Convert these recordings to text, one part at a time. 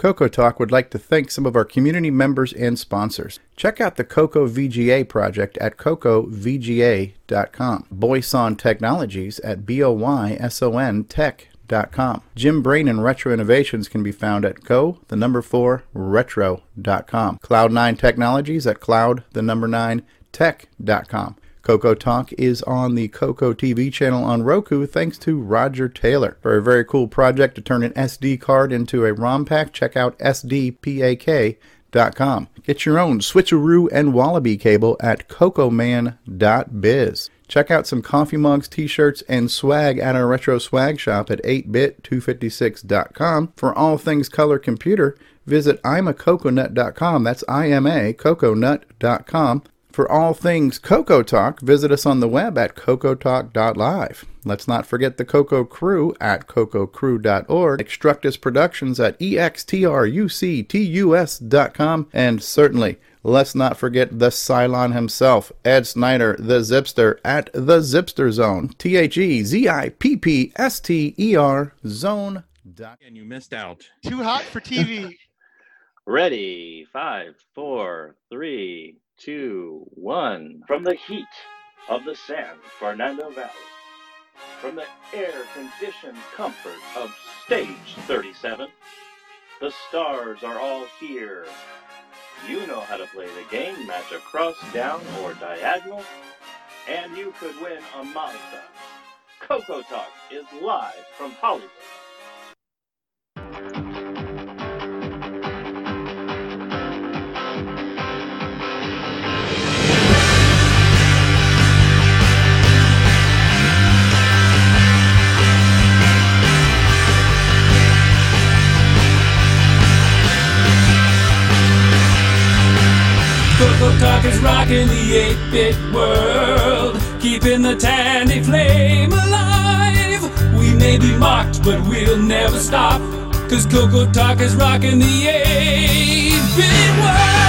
Coco Talk would like to thank some of our community members and sponsors. Check out the Coco VGA project at cocovga.com. Boyson Technologies at B-O-Y-S-O-N tech.com. Jim Brain and Retro Innovations can be found at go, the number 4, retro.com. Cloud9 Technologies at cloud, the number 9, tech.com. Coco Talk is on the Coco TV channel on Roku thanks to Roger Taylor. For a very cool project to turn an SD card into a ROM pack, check out sdpak.com. Get your own switcheroo and wallaby cable at cocoman.biz. Check out some coffee mugs, t-shirts, and swag at our retro swag shop at 8bit256.com. For all things color computer, visit imacoconut.com. That's I-M-A, coconut.com. For all things Coco Talk, visit us on the web at cocotalk.live. Let's not forget the Coco Crew at cococrew.org, Extructus Productions at extructus.com, and certainly let's not forget the Cylon himself, Ed Snyder, the Zipster at the Zippster Zone, T H E Z I P P S T E R Zone. And you missed out. Too hot for TV. Ready, five, four, three, two, one. From the heat of the San Fernando Valley, from the air conditioned comfort of Stage 37, the stars are all here. You know how to play the game, match across, down, or diagonal, and you could win a Mazda. Coco Talk is live from Hollywood. Coco Talk is rocking the 8-bit world, keeping the tandy flame alive. We may be mocked, but we'll never stop, cause Coco Talk is rocking the 8-bit world.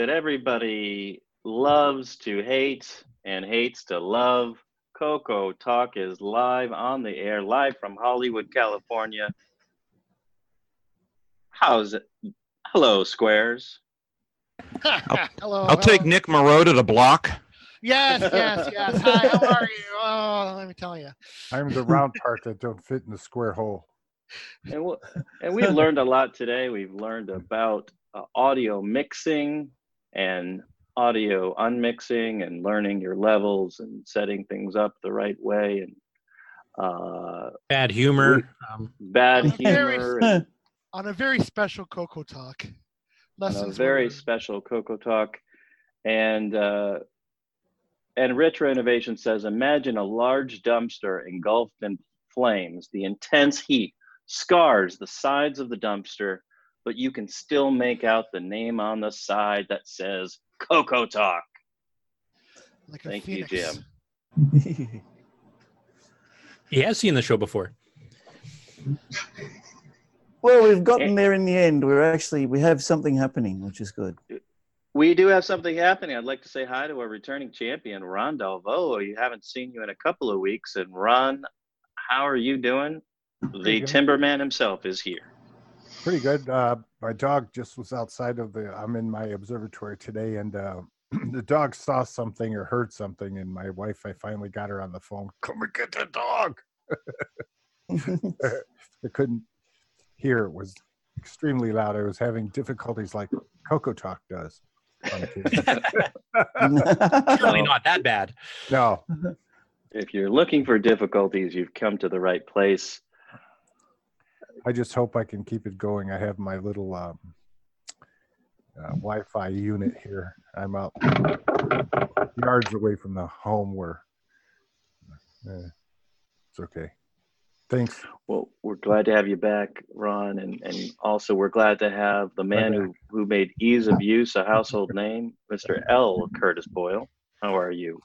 That everybody loves to hate and hates to love. Coco Talk is live on the air, live from Hollywood, California. How's it? Hello, Squares. Hello. I'll take. Nick Marotta to the block. Yes, yes, yes. Hi, how are you? Oh, let me tell you. I'm the round part that don't fit in the square hole. And, we and we've learned a lot today. We've learned about uh, audio mixing and audio unmixing and learning your levels and setting things up the right way and uh, Bad humor. Um, bad Very humor and On a very special Coco Talk. on a Lessons very learned. special Coco Talk. And uh, And Retro Innovation says, imagine a large dumpster engulfed in flames. The intense heat scars the sides of the dumpster, but you can still make out the name on the side that says Coco Talk. Like a Thank you. Jim. He has seen the show before. well, we've gotten eh. there in the end. We're actually we have something happening, which is good. We do have something happening. I'd like to say hi to our returning champion, Ron Dalvo. You haven't seen you in a couple of weeks. And Ron, how are you doing? The Timberman himself is here. Pretty good. Uh, my dog just was outside of the. I'm in my observatory today, and uh, the dog saw something or heard something, and my wife. I finally got her on the phone. Come and get the dog. I couldn't hear. It was extremely loud. I was having difficulties like Coco Talk does. on occasion. Surely not that bad. no, If you're looking for difficulties, you've come to the right place. I just hope I can keep it going. I have my little um, uh, Wi-Fi unit here. I'm out yards away from the home where uh, it's okay. Thanks. Well, we're glad to have you back, Ron, and, and also we're glad to have the man who, who made ease of use a household name, Mr. L. Curtis Boyle. How are you,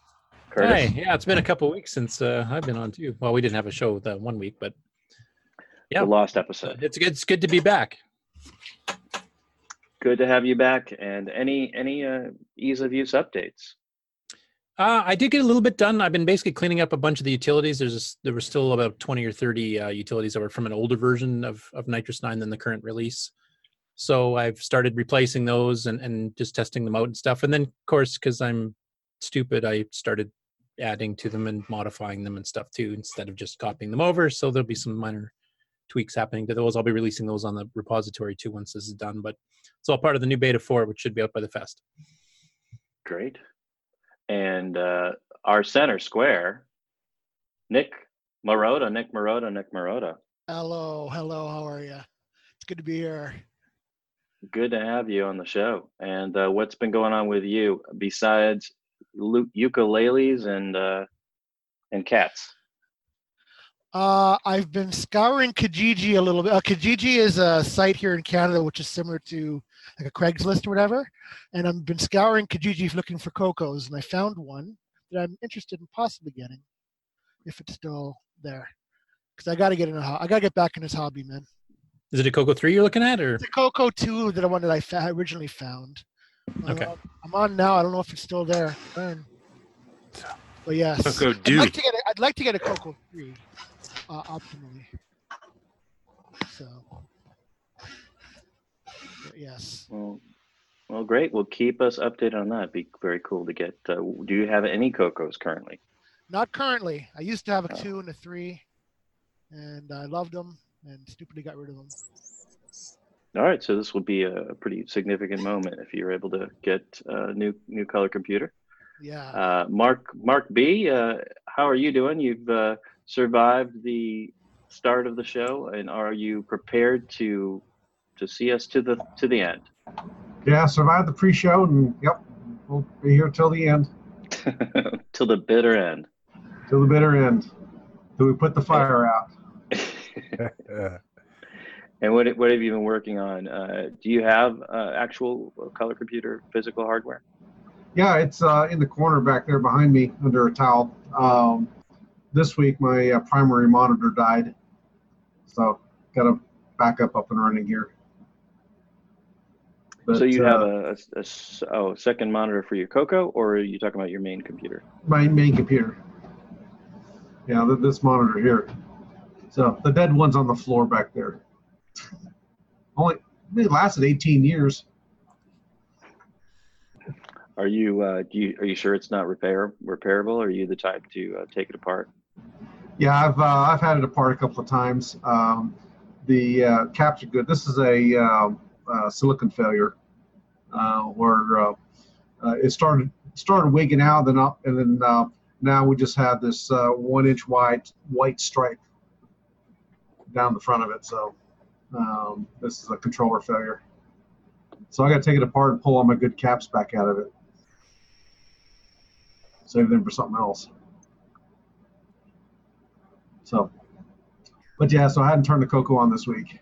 Curtis? Hey, yeah, it's been a couple weeks since uh, I've been on too. Well, we didn't have a show that one week, but yeah. The lost episode. it's good. It's good to be back. Good to have you back. And any any uh, ease of use updates? Uh, I did get a little bit done. I've been basically cleaning up a bunch of the utilities. There's a there were still about 20 or 30 uh, utilities that were from an older version of, of NitrOS-9 than the current release. So I've started replacing those and, and just testing them out and stuff. And then, of course, because I'm stupid, I started adding to them and modifying them and stuff too, instead of just copying them over. So there'll be some minor tweaks happening to those. I'll be releasing those on the repository too once this is done. But it's all part of the new beta 4, which should be out by the fest. Great. And uh, our center square, Nick Marotta, Nick Marotta, Nick Marotta. Hello, hello. How are you? It's good to be here. Good to have you on the show. And uh, what's been going on with you besides lu- ukuleles and uh, and cats? Uh, I've been scouring Kijiji a little bit. Uh, Kijiji is a site here in Canada which is similar to like a Craigslist or whatever. And I've been scouring Kijiji looking for cocos, and I found one that I'm interested in possibly getting, if it's still there. Because I got to get in a ho- I got to get back in this hobby, man. Is it a Coco 3 you're looking at or? It's a Coco 2, the one that I fa- originally found. Uh, Okay. I'm on now. I don't know if it's still there. Man. But yes. Coco I'd like to get a, I'd like to get a Coco 3 uh, optimally. So yes. Well, well, great. Well, keep us updated on that. Be very cool to get. Uh, do you have any cocos currently? Not currently. I used to have a Oh. 2 and a 3 and I loved them and stupidly got rid of them. All right, so this will be a pretty significant moment if you're able to get a new new color computer. Yeah. Uh, Mark Mark B, uh, how are you doing? You've uh, survived the start of the show, and are you prepared to to see us to the to the end? Yeah, survived the pre-show, and yep, we'll be here till the end, Till the bitter end. till the bitter end, till we put the fire out. And what what have you been working on? Uh, do you have uh, actual color computer physical hardware? Yeah, it's uh, in the corner back there behind me under a towel. Um, this week, my uh, primary monitor died, so got a backup up and running here. so But, you uh, have a oh second monitor for your Coco, or are you talking about your main computer? my main computer. Yeah, th- this monitor here. So the dead one's on the floor back there. Only it lasted 18 years. Are you uh, do you are you sure it's not repair repairable? Are you the type to uh, take it apart? Yeah, I've uh, I've had it apart a couple of times. Um, the uh, caps are good. This is a uh, uh, silicon failure where uh, uh, it started started wigging out, then up, and then now we just have this one inch wide white stripe down the front of it. So um, this is a controller failure. So I got to take it apart and pull all my good caps back out of it. save them for something else. So, but yeah, so I hadn't turned the coco on this week.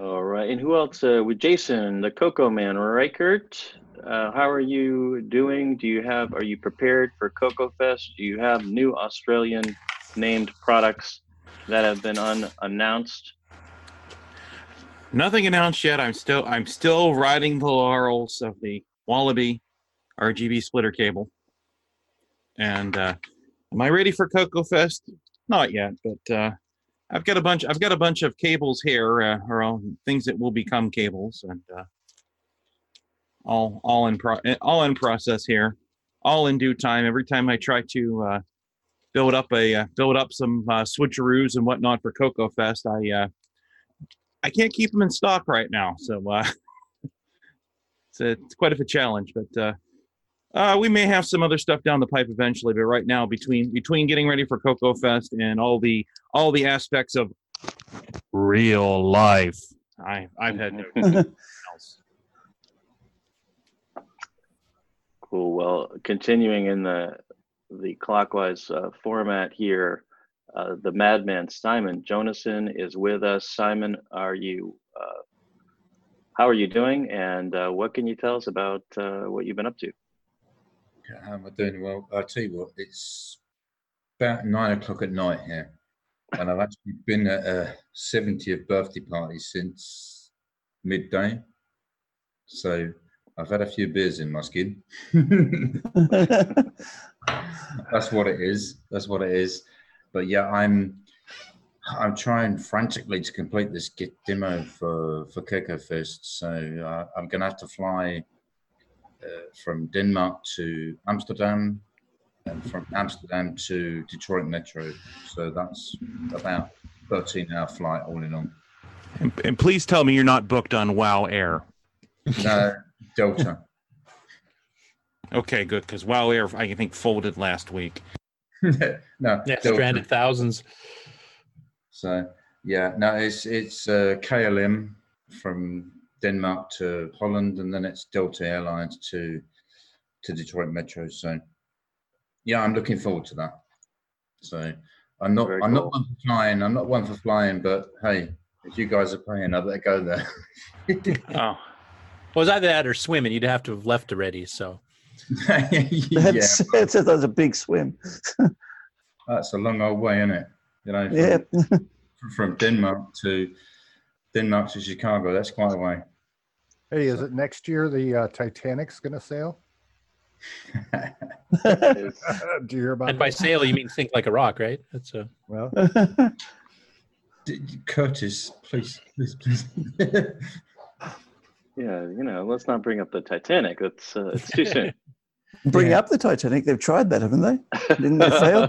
All right, and who else? Uh, with Jason, the Coco Man, right, Kurt? Uh, how are you doing? Do you have? Are you prepared for Coco Fest? Do you have new Australian named products that have been unannounced? Nothing announced yet. I'm still I'm still riding the laurels of the Wallaby RGB splitter cable. And uh, am I ready for Coco Fest? Not yet, but uh, I've got a bunch. I've got a bunch of cables here, uh, or things that will become cables, and uh, all all in pro all in process here, all in due time. Every time I try to uh, build up a uh, build up some uh, switcheroos and whatnot for Coco Fest, I uh, I can't keep them in stock right now, so it's, a, it's quite of a challenge. But uh, we may have some other stuff down the pipe eventually. But right now, between between getting ready for Coco Fest and all the all the aspects of real life, I I've had no else. Cool. Well, continuing in the the clockwise uh, format here, uh, the madman Simon Jonassen is with us. Simon, are you? Uh, how are you doing? And uh, what can you tell us about uh, what you've been up to? How am I doing? Well, I'll tell you what, it's about nine o'clock at night here. And I've actually been at a 70th birthday party since midday. So I've had a few beers in my skin. That's what it is. That's what it is. But yeah, I'm I'm trying frantically to complete this Git demo for for Coco Fest. So uh, I'm going to have to fly from Denmark to Amsterdam, and from Amsterdam to Detroit Metro. So that's about 13 hour flight all in all. And, and please tell me you're not booked on Wow Air. No, Delta. Okay, good, because Wow Air I think folded last week. no, Yeah, Delta. stranded thousands. So yeah, no, it's it's uh, KLM from Denmark to Holland, and then it's Delta Airlines to to Detroit Metro. So yeah, I'm looking forward to that. So I'm not Very I'm cool. not one for flying. I'm not one for flying, but hey, if you guys are paying, I better go there. Oh, well, it was either that or swimming. You'd have to have left already. So yeah, That's, that's, that's a big swim. that's a long old way, isn't it? You know, from, Yeah. from Denmark to Denmark to Chicago, that's quite a way. Hey, is it next year the uh, Titanic's going to sail? Do you hear about and by that? sail you mean think like a rock, right? That's a Well, Curtis, please, please, please. Yeah, you know, let's not bring up the Titanic. That's uh, it's too soon. Bring Yeah. up the Titanic. They've tried that, haven't they? Didn't they fail?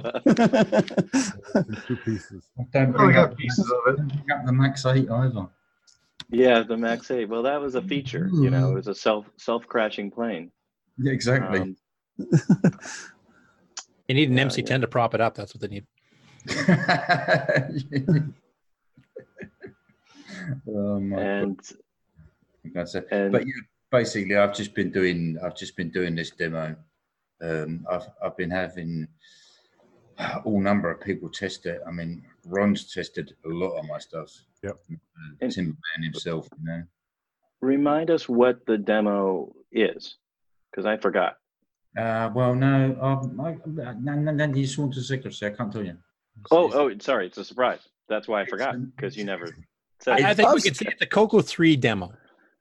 two pieces. Don't bring got up, pieces of it. bring up the Max 8 either. Yeah, the Max 8. Well, that was a feature. You know, it was a self self crashing plane. Yeah, exactly. Um, you need an Yeah, MC10 to prop it up. That's what they need. oh my and God, that's it. and But yeah, basically, I've just been doing, I've just been doing this demo. Um, I've, I've been having all number of people test it. I mean, Ron's tested a lot of my stuff. Yep. Uh, And- Timberman himself, you know. remind us what the demo is, because I forgot. Uh, well, no, um, I, no, no, no, you sworn to secrecy. I can't tell you. Oh, It's- oh, sorry, it's a surprise. That's why I forgot because you never said. I, I think I we was- could say it's a Coco 3 demo.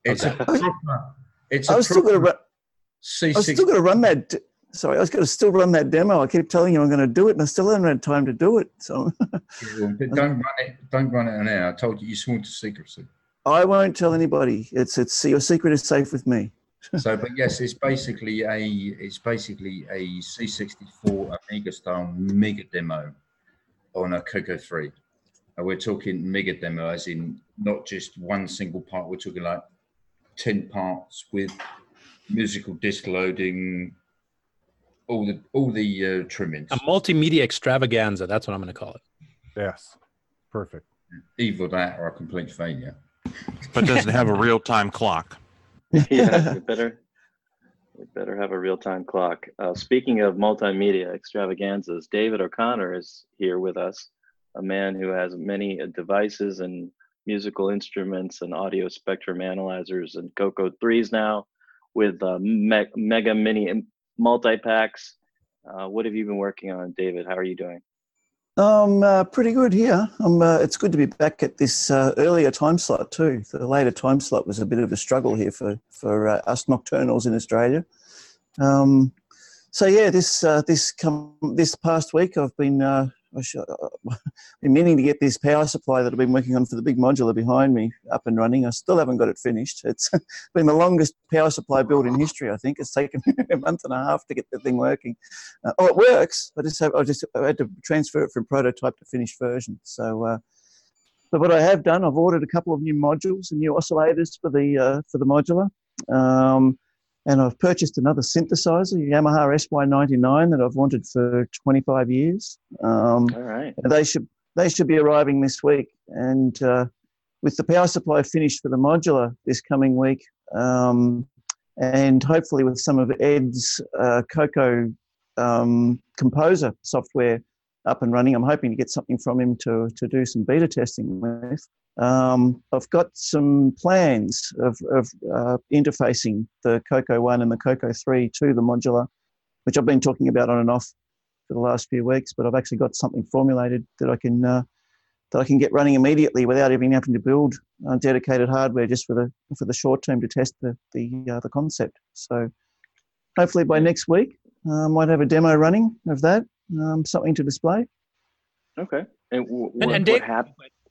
It's a Okay. proper. It's I a was still going to proper run. I was still going to run that. Sorry, I was going to still run that demo. I keep telling you I'm going to do it, and I still haven't had time to do it. So don't run it. Don't run it now. I told you you sworn to secrecy. I won't tell anybody. It's it's your secret is safe with me. So, but yes, it's basically a it's basically a C64 Amiga style mega demo on a Coco 3. And we're talking mega demo as in not just one single part. We're talking like ten parts with musical disc loading, all the all the uh, trimmings. A multimedia extravaganza. That's what I'm going to call it. Yes. Perfect. Either that or a complete failure. But doesn't have a real time clock. yeah, we better we better have a real time clock. Uh, speaking of multimedia extravaganzas, David O'Connor is here with us, a man who has many devices and musical instruments and audio spectrum analyzers and Coco threes now, with uh, me- mega mini multi packs. Uh, what have you been working on, David? How are you doing? Um, uh, pretty good here. Um, uh, it's good to be back at this uh, earlier time slot too. The later time slot was a bit of a struggle here for for uh, us nocturnals in Australia. Um, so yeah, this uh, this come this past week, I've been uh, I should, uh, been meaning to get this power supply that I've been working on for the big modular behind me up and running. I still haven't got it finished. It's been the longest power supply build in history. I think it's taken a month and a half to get the thing working. Uh, oh, it works. I just have, I just I had to transfer it from prototype to finished version. So. Uh, but what I have done, I've ordered a couple of new modules and new oscillators for the uh, for the modular. Um, and I've purchased another synthesizer, Yamaha SY99, that I've wanted for 25 years. Um, All right. They should they should be arriving this week, and uh, with the power supply finished for the modular this coming week, um, and hopefully with some of Ed's uh, Coco um, Composer software up and running, I'm hoping to get something from him to to do some beta testing with. Um, I've got some plans of, of uh, interfacing the Coco 1 and the Coco 3 to the modular, which I've been talking about on and off for the last few weeks, but I've actually got something formulated that I can uh, that I can get running immediately without even having to build uh, dedicated hardware just for the for the short term to test the the, uh, the concept. So hopefully by next week, I might have a demo running of that, um, something to display. Okay. And, w- And- what, and what Dave- hap-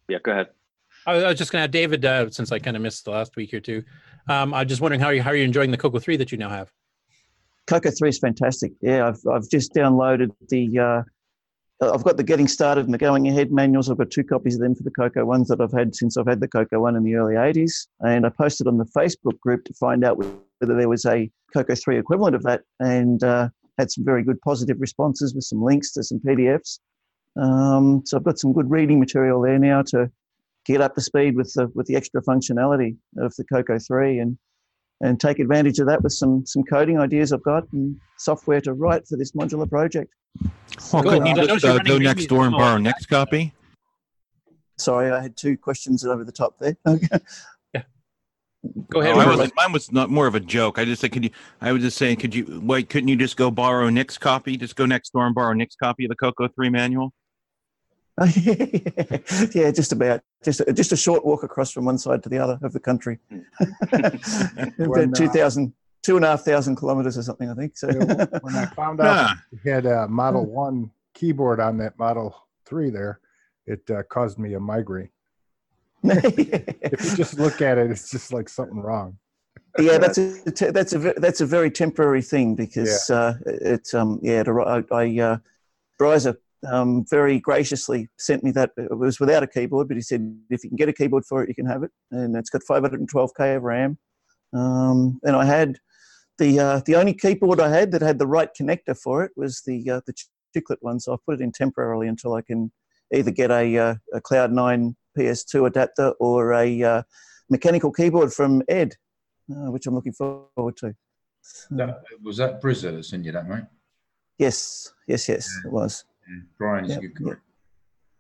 Yeah, go ahead. I was- I was just going to have David, uh, since I kind of missed the last week or two. Um, I'm just wondering how you how are you enjoying the Coco three that you now have? Coco 3 is fantastic. Yeah, I've, I've just downloaded the, uh, I've got the getting started and the going ahead manuals. I've got two copies of them for the Coco ones that I've had since I've had the Coco one in the early 80s. And I posted on the Facebook group to find out whether there was a Coco 3 equivalent of that and uh, had some very good positive responses with some links to some PDFs. Um, so I've got some good reading material there now to get up to speed with the, with the extra functionality of the Coco 3 and and take advantage of that with some some coding ideas I've got and software to write for this modular project. Well, Cool. couldn't you just uh, go next door and borrow next copy? Sorry, I had two questions over the top there. Go ahead. Oh, I wasn't, mine was not more of a joke. I just said, could you? I was just saying, could you? Why couldn't you just go borrow Nick's copy? Just go next door and borrow Nick's copy of the Coco Three manual. yeah, just about. Just a, just a short walk across from one side to the other of the country. When, about uh, 2,000, two and a half thousand kilometers or something, I think. So when I found out he had a Model One keyboard on that Model Three there, it uh, caused me a migraine. If you just look at it, it's just like something wrong. yeah, that's a that's a that's a very temporary thing because uh, it's um yeah I, I uh, Bryza um, very graciously sent me that it was without a keyboard, but he said if you can get a keyboard for it, you can have it, and it's got 512k of RAM. Um, and I had the uh, the only keyboard I had that had the right connector for it was the uh, the chiclet one, so I put it in temporarily until I can either get a uh, a Cloud Nine PS2 adapter or a uh, mechanical keyboard from Ed, uh, which I'm looking forward to. That, was that Brizza that sent you that, mate? yes, yes, yes, it was. Yeah. Brian's Yeah, a good guy.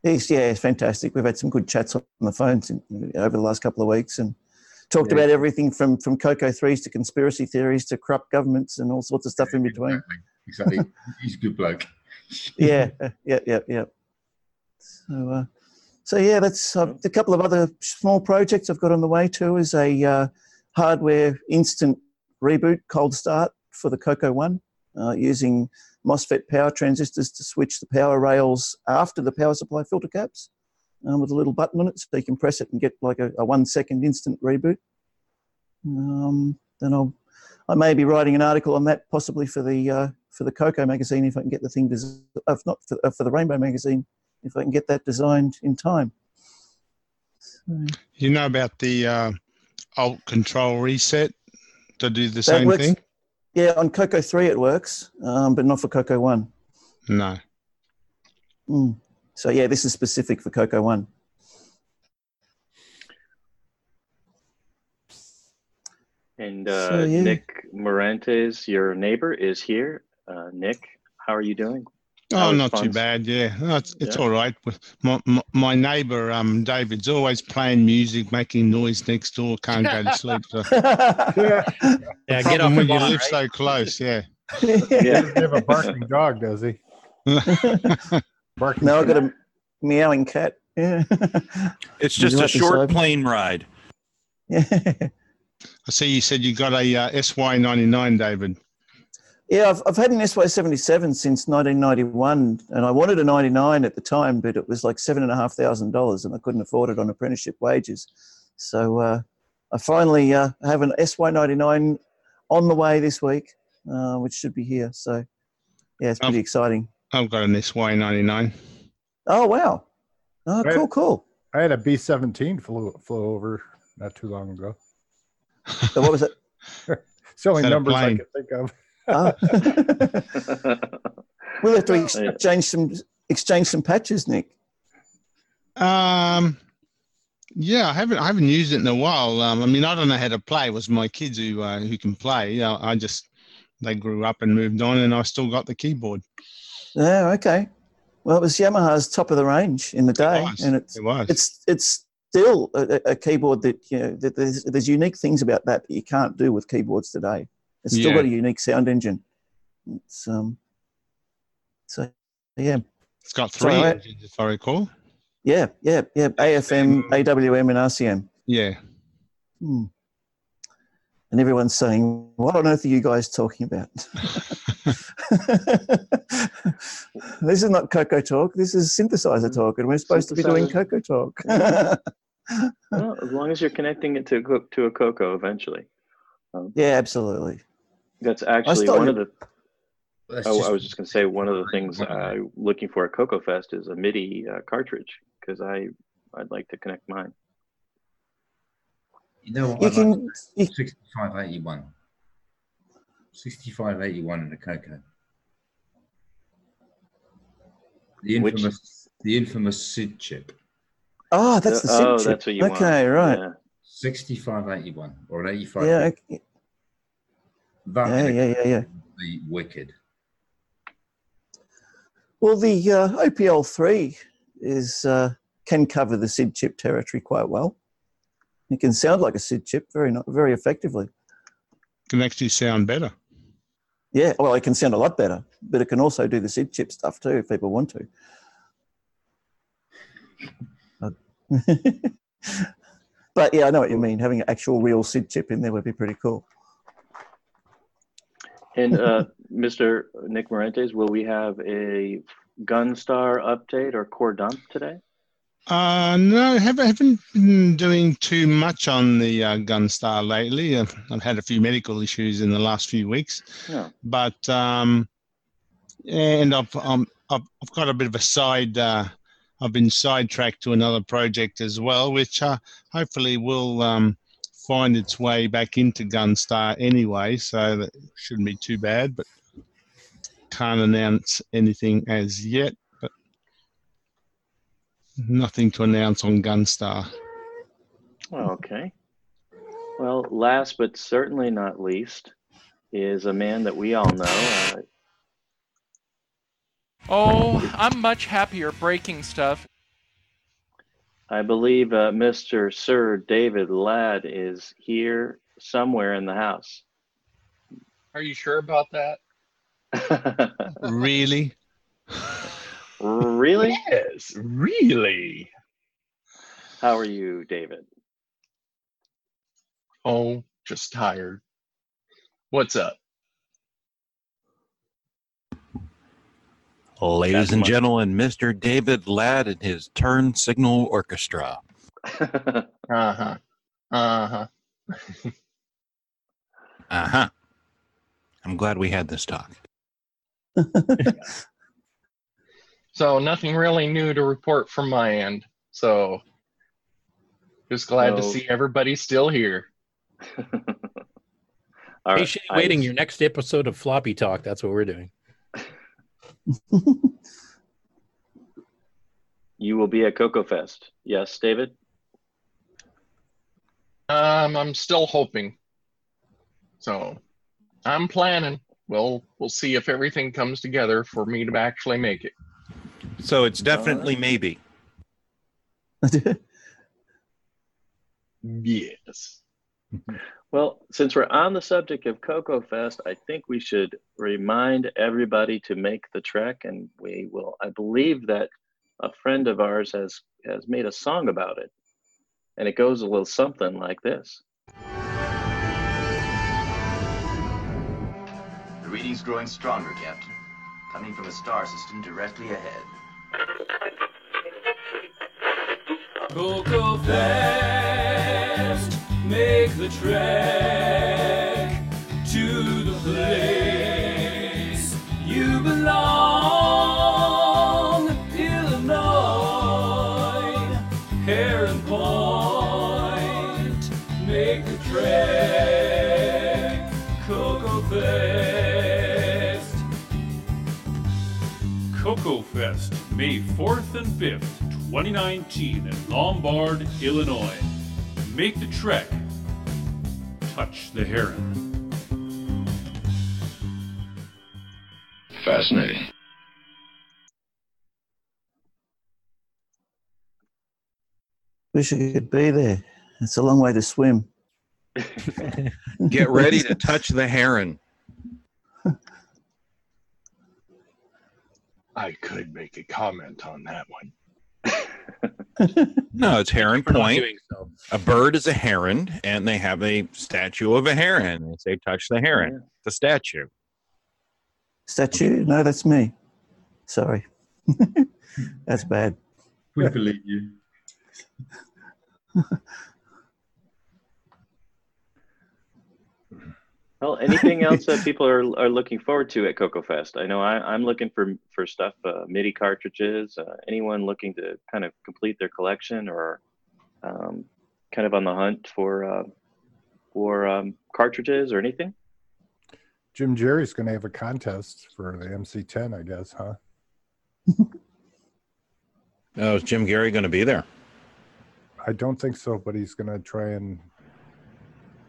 He's, yeah, it's fantastic. We've had some good chats on the phones in, over the last couple of weeks and talked Yeah. about everything from, from Coco threes to conspiracy theories to corrupt governments and all sorts of stuff in between. Exactly. exactly. He's a good bloke. Yeah, yeah, yeah, yeah. So, uh, so yeah, that's uh, a couple of other small projects I've got on the way too. Is a uh, hardware instant reboot cold start for the Coco One uh, using MOSFET power transistors to switch the power rails after the power supply filter caps um, with a little button on it, so you can press it and get like a, a one second instant reboot. Um, then I'll I may be writing an article on that possibly for the uh, for the Coco magazine if I can get the thing des- if not for, uh, for the Rainbow magazine if I can get that designed in time. So, You know about the uh, Alt Control Reset to do the same works. thing? Yeah, on Coco three it works, um, but not for Coco one. No. Mm. So yeah, this is specific for Coco one. And uh, So, yeah. Nick Marentes, your neighbor, is here. Uh, Nick, how are you doing? Oh, How is not too bad. Yeah, no, it's, it's Yeah. all right. My, my, my neighbour, um, David's always playing music, making noise next door. Can't go to sleep. So. Yeah, get Problem off the when you live right? so close. Yeah. He doesn't have a barking dog, does he? Barking. no, I've got a meowing cat. Yeah. It's just a short say- plane ride. yeah. I see you said you got a uh, SY99, David. Yeah, I've, I've had an SY77 since 1991, and I wanted a 99 at the time, but it was like seven and a half thousand dollars, and I couldn't afford it on apprenticeship wages. So uh, I finally uh, have an SY99 on the way this week, uh, which should be here. So yeah, it's pretty Oh. exciting. I've got an SY99. Oh wow! Oh, Right. cool, cool. I had a B seventeen flew flew over not too long ago. So what was it? It's the only Is that a numbers I can think of. Oh. we'll have to Yeah. exchange some exchange some patches, Nick. Um, yeah, I haven't I haven't used it in a while. Um, I mean, I don't know how to play. It was my kids who uh, who can play. You know, I just they grew up and moved on, and I still got the keyboard. Yeah, okay. Well, it was Yamaha's top of the range in the day, was. and it's It was. it's it's still a, a keyboard that you know that there's, there's unique things about that that you can't do with keyboards today. It's still Yeah. got a unique sound engine. It's um. So yeah, It's got three I- engines, if I recall. yeah, yeah, yeah. AFM, AWM, and RCM. Yeah. Hmm. And everyone's saying, "What on earth are you guys talking about?" this is not Coco Talk. This is synthesizer talk, and we're supposed to be doing Coco Talk. well, as long as you're connecting it to a co- to a Coco eventually. Um, yeah, absolutely. That's actually started- one of the. Let's Oh, just- I was just going to say one of the things uh, looking for at Coco Fest is a MIDI uh, cartridge because I I'd like to connect mine. You know what? You I can. like? You, 6581. 6581 in a Coco. The Which- infamous, the infamous SID chip. oh, that's the SID oh, chip. that's what you want. okay, right. Yeah. 6581 or an 85. Yeah, okay. That yeah, yeah, yeah, yeah. would be wicked. Well, the uh, OPL three is uh, can cover the SID chip territory quite well. It can sound like a SID chip very no- very effectively. Can actually sound better. Yeah, well, it can sound a lot better, but it can also do the SID chip stuff too if people want to. But yeah, I know what you mean. Having an actual real SID chip in there would be pretty cool. And uh, Mr. Nick Marentes, will we have a Gunstar update or core dump today? Uh, no, haven't, haven't been doing too much on the uh, Gunstar lately. I've, I've had a few medical issues in the last few weeks, No. but um, and I've um, I've, I've got a bit of a side. Uh, I've been sidetracked to another project as well, which uh, hopefully will um, find its way back into Gunstar anyway. So that shouldn't be too bad, but can't announce anything as yet. But nothing to announce on Gunstar. Okay. Well, last but certainly not least is a man that we all know. Uh, Oh, I'm much happier breaking stuff. I believe uh, Mr. Sir David Ladd is here somewhere in the house. Are you sure about that? Really? really? Yes, really. How are you, David? Oh, just tired. What's up? Ladies That's and my- gentlemen, Mr. David Ladd and his Turn Signal Orchestra. Uh huh. Uh huh. Uh huh. I'm glad we had this talk. So nothing really new to report from my end. So just glad to see everybody still here. All right, Patiently I- waiting your next episode of Floppy Talk. That's what we're doing. You will be at Coco Fest. Yes, David? Um, I'm still hoping. So I'm planning. We'll we'll see if everything comes together for me to actually make it. So it's definitely maybe. Yes. Well, since we're on the subject of Coco Fest, I think we should remind everybody to make the trek, and we will. I believe that a friend of ours has has made a song about it, and it goes a little something like this. The reading's growing stronger, Captain. Coming from a star system directly ahead. Cocoa Fest, make the trek to the place you belong, Illinois, Heron Point, make the trek, Coco Fest. Coco Fest, May 4th and 5th, 2019 in Lombard, Illinois. Make the trek. Touch the heron. Fascinating. Wish I could be there. It's a long way to swim. Get ready to touch the heron. I could make a comment on that one. No, it's Heron Point. so. A bird is a heron, and they have a statue of a heron. They say, touch the heron, the statue. Statue? No, that's me. Sorry. that's bad. We believe you. Well, anything else that people are, are looking forward to at Coco Fest? I know I, I'm looking for for stuff, uh, MIDI cartridges. Uh, anyone looking to kind of complete their collection or um, kind of on the hunt for uh, for um, cartridges or anything? Jim Gerrie's going to have a contest for the MC10, I guess, huh? Oh, is Jim Gerrie going to be there? I don't think so, but he's going to try and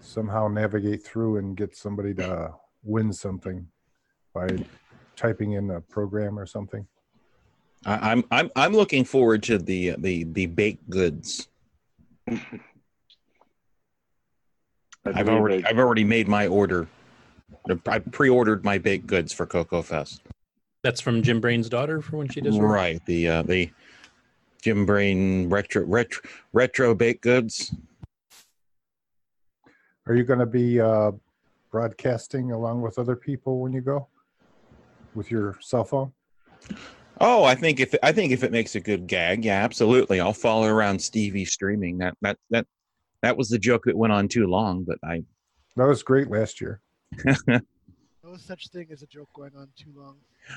somehow navigate through and get somebody to win something by typing in a program or something. I, I'm I'm I'm looking forward to the the the baked goods. I've already it- I've already made my order. I pre-ordered my baked goods for Coco Fest. That's from Jim Brain's daughter for when she does her- Right. The uh, the Jim Brain retro retro retro baked goods. Are you going to be uh, broadcasting along with other people when you go with your cell phone? Oh, I think if I think if it makes a good gag, yeah, absolutely. I'll follow around Stevie streaming. That that that that was the joke that went on too long, but I That was great last year. No such thing as a joke going on too long.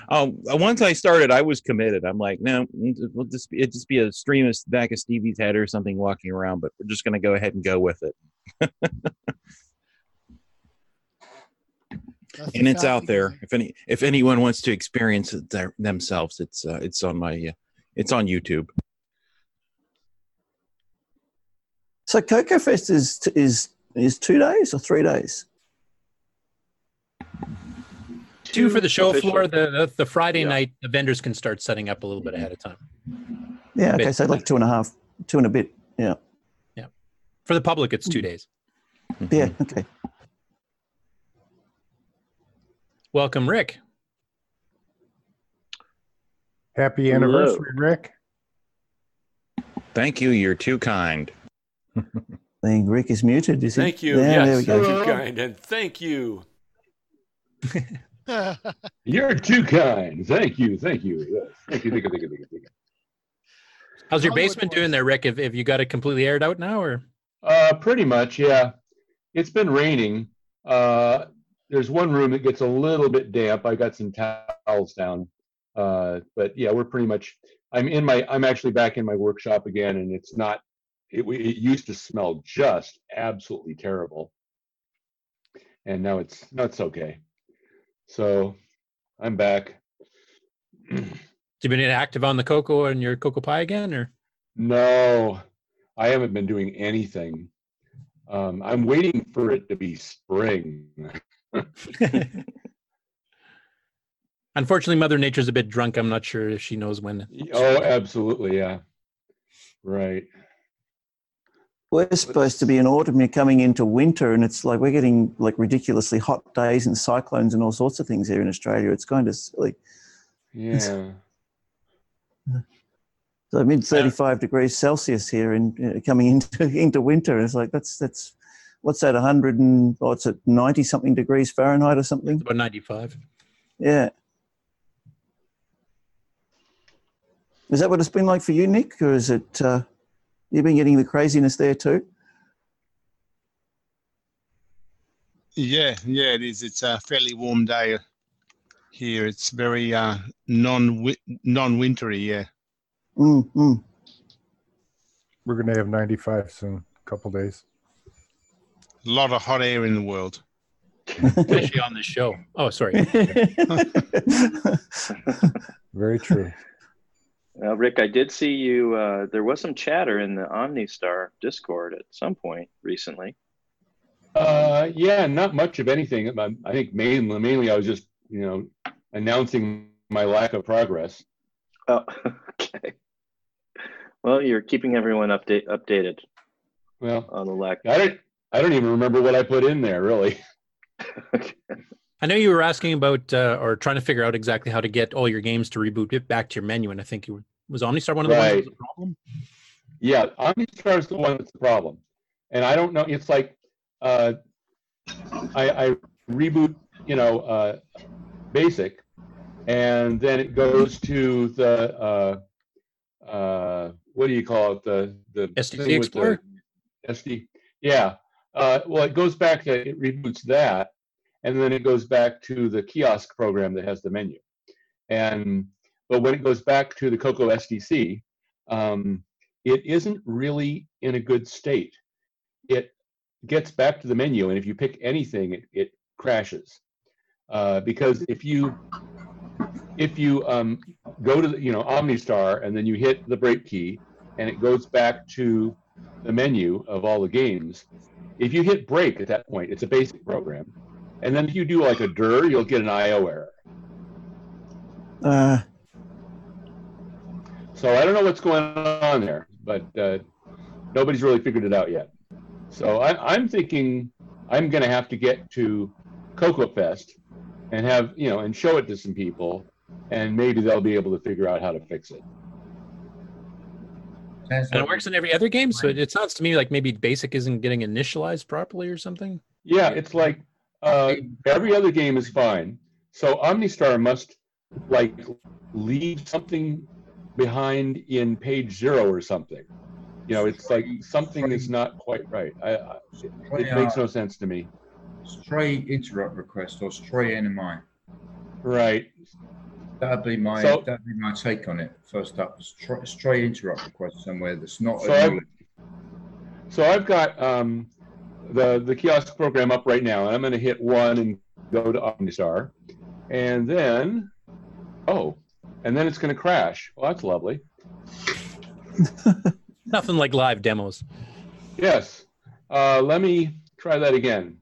Oh, once I started, I was committed. I'm like, no, we'll just be, it just be a stream of back of Stevie's head or something walking around, but we're just going to go ahead and go with it. And it's out there. If any, if anyone wants to experience it their, themselves, it's uh, it's on my uh, it's on YouTube. So Coco Fest is is is two days or three days? Two for the show official. floor. The, the the Friday night, the vendors can start setting up a little bit ahead of time. Yeah. Okay. So like two and a half, two and a bit. Yeah. Yeah. For the public, it's two hmm. days. Yeah. Mm-hmm. Okay. Welcome, Rick. Happy Hello. anniversary, Rick. Thank you. You're too kind. I think Rick is muted. Is he? Thank you. Yeah, yes, there we go. you're too kind, and thank you. You're too kind. Thank you. Thank you. Yes. Thank you. Thank you. Thank you. Thank you. Thank you. How's your basement doing there, Rick? Have, have you got it completely aired out now, or Uh, pretty much, yeah. It's been raining. Uh, there's one room that gets a little bit damp. I got some towels down. Uh, but yeah, we're pretty much. I'm in my. I'm actually back in my workshop again, and it's not. It, it used to smell just absolutely terrible, and now it's now it's okay. So, I'm back. have you been active on the coco and your CoCoPi again, or No, I haven't been doing anything. Um, I'm waiting for it to be spring. Unfortunately, Mother Nature's a bit drunk. I'm not sure if she knows when. oh, absolutely, yeah. Right. We're supposed to be in autumn. You're coming into winter, and it's like we're getting like ridiculously hot days and cyclones and all sorts of things here in Australia. It's kind of silly. Yeah. So mid 35 degrees Celsius here, and uh, coming into into winter, it's like that's that's what's that 100 and what's it 90 something degrees Fahrenheit or something? About 95. Yeah. Is that what it's been like for you, Nick, or is it uh, you've been getting the craziness there too? Yeah, yeah, it is. It's a fairly warm day here. It's very uh, non non wintry. Yeah. Mm, mm. We're going to have 95 soon, a couple days. A lot of hot air in the world. Especially on the show. Oh, sorry. Very true. Uh, Rick, I did see you. Uh, there was some chatter in the OmniStar Discord at some point recently. Uh, yeah, not much of anything. I, I think mainly, mainly I was just, you know, announcing my lack of progress. Oh, okay. Well, you're keeping everyone update updated. Well, on the lack. I don't. I don't even remember what I put in there, really. I know you were asking about uh, or trying to figure out exactly how to get all your games to reboot it back to your menu, and I think you was OmniStar one of the ones that was Right. a problem. Yeah, OmniStar is the one that's the problem, and I don't know. It's like uh, I, I reboot, you know, uh, basic, and then it goes to the uh, uh, what do you call it? The the the Explorer? SD. Yeah. Uh, well, it goes back to it reboots that, and then it goes back to the kiosk program that has the menu. And but when it goes back to the Coco SDC, um, it isn't really in a good state. It gets back to the menu, and if you pick anything, it, it crashes. Uh, because if you if you um, go to the, you know OmniStar and then you hit the break key, and it goes back to the menu of all the games. If you hit break at that point, it's a basic program, and then if you do like a dir, you'll get an IO error. Uh, So I don't know what's going on there, but uh, nobody's really figured it out yet. So I, I'm thinking I'm going to have to get to CocoFest and have you know and show it to some people, and maybe they'll be able to figure out how to fix it. And it works in every other game, so it, it sounds to me like maybe Basic isn't getting initialized properly or something. Yeah, it's like uh, every other game is fine. So OmniStar must like leave something behind in page zero or something. You know, it's like something is not quite right. I, I, it, it makes no sense to me. Stray interrupt request or stray NMI. Right. That'd be my So- that'd be my take on it. First up, a stray, stray interrupt request somewhere that's not. So I've, so I've got um, the the kiosk program up right now, and I'm going to hit one and go to OmniStar, and then oh, and then it's going to crash. Well, that's lovely. Nothing like live demos. Yes. Uh, let me try that again.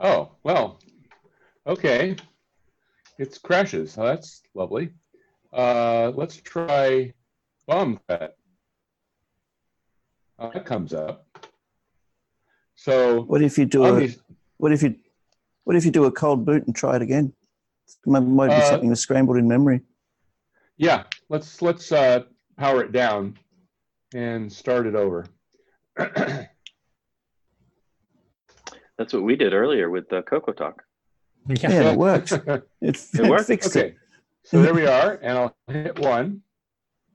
Oh, well, okay. It crashes. Oh, that's lovely. Uh, let's try bomb cut. Oh, that comes up. So what if you do a Omni- what if you what if you do a cold boot and try it again? Might, might be Uh, something that's scrambled in memory. yeah, let's let's uh, power it down and start it over. That's what we did earlier with the Coco Talk. Yeah, it worked. It, It worked? fixed okay. it. So there we are, and I'll hit one,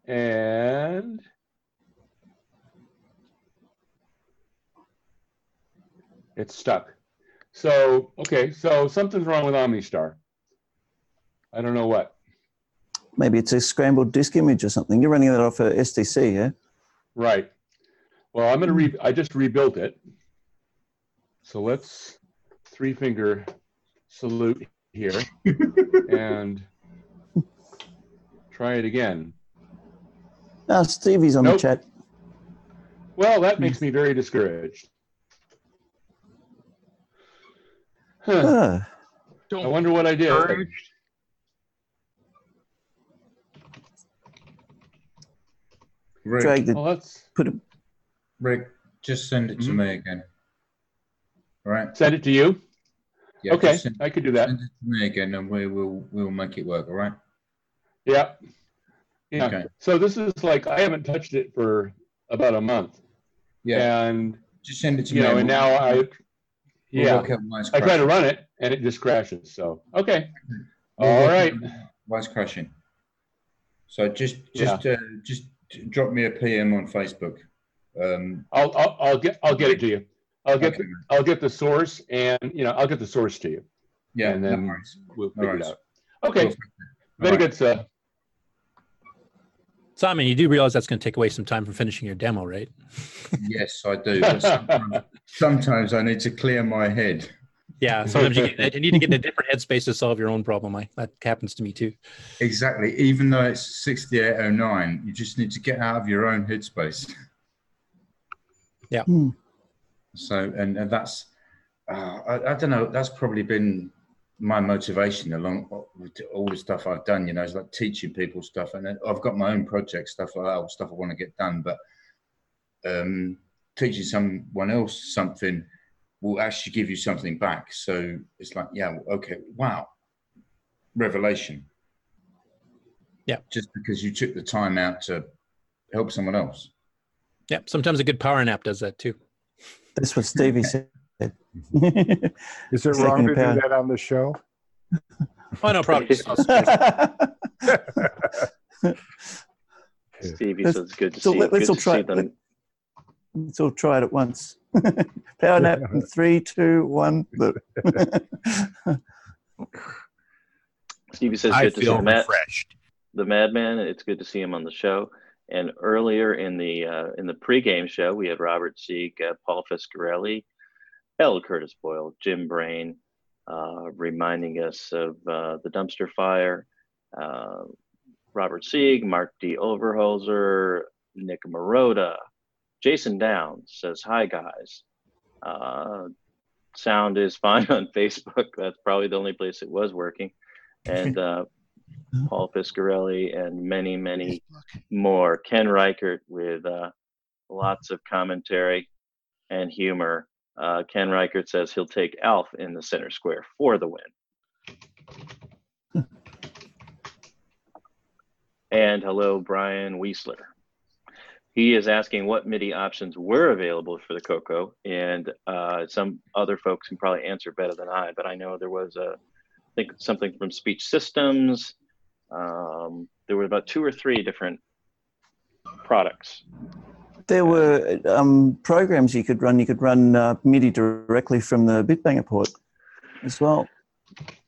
and it's stuck. So okay, so something's wrong with OmniStar. I don't know what. Maybe it's a scrambled disk image or something. You're running that off a SDC, yeah? Right. Well, I'm gonna re. Hmm. I just rebuilt it. So let's three finger salute here and try it again. Ah, Stevie's on Nope. the chat. Well, that makes me very discouraged. Huh. Ah, I wonder what I did. Rick, drag the Well, that's put it. Rick, just send it to Mhm. me again. All right. send it to you. Yeah, okay, send, I could do that. send it to me again, and we will we'll make it work. All right. Yeah. Yeah. Okay. So this is like I haven't touched it for about a month. Yeah. And Just send it to you me. know, and now I We'll yeah, work out why it's I try to run it and it just crashes. So okay. We'll All right. Why it's crashing? So just just uh, just drop me a PM on Facebook. Um, I'll, I'll I'll get I'll get it to you. I'll get Okay, the, I'll get the source and you know I'll get the source to you. yeah, and then worries. we'll No figure it out. Okay. Cool. Very All right. good, sir. Simon, you do realize that's going to take away some time from finishing your demo, right? Yes, I do. sometimes, sometimes I need to clear my head. Yeah, sometimes you, get, you need to get in a different headspace to solve your own problem. I, that happens to me too. Exactly. Even though it's 6809, you just need to get out of your own headspace. Yeah. Hmm. So, and, and that's, uh, I, I don't know, that's probably been my motivation along with all the stuff I've done, you know, it's like teaching people stuff. And I've got my own project stuff like that, stuff I want to get done. But um, teaching someone else something will actually give you something back. So it's like, yeah, okay, wow, revelation. Yeah. Just because you took the time out to help someone else. Yeah, sometimes a good power nap does that too. That's what Stevie said. Is it Second wrong to do that on the show? Oh no, probably. Stevie says it's good to so see. let- let's all try see it. them. Let's all try it at once. Power nap in three, two, one. Stevie says I good to see feel the refreshed. the Madman. It's good to see him on the show. And earlier in the uh, in the pregame show, we had Robert Sieg, uh, Paul Fiscarelli, L. Curtis Boyle, Jim Brain, uh, reminding us of uh, the dumpster fire. Uh, Robert Sieg, Mark D. Overholzer, Nick Marotta, Jason Downs says, "Hi guys." Uh, sound is fine on Facebook. That's probably the only place it was working. And Paul Fiscarelli, and many, many more. Ken Reichert with uh, lots of commentary and humor. Uh, Ken Reichert says he'll take Alf in the center square for the win. and hello, Brian Weisler. He is asking what MIDI options were available for the Coco, and uh, some other folks can probably answer better than I. But I know there was a, I think something from Speech Systems. Um, there were about two or three different products. There were um, programs you could run. You could run uh, MIDI directly from the Bitbanger port as well,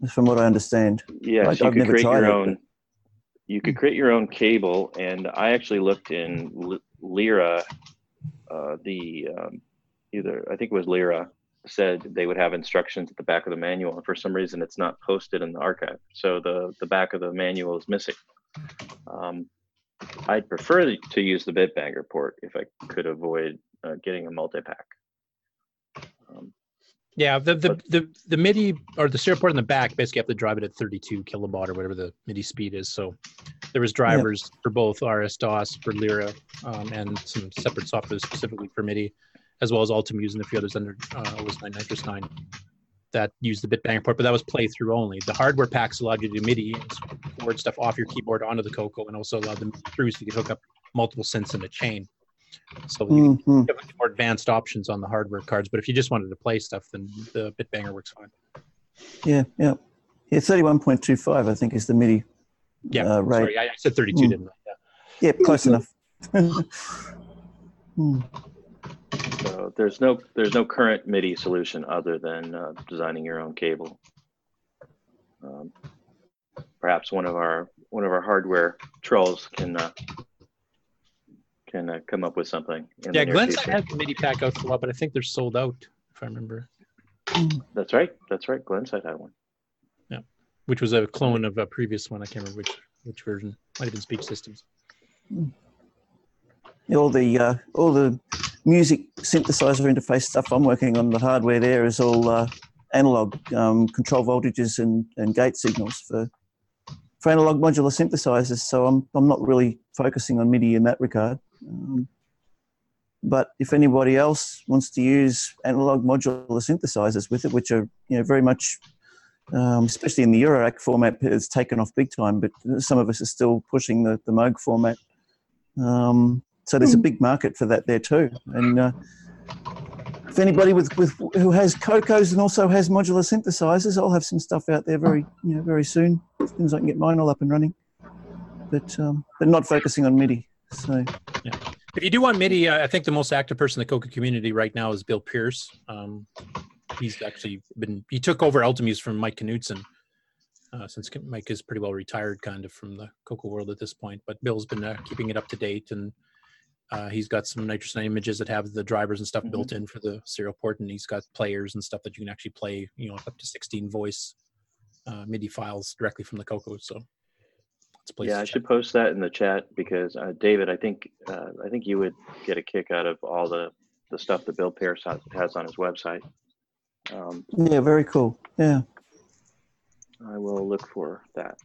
from what I understand. Yes, you I've could never create tried your it, own. You could create your own cable, and I actually looked in L- Lyra. Uh, the um, either I think it was Lyra said they would have instructions at the back of the manual, and for some reason it's not posted in the archive. So the the back of the manual is missing. Um, I'd prefer to use the Bitbanger port if I could avoid uh, getting a multi-pack. Um, Yeah, the, the the the MIDI or the serial port in the back basically have to drive it at 32 kilobaud or whatever the MIDI speed is. So there was drivers for both RS DOS for Lyra um, and some separate software specifically for MIDI, as well as Ultimuse and a few others under uh, OS 9 NitrOS-9 that used the Bitbanger port, but that was playthrough only. The hardware packs allowed you to do MIDI and forward stuff off your keyboard onto the Coco, and also allowed them through so you could hook up multiple synths in a chain. So you Mhm. have more advanced options on the hardware cards, but if you just wanted to play stuff, then the Bitbanger works fine. Yeah, yeah. Yeah, 31.25, I think, is the MIDI Yeah, uh, rate. sorry, I, I said 32, Mm. didn't I? Yeah. Yeah, close enough. Hmm. So there's no there's no current MIDI solution other than uh, designing your own cable. Um, perhaps one of our one of our hardware trolls can uh, can uh, come up with something. Yeah, the near Glenside future. has the MIDI pack out for a while, but I think they're sold out, if I remember. That's right. That's right. Glenside had one. Yeah, which was a clone of a previous one. I can't remember which which version. Might have been Speech Systems. all the uh, all the music synthesizer interface stuff I'm working on, the hardware there is all uh, analog um, control voltages and, and gate signals for for analog modular synthesizers. So I'm I'm not really focusing on MIDI in that regard. Um, but if anybody else wants to use analog modular synthesizers with it, which are you know very much, um, especially in the Eurorack format, it's taken off big time. But some of us are still pushing the the Moog format. Um, so there's a big market for that there too. And uh, if anybody with, with who has Cocos and also has modular synthesizers, I'll have some stuff out there very you know very soon. As soon as I can get mine all up and running. But um, but not focusing on MIDI. So Yeah. If you do want MIDI, uh, I think the most active person in the Coco community right now is Bill Pierce. Um, he's actually been he took over Ultimuse from Mike Knudsen. Uh, since Mike is pretty well retired, kind of from the Coco world at this point, but Bill's been uh, keeping it up to date, and uh, he's got some NitrOS images that have the drivers and stuff Mhm. built in for the serial port, and he's got players and stuff that you can actually play, you know, up to 16 voice uh, MIDI files directly from the Coco. So it's a place Yeah, I check. should post that in the chat because uh, David, I think uh, I think you would get a kick out of all the the stuff that Bill Pierce has, has on his website. Um, yeah, very cool. Yeah. I will look for that.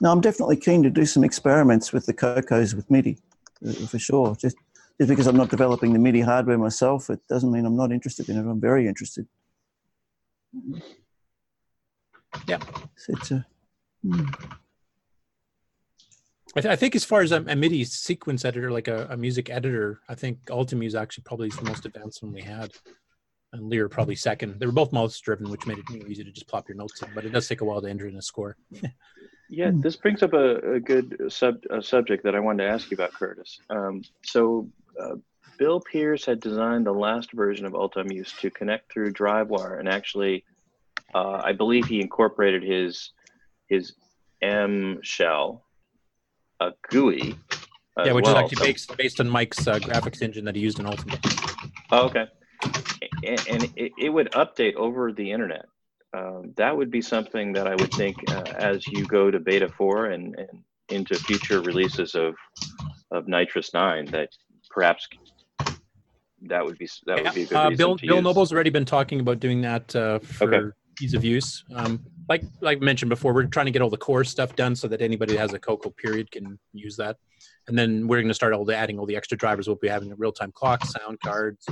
No, I'm definitely keen to do some experiments with the Cocos with MIDI, uh, for sure. Just just because I'm not developing the MIDI hardware myself, it doesn't mean I'm not interested in it. I'm very interested. Yeah. So it's a, hmm. I, th- I think as far as a, a MIDI sequence editor, like a, a music editor, I think Ultimuse actually probably is the most advanced one we had, and Lyra probably second. They were both mouse driven, which made it easy to just plop your notes in, but it does take a while to enter in a score. Yeah, this brings up a, a good sub a subject that I wanted to ask you about, Curtis. Um, so, uh, Bill Pierce had designed the last version of Ultimuse to connect through DriveWire, and actually, uh, I believe he incorporated his his M shell, a GUI. yeah, which well. is actually based, based on Mike's uh, graphics engine that he used in Ultimate. Oh, okay. And, and it, it would update over the internet. Um, that would be something that I would think uh, as you go to beta four and, and into future releases of of NitrOS-9, that perhaps that would be that would be a good Uh, Bill Bill use. Noble's already been talking about doing that uh, for Okay. ease of use. Um, like like I mentioned before, we're trying to get all the core stuff done so that anybody that has a Coco period can use that. And then we're going to start all the adding all the extra drivers. We'll be having a real time clock, sound cards,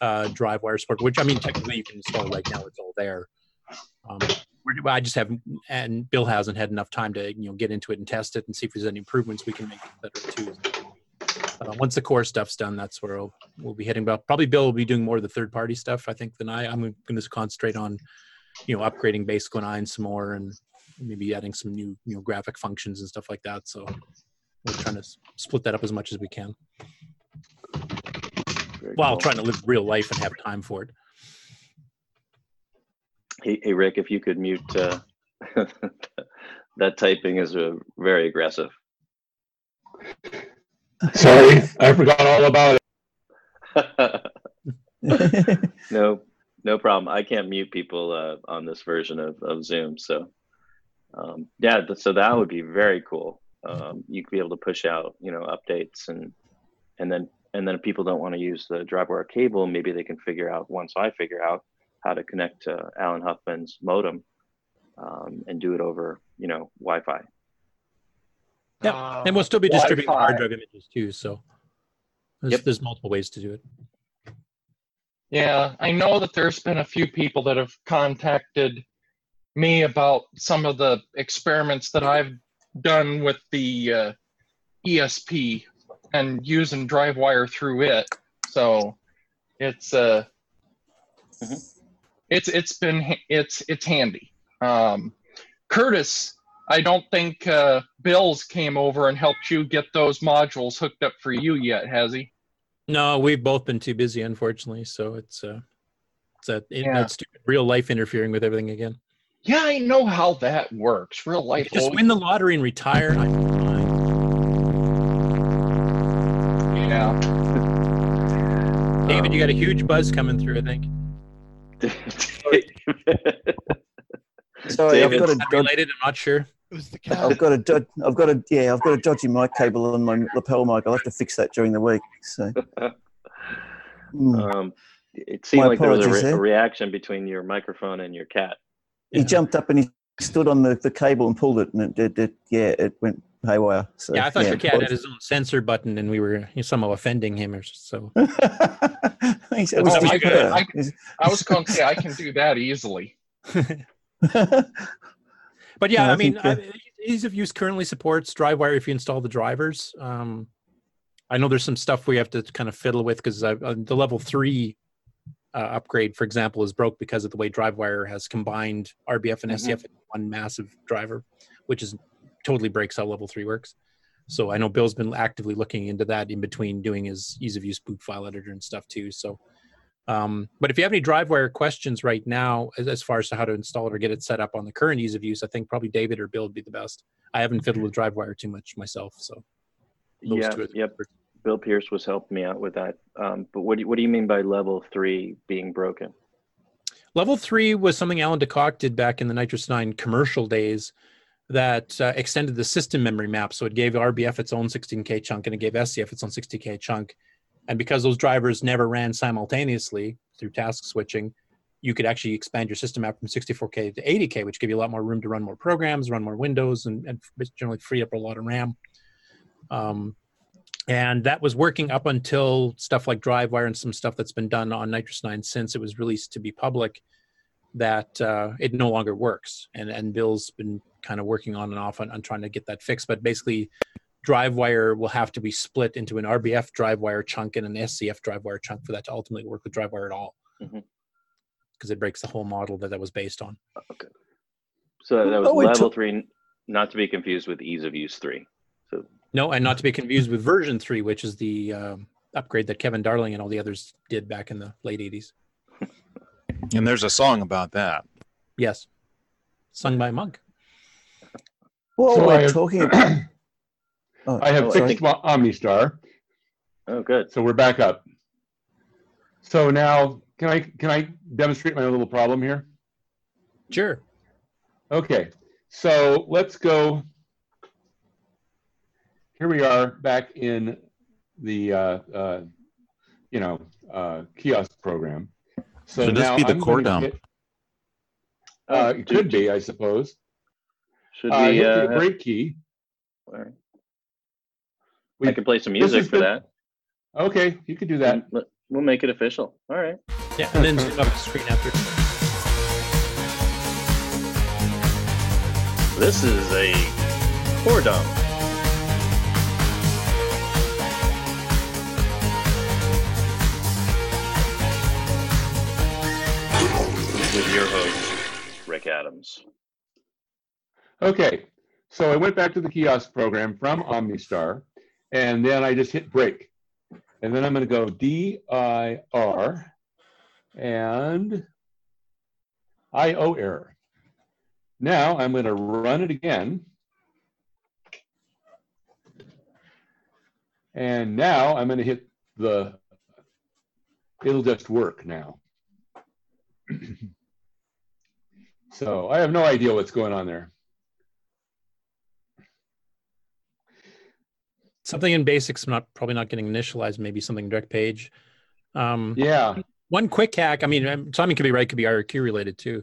uh, drive wire support. Which I mean, technically you can install right now. It's all there. Um, I just haven't, and Bill hasn't had enough time to you know get into it and test it and see if there's any improvements we can make better too. Uh, once the core stuff's done, that's where we'll, we'll be hitting. But probably Bill will be doing more of the third party stuff, I think, than I. I'm going to concentrate on, you know, upgrading Basic 9 some more and maybe adding some new, you know, graphic functions and stuff like that. So we're trying to split that up as much as we can while cool. trying to live real life and have time for it. Hey, hey Rick, if you could mute uh, that typing is uh, very aggressive. Sorry, I forgot all about it. no, no problem. I can't mute people uh, on this version of, of Zoom. So, um, yeah, so that would be very cool. Um, you could be able to push out, you know, updates and and then and then if people don't want to use the DriveWire cable, maybe they can figure out once I figure out how to connect to Alan Huffman's modem um, and do it over, you know, Wi-Fi. Yeah, and we'll still be distributing Wi-Fi. hard drive images too. So there's, there's multiple ways to do it. Yeah, I know that there's been a few people that have contacted me about some of the experiments that I've done with the uh, ESP and using DriveWire through it. So it's uh, it's it's been it's it's handy. Um, Curtis, I don't think uh, Bill's came over and helped you get those modules hooked up for you yet, has he? No, we've both been too busy, unfortunately. So it's uh, it's that it, Yeah. stupid real life interfering with everything again. Yeah, I know how that works. Real life. Just always- win the lottery and retire. I- Yeah. David, you got a huge buzz coming through. I think. Sorry, I've got a dod- related. I'm not sure. It was the cat. I've got a dod- I've got a yeah I've got a dodgy mic cable on my lapel mic. I'll have to fix that during the week. So Mm. Um, it seemed My like there was a, re- a reaction between your microphone and your cat. he jumped up and he stood on the, the cable and pulled it, and it, it, it yeah it went haywire. So yeah, I thought your cat had his own censor button, and we were somehow offending him or so. He said, Oh, I, could- I, I was going to say I can do that easily. But yeah, No, I I, mean, think, uh, I, ease of use currently supports DriveWire if you install the drivers. Um, I know there's some stuff we have to kind of fiddle with because uh, the level three uh, upgrade, for example, is broke because of the way DriveWire has combined RBF and. SCF in one massive driver, which is totally breaks how level three works. So I know Bill's been actively looking into that in between doing his ease of use boot file editor and stuff too. So, um, but if you have any DriveWire questions right now, as, as far as to how to install it or get it set up on the current ease of use, I think probably David or Bill would be the best. I haven't fiddled with DriveWire too much myself, so those yeah, two are the yep. Bill Pierce was helping me out with that. Um, but what do you, what do you mean by level three being broken? Level three was something Alan DeKok did back in the NitrOS-9 commercial days that uh, extended the system memory map. So it gave RBF its own 16K chunk and it gave SCF its own 60K chunk. And because those drivers never ran simultaneously through task switching, you could actually expand your system map from 64K to 80K, which gave you a lot more room to run more programs, run more windows, and, and generally free up a lot of RAM. Um, and that was working up until stuff like DriveWire and some stuff that's been done on NitrOS-9 since it was released to be public that uh, it no longer works. And and Bill's been kind of working on and off on, on trying to get that fixed. But basically, DriveWire will have to be split into an RBF DriveWire chunk and an SCF DriveWire chunk for that to ultimately work with DriveWire at all. Because it breaks the whole model that that was based on. Okay, so that was Oh, level so- three, not to be confused with ease of use three. So No, and not to be confused with version three, which is the um, upgrade that Kevin Darling and all the others did back in the late 80s. And there's a song about that. Yes. Sung by Monk. While So we're I have- talking about, Oh, I have oh, sorry. fixed my OmniStar. Oh, good. So we're back up. So now, can I can I demonstrate my little problem here? Sure. Okay. So let's go. Here we are back in the uh, uh, you know uh, kiosk program. So Should this now be the I'm core dump? hit- uh, it could be, I suppose. Should Uh, we? hit Uh, the break key. all right. We- I can play some music for the- that. Okay, you could do that. We'll- We'll make it official. All right. Yeah, and then zoom up the screen after. This is a core dump. With your host, Rick Adams. Okay, so I went back to the kiosk program from OmniStar, and then I just hit break. And then I'm going to go D-I-R and I-O error. Now I'm going to run it again. And now I'm going to hit the, it'll just work now. so I have no idea what's going on there. Something in basics, not probably not getting initialized, maybe something direct page. Um, Yeah. One quick hack. I mean, um, Simon could be right, could be IRQ related too.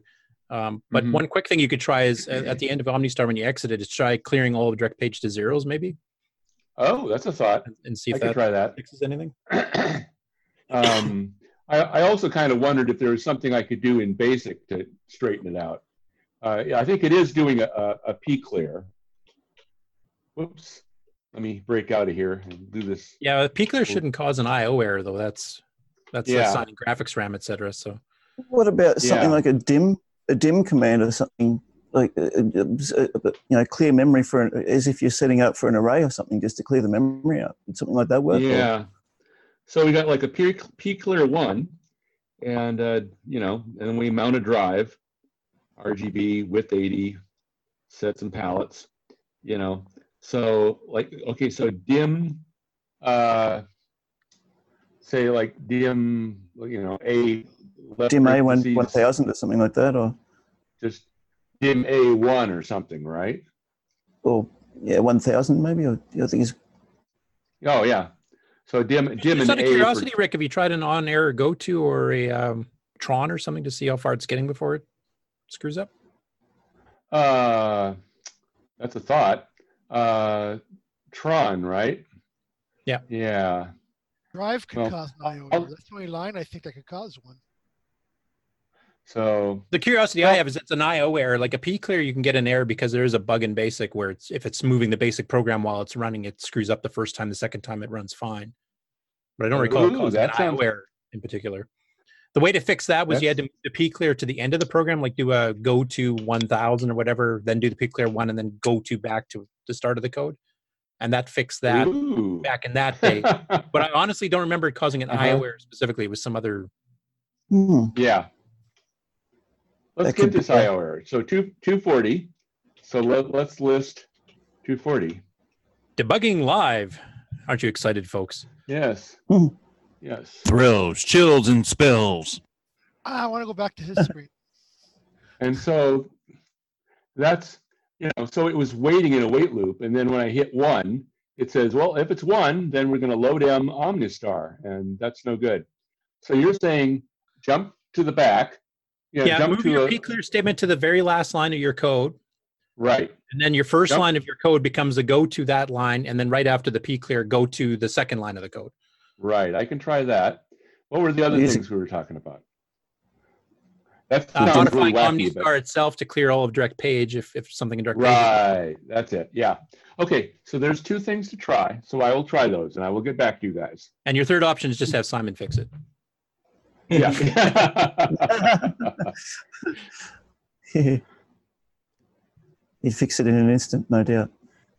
Um, but Mhm. one quick thing you could try is at, at the end of OmniStar when you exit it, is try clearing all of direct page to zeros, maybe, Oh, that's a thought. and see if I that try that. fixes anything. Um, I, I also kind of wondered if there was something I could do in BASIC to straighten it out. Uh, yeah, I think it is doing a a, a, a P clear. Whoops. Let me break out of here and do this. Yeah, pclear shouldn't cause an IO error though. That's that's Yeah. assigning graphics RAM, etc. So What about something Yeah. like a dim a dim command or something like uh, uh, uh, you know clear memory for an, as if you're setting up for an array or something just to clear the memory out? Would something like that work? or- Yeah. So we got like a P, P clear one, and uh, you know, and then we mount a drive, RGB with 80, set some palettes, you know. So like okay, so dim, uh, say like dim, you know, a dim A one one thousand or something like that, or just dim A one or something, right? or yeah, one thousand maybe. Or I think it's Oh yeah. So dim dim Just and out of A for- curiosity, Rick, have you tried an on-air go-to or a um, Tron or something to see how far it's getting before it screws up? Uh, that's a thought. Uh, Tron, right? Yeah. Yeah. Drive could Well, cause an IO error. That's the only line I think that could cause one. So The curiosity I have is it's an IO error. Like a P clear, you can get an error because there is a bug in BASIC where it's if it's moving the basic program while it's running, it screws up the first time. The second time, it runs fine. But I don't recall it Ooh, causing an that IO sounds- error in particular. The way to fix that was you had to move the P clear to the end of the program, like do a go to 1000 or whatever, then do the P clear one, and then go to back to the start of the code. And that fixed that Ooh. back in that day. but I honestly don't remember it causing an Uh-huh. IO error specifically. It was some other. yeah. Let's That get this be- yeah. IO error. So two two forty. So let let's list two forty. Debugging live. Aren't you excited, folks? Yes. Yes. Thrills, chills, and spills. Ah, I want to go back to history. And so that's you know, so it was waiting in a wait loop, and then when I hit one, it says, well, if it's one, then we're going to load M Omnistar, and that's no good. So you're saying jump to the back, yeah, Yeah, jump move to your a, P clear statement to the very last line of your code. Right, And then your first Yep. line of your code becomes a go to that line. And then right after the P clear, go to the second line of the code. right. I can try that. What were the other Easy. things we were talking about? That Uh, sounds really modifying wacky, but OmniStar itself to clear all of direct page if, if something in direct page. right, that's it. Yeah. Okay, so there's two things to try. So I will try those, and I will get back to you guys. And your third option is just have Simon fix it. Yeah. He'd fix it in an instant, no doubt.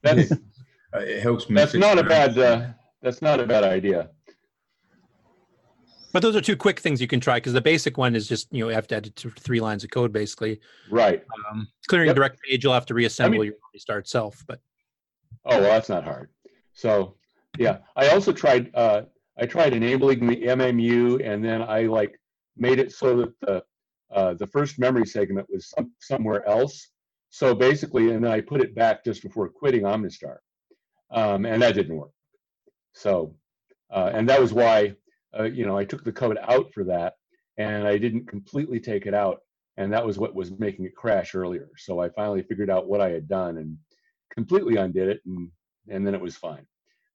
That's it helps me. that's not a bad. Uh, that's not a bad idea. But those are two quick things you can try because the basic one is just, you know, you have to add it to three lines of code basically. Right. Um, clearing Yep. direct page, you'll have to reassemble mean- your OmniStar itself. But Oh well, that's not hard. So yeah, I also tried. Uh, I tried enabling the MMU, and then I like made it so that the uh, the first memory segment was some, somewhere else. So basically, and I put it back just before quitting Omnistar, um, and that didn't work. So, uh, and that was why uh, you know I took the code out for that, and I didn't completely take it out, and that was what was making it crash earlier. So I finally figured out what I had done and completely undid it, and and then it was fine.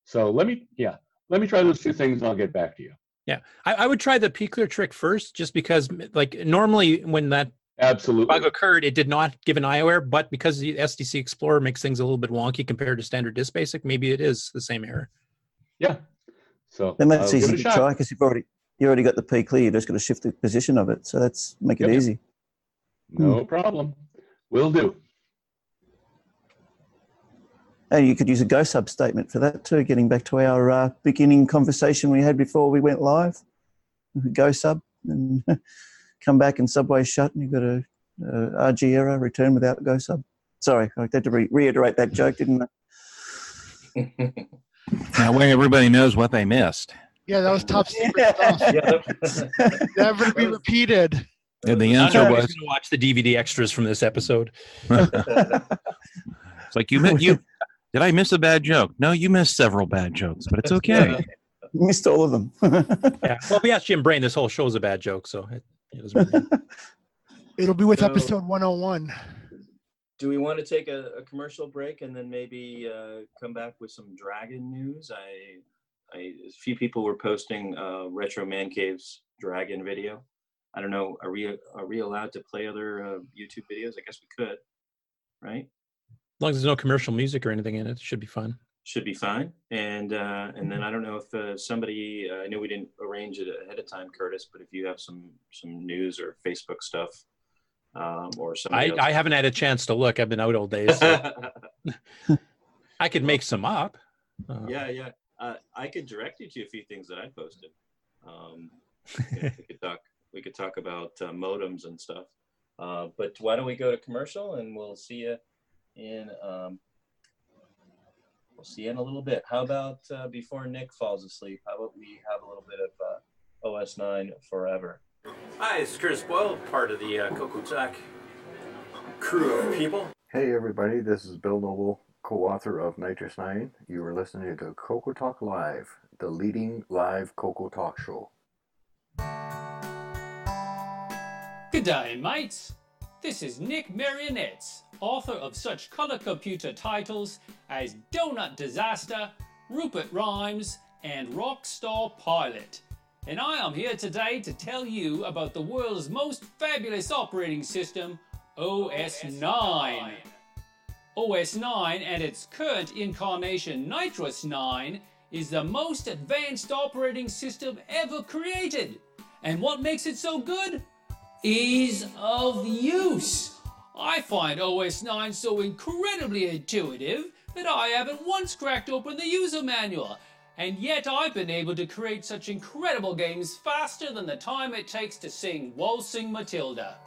So let me yeah, let me try those two things, and I'll get back to you. yeah, I, I would try the P clear trick first just because, like, normally when that Absolutely. bug occurred, it did not give an IO error, but because the SDC Explorer makes things a little bit wonky compared to standard disk basic, maybe it is the same error. Yeah. So Then that's I'll easy to try because you've already you already got the P clear. You just got to shift the position of it. So that's make it Yep, yep. easy. No problem. Will do. And you could use a go sub statement for that too. Getting back to our uh, beginning conversation we had before we went live, go sub and come back and Subway shut, and you've got a, a RG error return without go sub. Sorry, I had to re- reiterate that joke, didn't I? That way everybody knows what they missed. Yeah, that was top secret stuff. Never to be repeated. And the answer know who's was gonna watch the DVD extras from this episode. it's like you mi- you did I miss a bad joke? No, you missed several bad jokes, but it's okay. Missed all of them. yeah. Well, we asked Jim Brain. This whole show is a bad joke, so it, it doesn't really It'll be with So- episode 101. Do we want to take a, a commercial break and then maybe uh, come back with some Dragon news? I, I, a few people were posting uh, Retro Man Cave's Dragon video. I don't know. Are we are we allowed to play other uh, YouTube videos? I guess we could, right? As long as there's no commercial music or anything in it, it should be fun. Should be fine. And uh, and then I don't know if uh, somebody. Uh, I know we didn't arrange it ahead of time, Curtis. But if you have some some news or Facebook stuff, um, or I, I haven't had a chance to look. I've been out all day. So I could make some up. Uh, yeah, yeah. Uh, I could direct you to a few things that I posted. Um, yeah, we could talk. We could talk about uh, modems and stuff. Uh, but why don't we go to commercial and we'll see you in. Um, we'll see you in a little bit. How about uh, before Nick falls asleep? How about we have a little bit of uh, OS 9 forever? Hi, it's Curtis Boyle, part of the uh, Coco Talk crew of people. Hey everybody, this is Bill Noble co-author of NitrOS-9. You are listening to Coco Talk Live, the leading live Coco Talk show. Good day, mates. This is Nick Marentes, author of such color computer titles as Donut Disaster, Rupert Rhymes, and Rockstar Pilot. And I am here today to tell you about the world's most fabulous operating system, OS 9. OS 9 and its current incarnation, NitrOS-9, is the most advanced operating system ever created. And what makes it so good? Ease of use. I find OS 9 so incredibly intuitive that I haven't once cracked open the user manual, and yet I've been able to create such incredible games faster than the time it takes to sing Waltzing Matilda.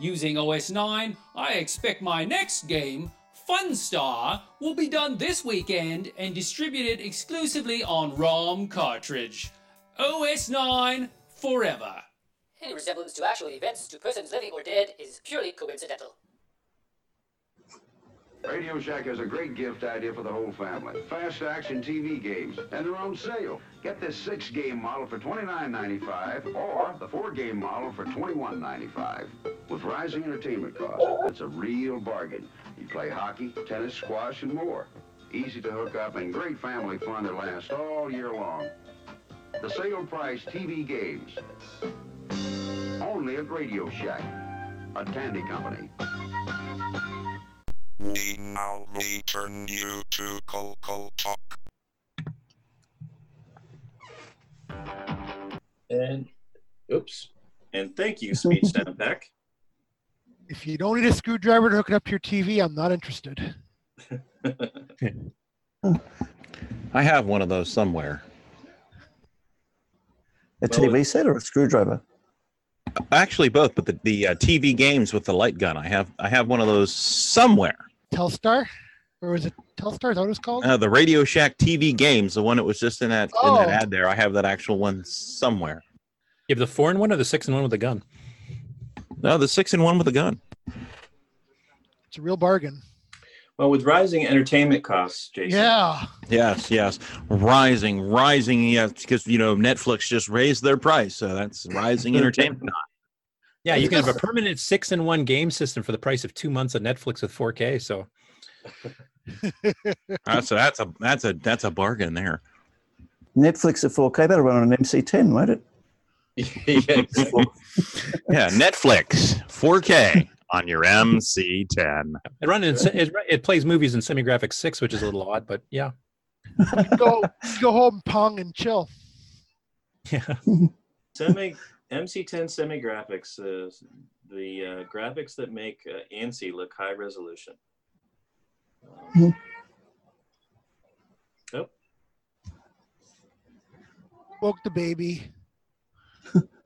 Using OS 9, I expect my next game, Funstar, will be done this weekend and distributed exclusively on ROM cartridge. OS 9 forever. Any resemblance to actual events to persons living or dead is purely coincidental. Radio Shack has a great gift idea for the whole family. Fast action TV games, and they're on sale. Get this six-game model for $29.95 or the four-game model for $21.95. With rising entertainment costs, it's a real bargain. You play hockey, tennis, squash, and more. Easy to hook up and great family fun that lasts all year long. The sale price TV games. Only at Radio Shack, a candy company. We now return you to Coco Talk. And oops. And thank you, Speech Sound Pack. If you don't need a screwdriver to hook it up to your TV, I'm not interested. I have one of those somewhere. A TV set or a screwdriver? Actually, both, but the, the uh, TV games with the light gun. I have I have one of those somewhere. Telstar? Or was it Telstar? Is that what it's called? Uh, the Radio Shack TV games, the one that was just in that in Oh. that ad there. I have that actual one somewhere. You have the four in one or the six in one with the gun? No, the six in one with a gun. It's a real bargain. Well, with rising entertainment costs, Jason. Yeah. Yes, yes, rising, rising. Yes, because you know Netflix just raised their price, so that's rising entertainment. Yeah, you can have a permanent six in one game system for the price of two months of Netflix with 4K. So That's a, that's a that's a that's a bargain there. Netflix at 4K, that'll run on an MC10, won't it? Yeah, Netflix 4K on your MC10. it run in, it, it plays movies in semi-graphics six, which is a little odd, but yeah. go go home, pong, and chill. Yeah. Semi MC10 semi graphics, uh, the uh, graphics that make uh, ANSI look high resolution. Um, oh, Woke the baby.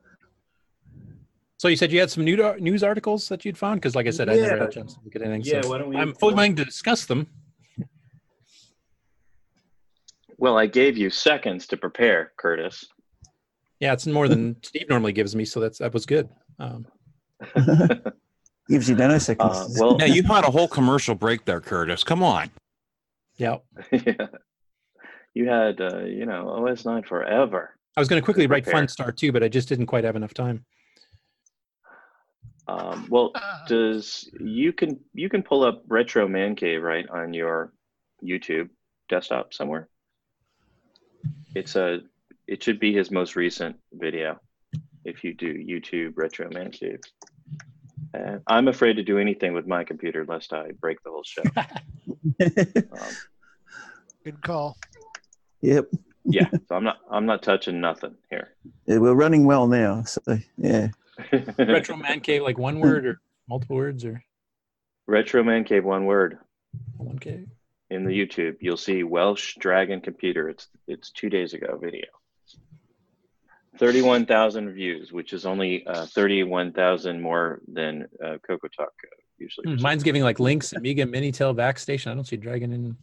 So you said you had some new news articles that you'd found? Because like I said, I never had a chance to look at anything. Yeah, so why don't we- I'm fully willing to discuss them. well, I gave you seconds to prepare, Curtis. Yeah, it's more than Steve normally gives me, so that's that was good. Um, Gives you nanoseconds. well, yeah, you had a whole commercial break there, Curtis. Come on. yeah, yeah. You had, uh, you know, OS9 forever. I was going to quickly write Prepare. Funstar too, but I just didn't quite have enough time. Um, well, does you can you can pull up Retro Man Cave right on your YouTube desktop somewhere? It's a it should be his most recent video if you do YouTube Retro Man Cave. And I'm afraid to do anything with my computer lest I break the whole show. um, Good call. Yep. yeah, so I'm not I'm not touching nothing here. Yeah, we're running well now. So, yeah. Retro Man Cave, like one word or multiple words or Retro Man Cave, one word. one cave. In the YouTube, you'll see Welsh Dragon Computer. It's it's two days ago video. Thirty-one thousand views, which is only uh, thirty-one thousand more than uh, Coco Talk uh, usually. Hmm, Mine's giving like links, Amiga Minitel backstation. I don't see Dragon in.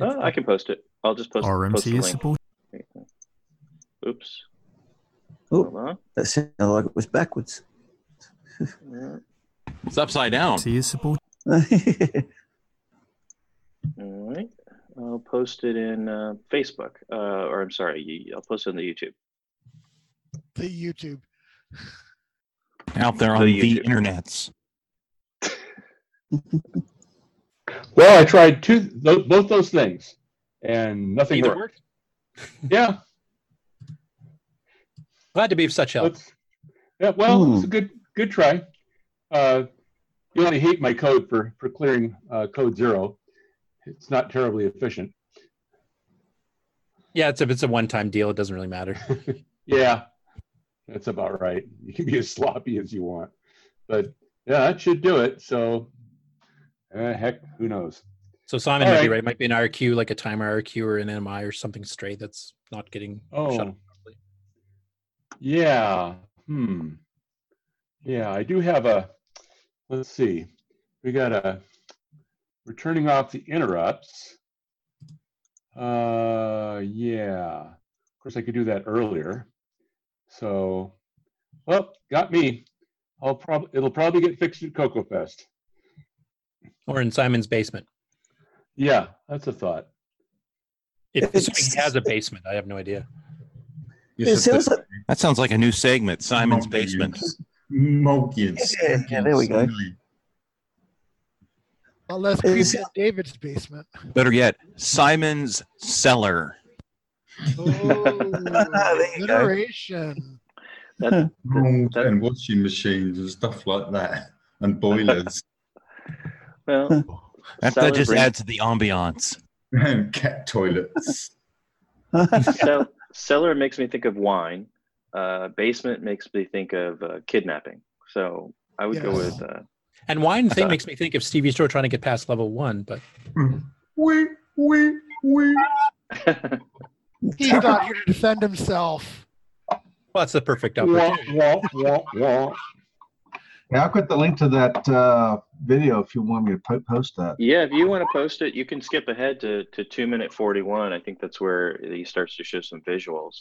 Oh, I can post it. I'll just post, post RMC the is link. support. Oops. Oh, Hold that sounded like it was backwards. Yeah. It's upside down. RMC is support. All right. I'll post it in uh, Facebook, uh, or I'm sorry, I'll post it on the YouTube. The YouTube. Out there on The the internets. Well, I tried two, tho- both those things, and nothing Either worked. Yeah, Glad to be of such help. yeah. Well, Hmm. it's a good good try. Uh, you only hate my code for for clearing uh, code zero. It's not terribly efficient. Yeah, it's if it's a one-time deal, it doesn't really matter. Yeah, that's about right. You can be as sloppy as you want, but yeah, that should do it. So, uh, heck, who knows? So Simon All might be right. right. Might be an RQ, like a timer RQ or an MI or something straight that's not getting oh. shut off. Yeah. Hmm. Yeah, I do have a. Let's see. We got a. We're turning off the interrupts. Uh, yeah. Of course, I could do that earlier. So, well, got me. I'll probably it'll probably get fixed at CocoFest. Or in Simon's basement. Yeah, that's a thought. If assuming he has a basement, I have no idea. It sounds like That sounds like a new segment, Simon's Basement. Mortgage. Yeah, yeah, there we go. Well, less Is- creepy than David's basement. Better yet, Simon's Cellar. Oh, generation. That, Mold and washing machines and stuff like that, and boilers. well, That, that just brings- adds to the ambiance. and cat toilets. Cell- cellar makes me think of wine. Uh, basement makes me think of uh, kidnapping. So I would go with. Uh, And wine thing makes me think of Stevie Store trying to get past level one, but Wee, wee, wee. He's not here to defend himself. well, that's the perfect opportunity. wah, wah, wah. Yeah, I'll put the link to that uh, video if you want me to po- post that. yeah, if you want to post it, you can skip ahead to, to two minute 41. I think that's where he starts to show some visuals.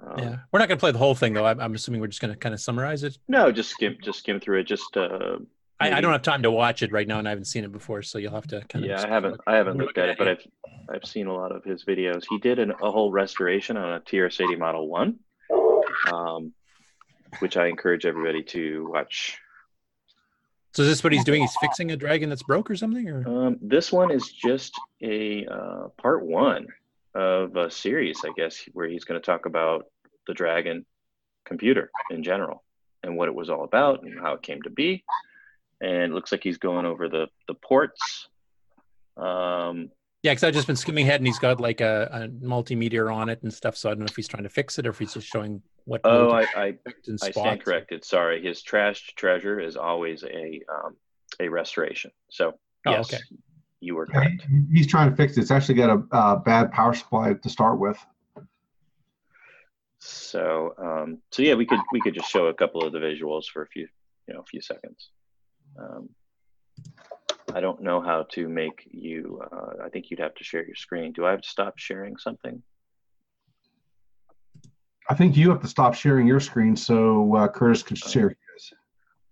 Um, Yeah, we're not going to play the whole thing though. I'm, I'm assuming we're just going to kind of summarize it. No, just skim just skim through it. Just uh, I, I don't have time to watch it right now, and I haven't seen it before, so you'll have to kind of. Yeah, I haven't I haven't looked at it, but I've I've seen a lot of his videos. He did an, a whole restoration on a TRS-80 Model One, um, which I encourage everybody to watch. So is this what he's doing? He's fixing a dragon that's broke or something, or Um, this one is just a uh, part one of a series, I guess, where he's going to talk about the Dragon computer in general and what it was all about and how it came to be. And it looks like he's going over the the ports. Um, yeah, because I've just been skimming ahead, and he's got like a, a multimeter on it and stuff. So I don't know if he's trying to fix it or if he's just showing what. Oh, I I, I stand corrected. Sorry, his trashed treasure is always a um, a restoration. So Oh, yes, okay. You were correct. He's trying to fix it. It's actually got a uh, bad power supply to start with. So um, so yeah, we could we could just show a couple of the visuals for a few you know a few seconds. Um, I don't know how to make you. Uh, I think you'd have to share your screen. Do I have to stop sharing something? I think you have to stop sharing your screen so uh, Curtis can share his.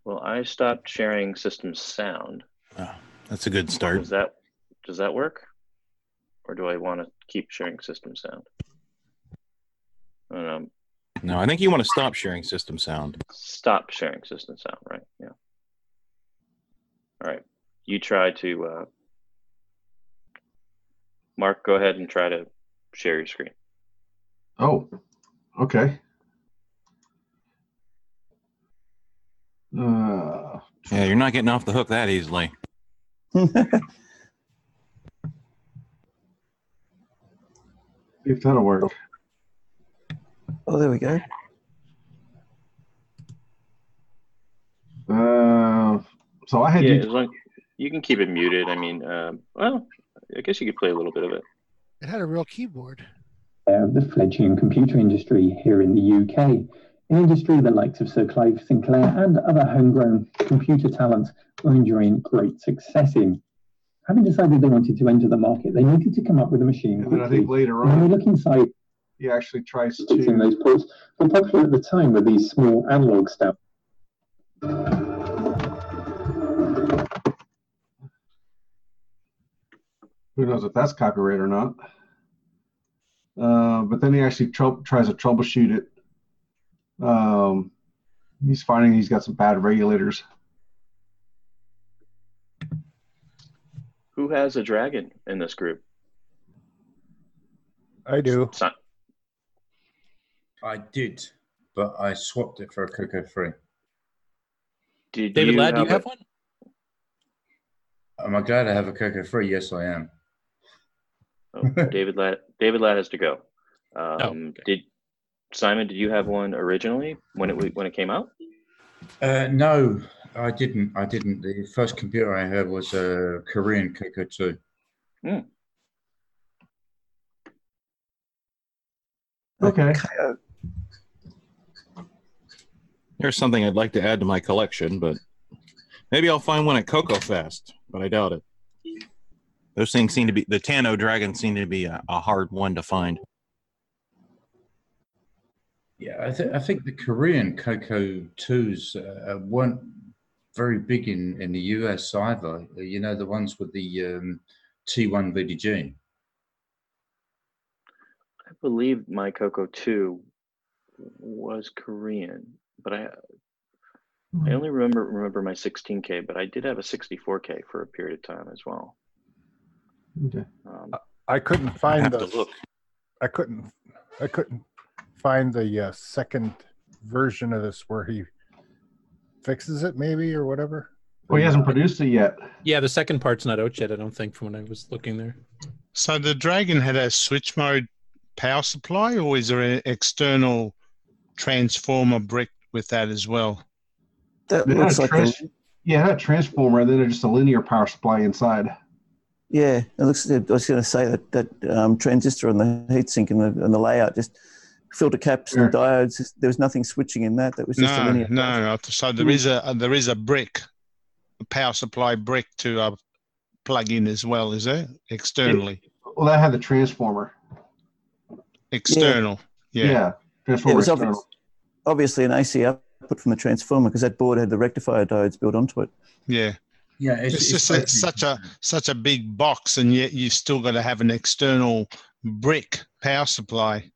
Well, I stopped sharing system sound. That's a good start. Does that does that work, or do I want to keep sharing system sound? I don't know. No, I think you want to stop sharing system sound. Stop sharing system sound, right? Yeah. All right. You try to, uh, Mark, go ahead and try to share your screen. Oh, okay. Uh, Yeah, you're not getting off the hook that easily. if that'll work. Oh, there we go. Uh, so I had yeah, you. as long you can keep it muted. I mean, um, well, I guess you could play a little bit of it. It had a real keyboard. of the fledgling computer industry here in the UK, an industry the likes of Sir Clive Sinclair and other homegrown computer talents are enjoying great success in. Having decided they wanted to enter the market, they needed to come up with a machine And then I think later And when we look inside, he actually tries to. those ports, were popular at the time with these small analog stuff. Who knows if that's copyright or not? Uh, but then he actually trou- tries to troubleshoot it. Um, he's finding he's got some bad regulators. Who has a dragon in this group? I do. Si- I did, but I swapped it for a Coco Free. Did David Ladd, do you a- have one? Am I glad I have a Coco Free? Yes, I am. Oh, David Ladd. David Ladd has to go. Oh, Um, Did Simon? Did you have one originally when it when it came out? Uh, no, I didn't. I didn't. The first computer I had was a Korean Coco 2. Okay. There's something I'd like to add to my collection, but maybe I'll find one at Coco Fest, but I doubt it. Those things seem to be the Tano Dragon seem to be a, a hard one to find. Yeah, I, th- I think the Korean Coco 2s uh, weren't very big in, in the US either. You know, the ones with the um, T1 VDG. I believe my Coco Two was Korean, but I I only remember remember my 16K, but I did have a 64K for a period of time as well. Okay. Um, I couldn't find the. to look. I couldn't. I couldn't find the uh, second version of this where he fixes it, maybe or whatever. Well, he hasn't produced it yet. Yeah, the second part's not out yet. I don't think from when I was looking there. So the Dragon had a switch mode power supply, or is there an external transformer brick with that as well? That It had looks like trans- a, yeah, it had a transformer and then just a linear power supply inside. yeah. It looks. I was going to say that that um, transistor on the heatsink and the and the layout just filter caps and diodes. There was nothing switching in that. That was just a No, linear. no, no. So there is a there is a brick, a power supply brick to uh, plug in as well, is there? Externally, Well, that had the transformer. external. Yeah. Yeah, It transformer was external. obvious, obviously an AC output from the transformer because that board had the rectifier diodes built onto it. Yeah. Yeah, It's, it's, just it's it's such a such a big box, and yet you've still got to have an external brick power supply.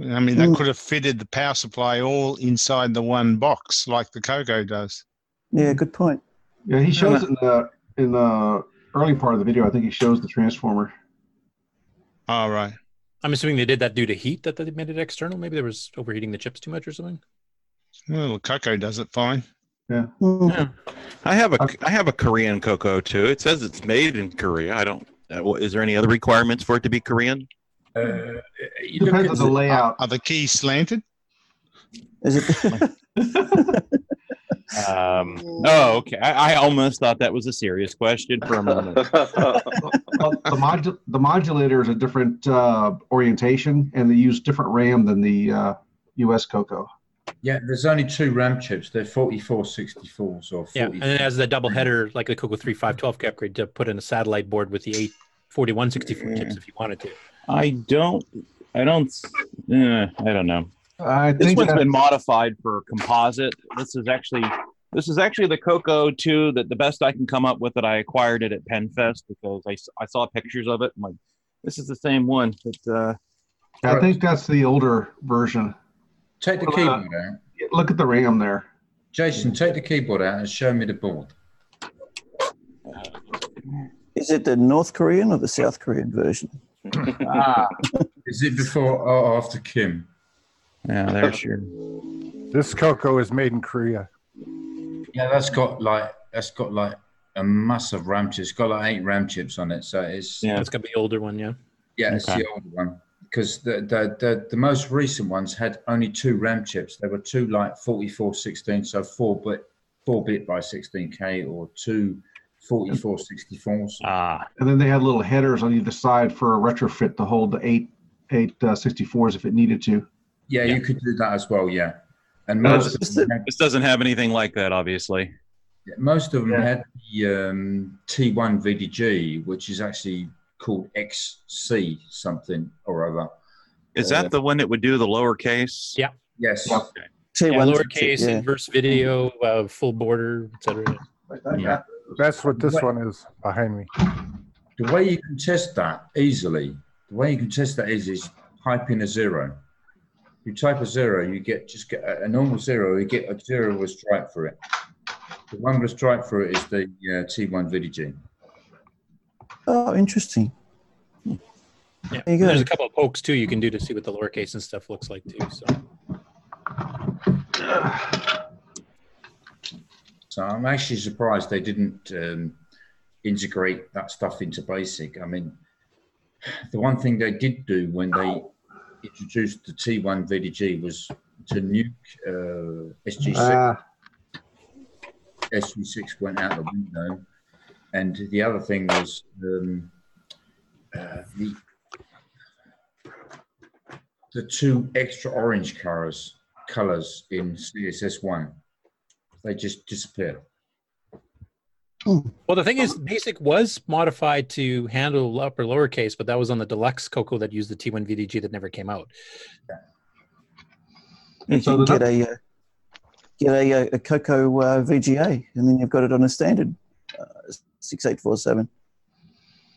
I mean, they Mm. could have fitted the power supply all inside the one box, like the Coco does. Yeah, good point. Yeah, he shows it in the in the early part of the video. I think he shows the transformer. All right. I'm assuming they did that due to heat that they made it external. Maybe there was overheating the chips too much or something. Well, the Coco does it fine. Yeah. Yeah. I have a I have a Korean Coco too. It says it's made in Korea. I don't. Uh, is there any other requirements for it to be Korean? Uh, you look Depends at on the layout. Are the keys slanted? Is it? Um, oh, okay. I, I almost thought that was a serious question for a moment. Well, the, modu- the modulator is a different uh, orientation, and they use different RAM than the uh, US Coco. Yeah, there's only two RAM chips. They're 4464s or 40. Yeah, and then as the double header, like the Coco 3 512 K upgrade, to put in a satellite board with the eight 4164 chips if you wanted to. I don't. I don't. Uh, I don't know. I This think one's that- been modified for composite. This is actually this is actually the Coco 2 that the best I can come up with that I acquired it at PenFest because I, I saw pictures of it. I'm like, this is the same one. But uh, I think that's the older version. Take the Well, uh, keyboard out. Look at the RAM there. Jason, take the keyboard out and show me the board. Is it the North Korean or the South Korean version? Ah, is it before or after Kim? Yeah, there's your. This Coco is made in Korea. Yeah, that's got like that's got like a massive RAM chip. It's got like eight RAM chips on it, so it's Yeah, it's gonna be the older one. Yeah. yeah, it's Okay. the older one because the, the the the most recent ones had only two RAM chips. There were two like 4416, so four bit four bit by 16k, or two 4464s. Ah, And then they had little headers on either side for a retrofit to hold the eight eight uh, 64s if it needed to. Yeah, you could do that as well. Yeah, and No, most of this, them had, this doesn't have anything like that, obviously. most of them had the um, T1 VDG, which is actually called XC something or other. Is Uh, that the one that would do the lowercase? Yeah. Yes. Yeah, lowercase, inverse video, uh, full border, etc. Yeah. That's what this one is behind me. the way you can test that easily, the way you can test that is is type in a zero. You type a zero, you get just get a, a normal zero. You get a zero with a stripe through it. The one with a stripe through it is the uh, T1 VDG. Oh, interesting. Yeah. There you go. There's a couple of pokes too you can do to see what the lowercase and stuff looks like too. So So I'm actually surprised they didn't um, integrate that stuff into BASIC. I mean, the one thing they did do when they introduced the T1 VDG was to nuke uh, SG6. Ah. SG6 went out the window, and the other thing was um, uh, the the two extra orange colors colors in CSS1. They just disappeared. Well, the thing is, Basic was modified to handle upper lowercase, but that was on the deluxe Coco that used the T1 VDG that never came out. You So can the- get a uh, get a, uh, a Coco uh, VGA, and then you've got it on a standard uh, six eight four seven.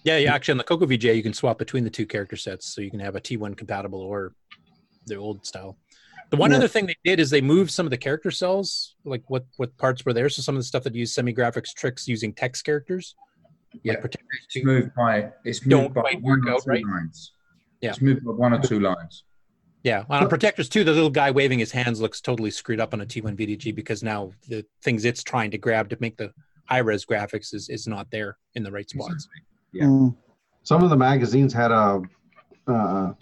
Yeah, yeah. Actually, on the Coco VGA, you can swap between the two character sets, so you can have a T1 compatible or the old style. The one Yeah. other thing they did is they moved some of the character cells, like what what parts were there. So some of the stuff that used semi graphics tricks using text characters. Yeah, like Protectors it's moved by it's Don't moved by one work or out, two right? lines. Yeah. It's moved by one or two lines. Yeah, on Protectors 2, the little guy waving his hands looks totally screwed up on a T1 VDG because now the things it's trying to grab to make the high res graphics is, is not there in the right spots. Yeah. Mm. Some of the magazines had a uh,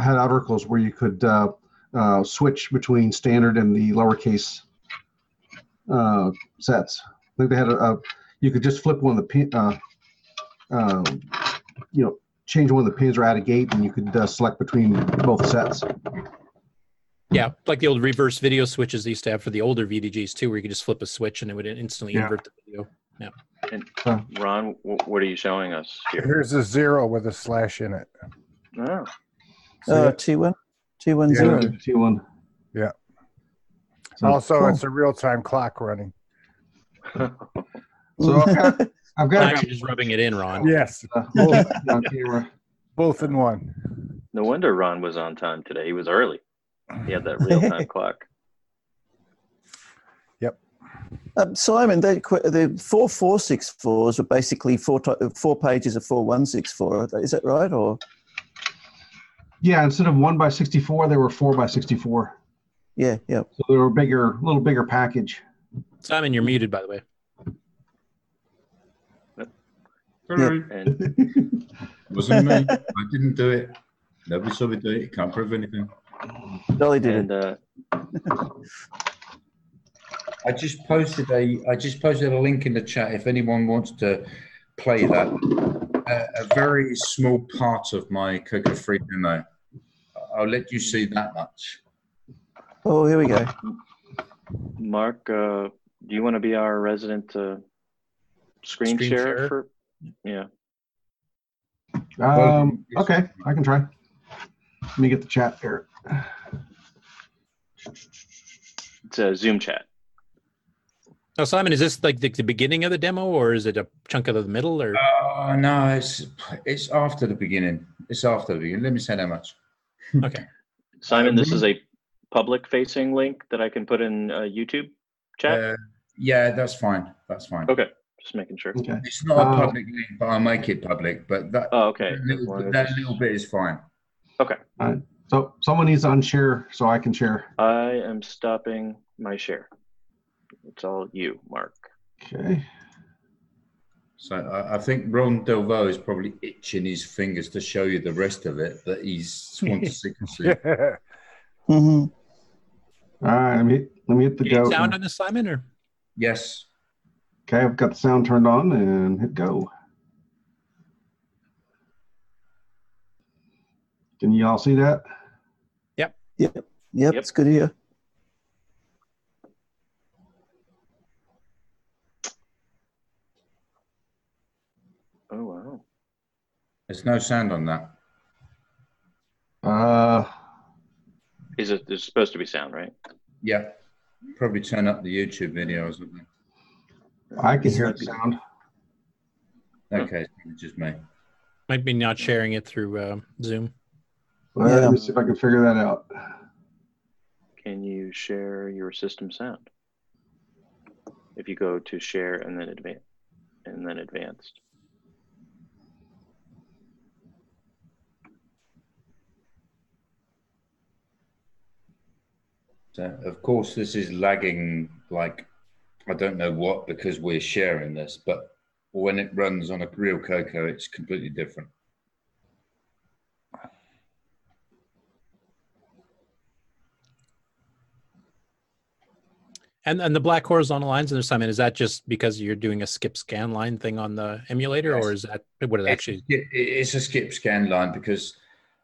had articles where you could uh, uh, switch between standard and the lowercase uh, sets. I think they had a, a you could just flip one of the pin, uh, uh, you know, change one of the pins or add a gate, and you could uh, select between both sets. Yeah, like the old reverse video switches they used to have for the older VDGs too, where you could just flip a switch and it would instantly Yeah. invert the video. Yeah. And Ron, wh- what are you showing us here? Here's a zero with a slash in it. Oh, See Uh, it? T one, T one Yeah. T one. Yeah. So, Also, cool. it's a real time clock running. So I've got, I've Now you're just rubbing it in, Ron. Yes, uh, both both in one. no wonder Ron was on time today. He was early. He had that real time clock. Yep. Um, Simon, they, the four four six fours are basically four four pages of four one six four. Is that right? Or Yeah, instead of one by sixty-four, they were four by sixty-four. yeah, yeah. So they were a bigger, a little bigger package. Simon, you're muted, by the way. Sorry. And Wasn't me. I didn't do it. Nobody saw me do it. Can't prove anything. Dolly did and it. uh, I just posted a I just posted a link in the chat if anyone wants to play that. A, a very small part of my Coco Free demo. I'll let you see that much. Oh, here we go. Mark, uh, do you want to be our resident uh, screen, Screen share share? for? Yeah. Um, okay, I can try. Let me get the chat here. It's a Zoom chat. Now, Simon, is this like the, the beginning of the demo, or is it a chunk of the middle, or Oh no, it's it's after the beginning. It's after the beginning. Let me say that much. okay? Simon, this is a public facing link that I can put in uh, YouTube chat. Uh, yeah, that's fine. That's fine. okay. Just making sure. Okay. It's not a Uh, public link, but I'll make it public. But that Oh, okay. that, little, that little bit is fine. Okay. So someone needs to unshare so I can share. I am stopping my share. It's all you, Mark. Okay. So I, I think Ron Delvaux is probably itching his fingers to show you the rest of it, but he's wants secrecy. hmm All right. Let me let me hit the You need go. sound on this, Simon, or yes. Okay, I've got the sound turned on and hit go. Can you all see that? Yep, yep, Yep, It's good here. Oh wow. There's no sound on that. Uh, Is it? There's supposed to be sound, right? Yeah. Probably turn up the YouTube video or something. I can hear the sound. Okay, just me. Might be not sharing it through uh, Zoom. All right, let me see if I can figure that out. Can you share your system sound? If you go to share and then advance, and then advanced. So of course, this is lagging like I don't know what because we're sharing this, but when it runs on a real Coco, it's completely different. And and the black horizontal lines in the Simon, is that just because you're doing a skip scan line thing on the emulator, or is that what it It's, actually? it- it's a skip scan line because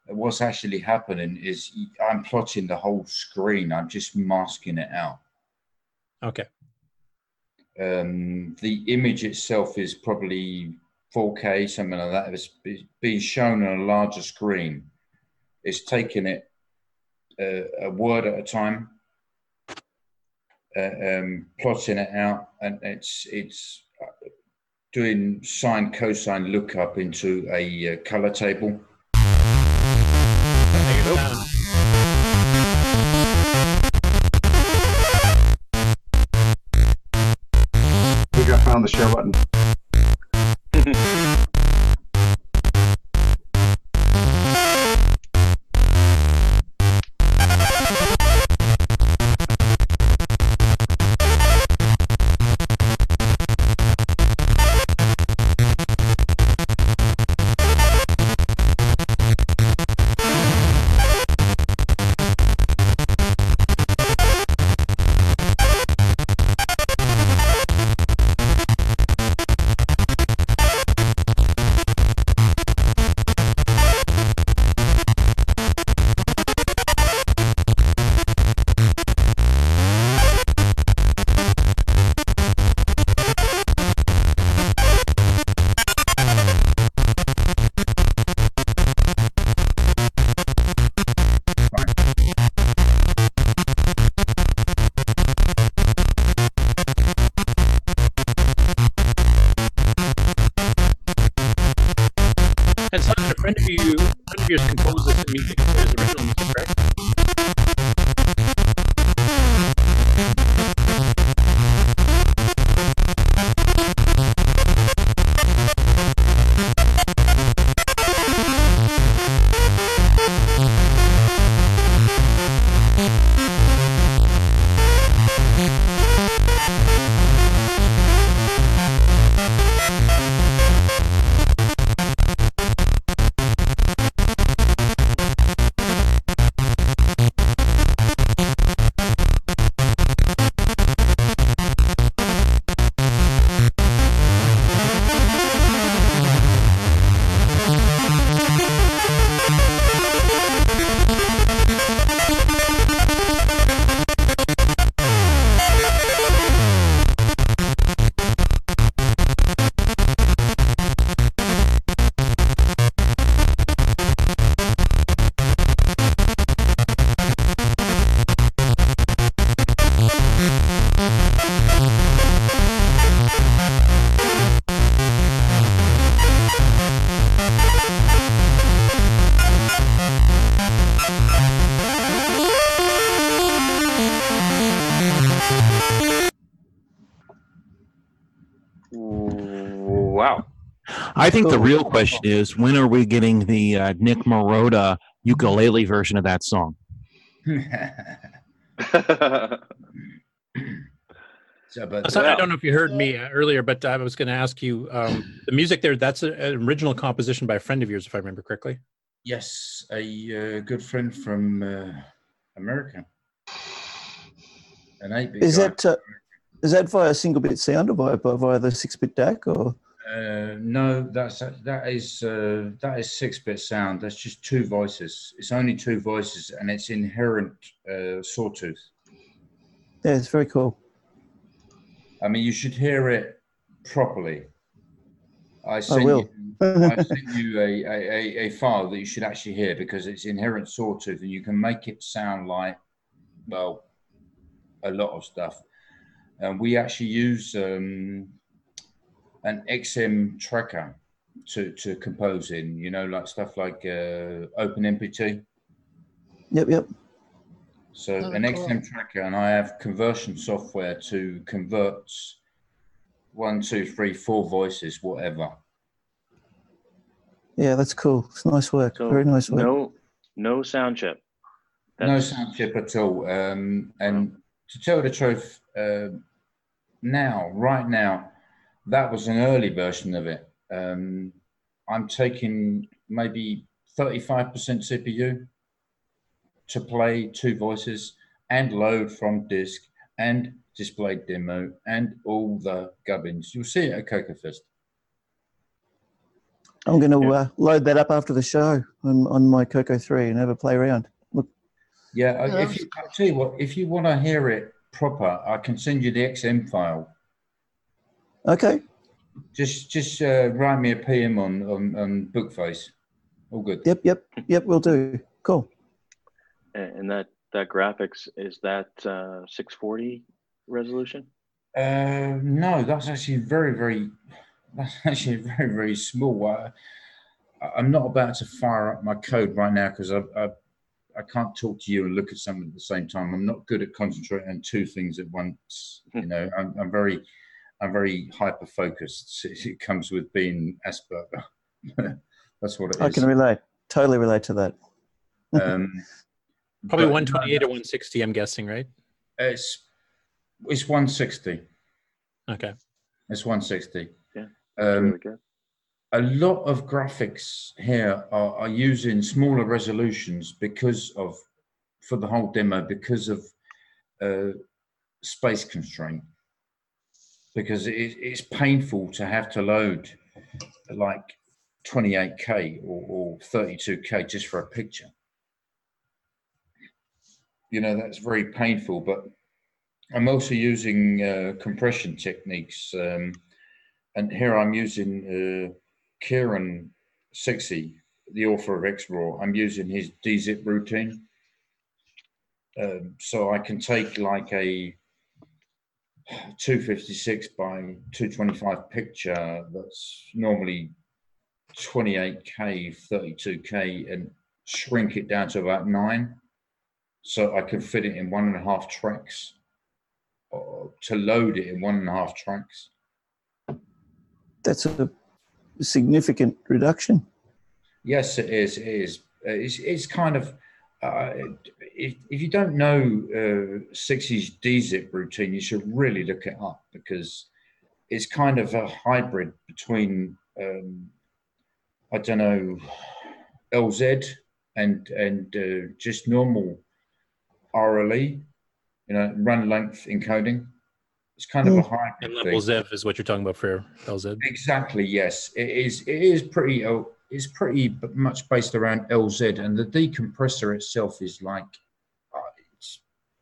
what's actually happening is I'm plotting the whole screen. I'm just masking it out. Okay. Um, the image itself is probably 4K, something like that. It's being shown on a larger screen. It's taking it uh, a word at a time, uh, um, plotting it out, and it's it's uh, doing sine cosine lookup into a uh, color table. I think I found the share button. I think the real question is when are we getting the uh, Nick Marotta ukulele version of that song? So, but So I don't know if you heard me uh, earlier, but I was going to ask you um, the music there. That's a- an original composition by a friend of yours, if I remember correctly. Yes, a uh, good friend from uh, America. An 8 bit Is guy. that uh, is that via single bit sound or via, via, via the six bit DAC or? Uh, no, that's that is uh, that is six bit sound. That's just two voices. It's only two voices, and it's inherent uh, sawtooth. Yeah, it's very cool. I mean, you should hear it properly. I sent will. you, I sent you a, a, a, a file that you should actually hear because it's inherent sawtooth, and you can make it sound like well a lot of stuff. And we actually use um, an XM tracker to to compose in. You know, like stuff like uh, OpenMPT. Yep, yep. So Oh, an cool. XM tracker, and I have conversion software to convert one, two, three, four voices, whatever. Yeah, that's cool. It's nice work. So Very nice work. no, no sound chip. No sound chip at all. Um, and to tell the truth, uh, now, right now, that was an early version of it. Um, I'm taking maybe 35% CPU to play two voices and load from disk and display demo and all the gubbins. You'll see it at CocoFest. I'm going to uh, load that up after the show on, on my Coco 3 and have a play around. Look, Yeah, Yeah, if you, I'll tell you what, if you want to hear it proper, I can send you the XM file. Okay. Just just uh, write me a PM on, on, on Bookface. All good. Yep, yep, yep, we'll do. Cool. And and that that graphics is that uh, 640 resolution. Uh, no, that's actually very, very, that's actually very, very small. I, I'm not about to fire up my code right now because I, I, I can't talk to you and look at something at the same time. I'm not good at concentrating on two things at once. You know, I'm, I'm very, I'm very hyper focused. It, it comes with being Asperger. that's what it is. I can relate. Totally relate to that. Um, Probably but- 128 or 160, I'm guessing, right? It's it's 160. Okay. It's 160. Yeah. Um, really good. a lot of graphics here are, are using smaller resolutions because of for the whole demo because of uh, space constraint because it, it's painful to have to load like 28k or, or 32k just for a picture. You know that's very painful but i'm also using uh, compression techniques um, and here i'm using uh, Ciaran sexy the author of XRoar. I'm using his dzip routine. Um, so i can take like a 256 by 225 picture that's normally 28k 32k and shrink it down to about nine so i can fit it in one and a half tracks or to load it in one and a half tracks That's a significant reduction. Yes, it is. It is. It's, it's kind of, uh, if, if you don't know uh, 60s DZIP routine, you should really look it up because it's kind of a hybrid between, um, I don't know, LZ and and uh, just normal RLE, you know, run length encoding. It's kind of a hybrid And thing. Lempel Ziv is what you're talking about for LZ. Exactly. Yes, it is. It is pretty. It's pretty much based around LZ, and the decompressor itself is like, uh, it's,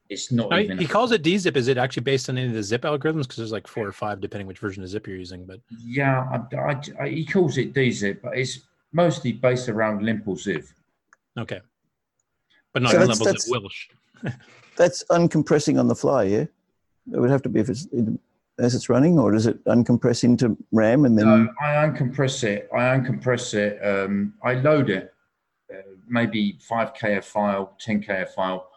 it's not I- even. he calls it dzip. Is it actually based on any of the zip algorithms? Because there's like four or five, depending which version of zip you're using. But Yeah, I, I- I- he calls it DZIP, but it's mostly based around Lempel Ziv. okay, but not So on that's- levels of that's- Welch. That's uncompressing on the fly, yeah? It would have to be if it's as it's running, or does it uncompress into RAM and then? No, I uncompress it. I uncompress it. Um, I load it, uh, maybe 5k a file, 10k a file,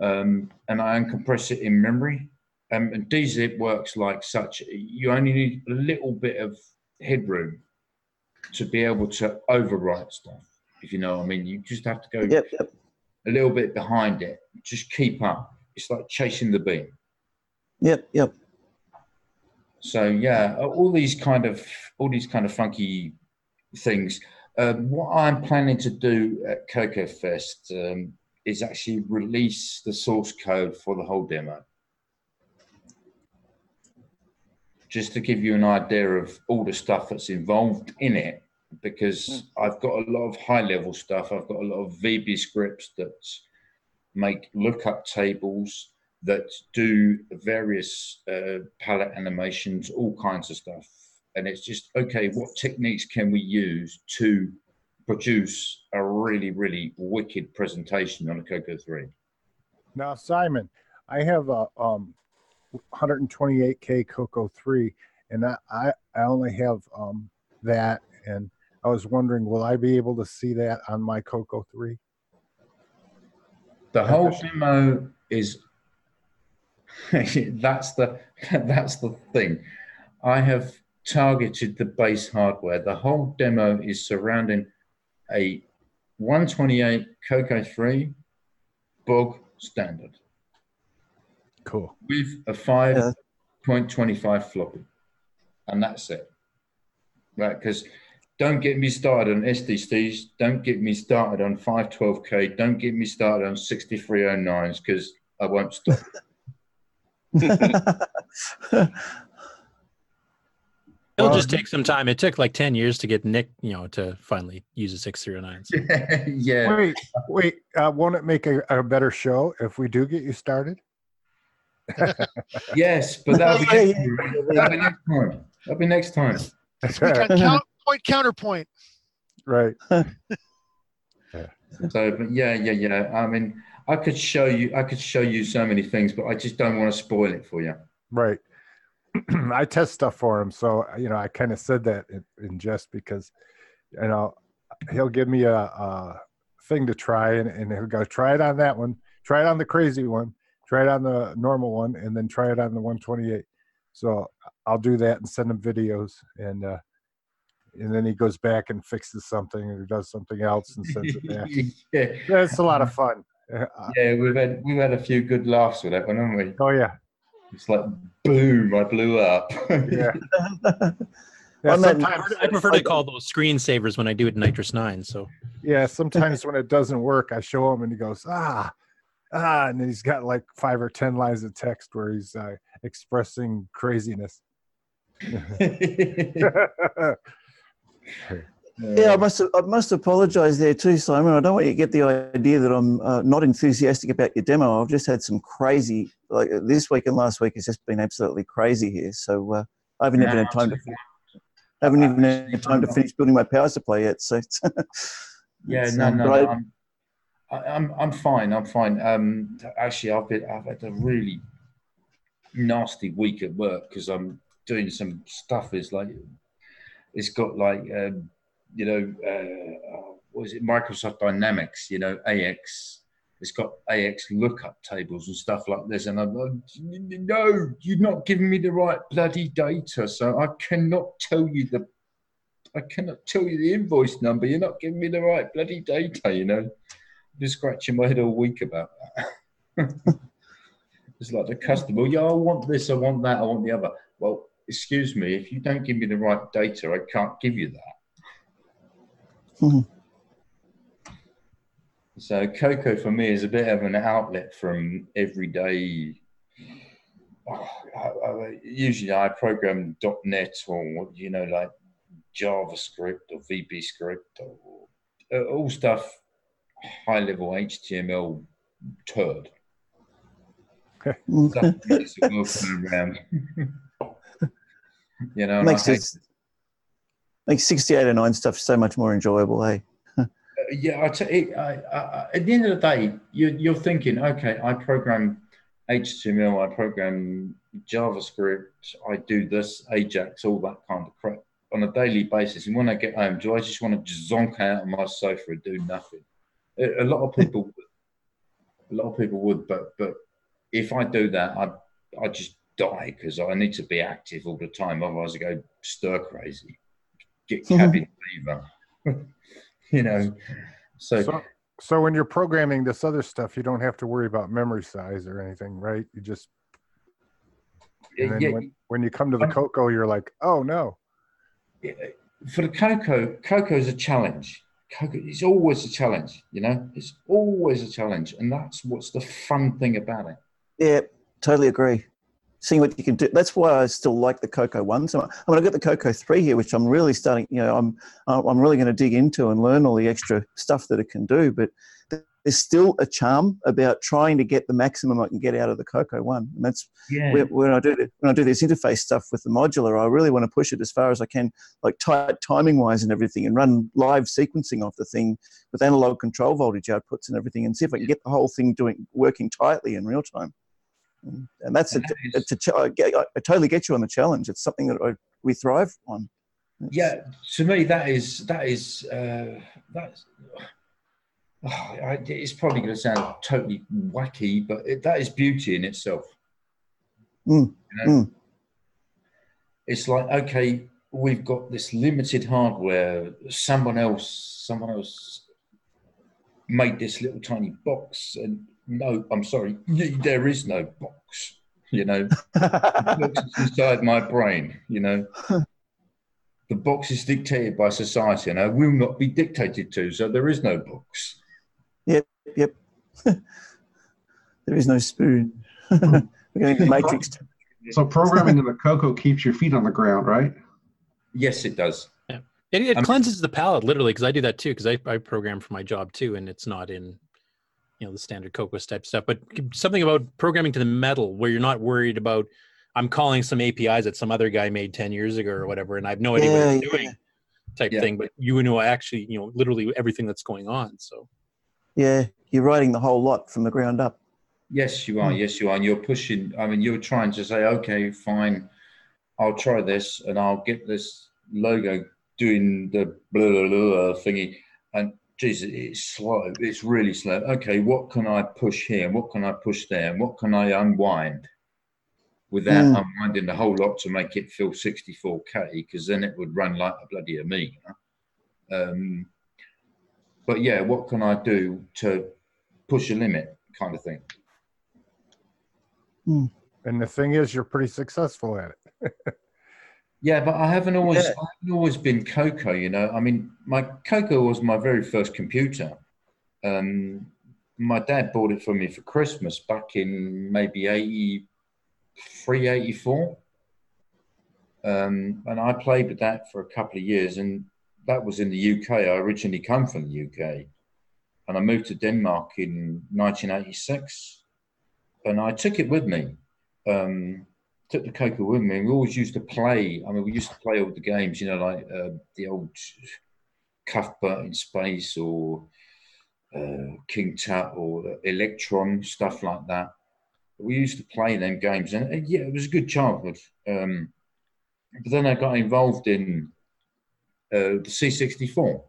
um, and I uncompress it in memory. Um, and DZIP works like such. You only need a little bit of headroom to be able to overwrite stuff. If you know what I mean, you just have to go Yep, yep. a little bit behind it. Just keep up. It's like chasing the beam. Yep, yep. So yeah, all these kind of all these kind of funky things. Um, what I'm planning to do at Coco Fest um, is actually release the source code for the whole demo, just to give you an idea of all the stuff that's involved in it. Because I've got a lot of high level stuff. I've got a lot of VB scripts that make lookup tables that do various uh, palette animations, all kinds of stuff. And it's just, okay, what techniques can we use to produce a really, really wicked presentation on a Coco 3? Now, Simon, I have a um, 128K Coco 3, and I I, I only have um, that, and I was wondering, will I be able to see that on my Coco three? The whole demo is that's the that's the thing. I have targeted the base hardware. The whole demo is surrounding a 128 Coco 3 bog standard Cool. with a 5.25 floppy. And that's it. Right, because don't get me started on SDCs, don't get me started on 512K, don't get me started on 6309s because I won't stop. It'll Well, just take some time. It took like 10 years to get Nick, you know, to finally use a 6309. So. yeah. Wait, wait. Uh, won't it make a, a better show if we do get you started? Yes, but that'll be, next, that'll be next time. That'll be next time. That's right. count, point counterpoint. Right. So, but yeah, yeah, yeah. I mean, I could show you, I could show you so many things, but I just don't want to spoil it for you. Right. I test stuff for him, so you know I kind of said that in, in jest because you know he'll give me a, a thing to try and, and he'll go try it on that one, try it on the crazy one, try it on the normal one, and then try it on the 128. So I'll do that and send him videos, and uh, and then he goes back and fixes something or does something else and sends it back. yeah. Yeah, it's a lot of fun. Uh, Yeah, we've had we've had a few good laughs with that one, haven't we? Oh yeah. It's like boom, I blew up. Yeah. I sometimes- prefer, I prefer to call those screensavers when I do it in NitrOS-9. So Yeah, sometimes when it doesn't work, I show him and he goes, ah, ah, and then he's got like five or 10 lines of text where he's uh, expressing craziness. Yeah, I must I must apologise there too, Simon. I don't want you to get the idea that I'm uh, not enthusiastic about your demo. I've just had some crazy like this week and last week has just been absolutely crazy here. So uh, I haven't even had time to I haven't even had time to finish building my power supply yet. So it's, Yeah, no, um, no, I- no I'm, I'm, I'm fine. I'm fine. Um, actually, I've been, I've had a really nasty week at work because I'm doing some stuff. Is like, it's got like, um, you know, uh, what is it? Microsoft Dynamics. You know, AX. It's got AX lookup tables and stuff like this, and I'm like, no, you're not giving me the right bloody data, so I cannot tell you the I cannot tell you the invoice number. You're not giving me the right bloody data, you know. I've been scratching my head all week about that. it's like the customer, yeah, I want this, I want that, I want the other. Well, excuse me, if you don't give me the right data, I can't give you that. So Coco for me is a bit of an outlet from everyday. Oh, I, I, usually I program .NET or you know like JavaScript or VB script or uh, all stuff high level HTML turd. Stuff that's walking around. you know, and I makes hate it makes 6809 stuff so much more enjoyable, hey? Yeah, I tell you, I, I, at the end of the day, you, you're thinking, okay, I program HTML, I program JavaScript, I do this, Ajax, all that kind of crap on a daily basis. And when I get home, do I just want to zonk out on my sofa and do nothing? A, a lot of people would. A lot of people would, but but if I do that, I I just die because I need to be active all the time. Otherwise, I go stir crazy, get mm-hmm. cabin fever. you know, so, So, so when you're programming this other stuff, you don't have to worry about memory size or anything, right? You just and then Yeah, when, when you come to the um, Coco, you're like, oh no. for the Coco, Coco is a challenge. Coco is always a challenge. You know, it's always a challenge, and that's what's the fun thing about it. Yeah, totally agree. Seeing what you can do. That's why I still like the Coco one. So I mean, I've got the Coco three here, which I'm really starting. You know, I'm I'm really going to dig into and learn all the extra stuff that it can do. But there's still a charm about trying to get the maximum I can get out of the Coco one, and that's Yeah. when, when I do the, when I do this interface stuff with the modular. I really want to push it as far as I can, like tight timing wise and everything, and run live sequencing of the thing with analog control voltage outputs and everything, and see if I can get the whole thing doing working tightly in real time. And that's a, a, I, totally get you on the challenge. It's something that I, we thrive on. Yeah, to me that is that is uh, that's. Oh, I, it's probably going to sound totally wacky, but it, that is beauty in itself. Mm, You know? It's like okay, we've got this limited hardware. Someone else, someone else made this little tiny box, and no, I'm sorry, there is no box. You know, the box is inside my brain. You know, the box is dictated by society, and I will not be dictated to. So there is no box. Yep, yep. there is no spoon. We're going to the Matrix. So programming in the Coco keeps your feet on the ground, right? Yes, it does. Yeah. It, it cleanses the palate literally because I do that too because I, I program for my job too and it's not in you know the standard Cocos type stuff but something about programming to the metal where you're not worried about I'm calling some APIs that some other guy made 10 years ago or whatever and I have no idea what Yeah, it's yeah. doing type Yeah. thing but you know actually you know literally everything that's going on so Yeah, you're writing the whole lot from the ground up. Yes, you are. Hmm. Yes, you are. And you're pushing. I mean, you're trying to say, okay, fine, I'll try this, and I'll get this logo doing the blah blah blah thingy. And Jesus, it's slow. It's really slow. Okay, what can I push here? What can I push there? And what can I unwind without Mm. unwinding the whole lot to make it feel 64k? Because then it would run like a bloody Amiga. Um, but yeah, what can I do to push a limit, kind of thing? And the thing is, you're pretty successful at it. Yeah, but I haven't always Yeah. I haven't always been Coco, you know. I mean, my Coco was my very first computer. Um, my dad bought it for me for Christmas back in maybe 83, 84. Um, and I played with that for a couple of years, and that was in the UK. I originally come from the UK, and I moved to Denmark in 1986, and I took it with me. Um, took the Coco with me. And we always used to play. I mean, we used to play all the games, you know, like uh, the old Cuthbert in Space or uh, King Tut or Electron, stuff like that. We used to play them games, and uh, yeah, it was a good childhood. Um, but then I got involved in uh, the C64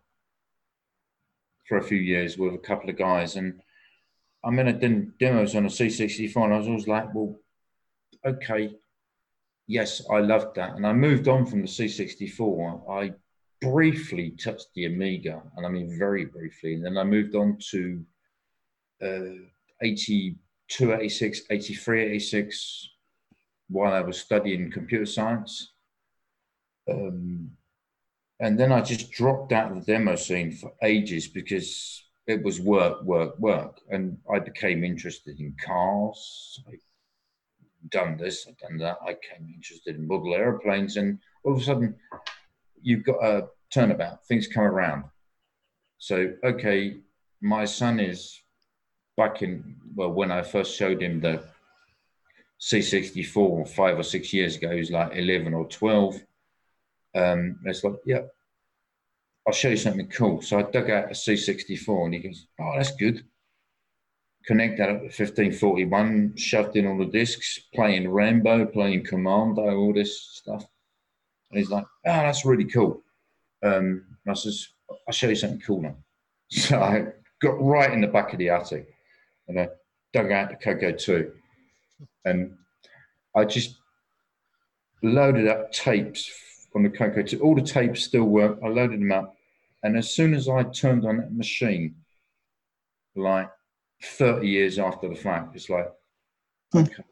for a few years with a couple of guys, and I mean, I did demos on a C64, and I was always like, well, okay, yes, I loved that. And I moved on from the C64. I briefly touched the Amiga, and I mean very briefly. And then I moved on to uh, 82, 86, 83, 86 while I was studying computer science. Um, and then I just dropped out of the demo scene for ages because it was work, work, work. And I became interested in cars. I done this, I've done that. I came interested in model airplanes, and all of a sudden, you've got a turnabout. Things come around. So, okay, my son is back in well when I first showed him the C64 five or six years ago. he's like 11 or 12. Um, it's like, yeah, I'll show you something cool. So I dug out a C64, and he goes, "Oh, that's good." Connect that up to 1541, shoved in all the discs, playing Rambo, playing Commando, all this stuff. And he's like, oh, that's really cool. Um, I says, I'll show you something cool now. So I got right in the back of the attic and I dug out the Coco 2. And I just loaded up tapes on the Coco 2. All the tapes still work. I loaded them up. And as soon as I turned on that machine, like 30 years after the fact, it's like, hmm. okay,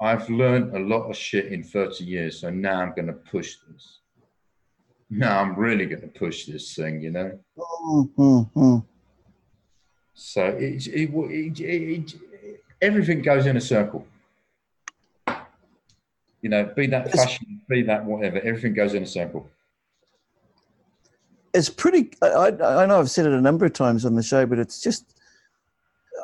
I've learned a lot of shit in 30 years, so now I'm going to push this. Now I'm really going to push this thing, you know? Mm-hmm. So it, it, it, it, everything goes in a circle. You know, be that fashion, be that whatever, everything goes in a circle. It's pretty. I I know I've said it a number of times on the show, but it's just.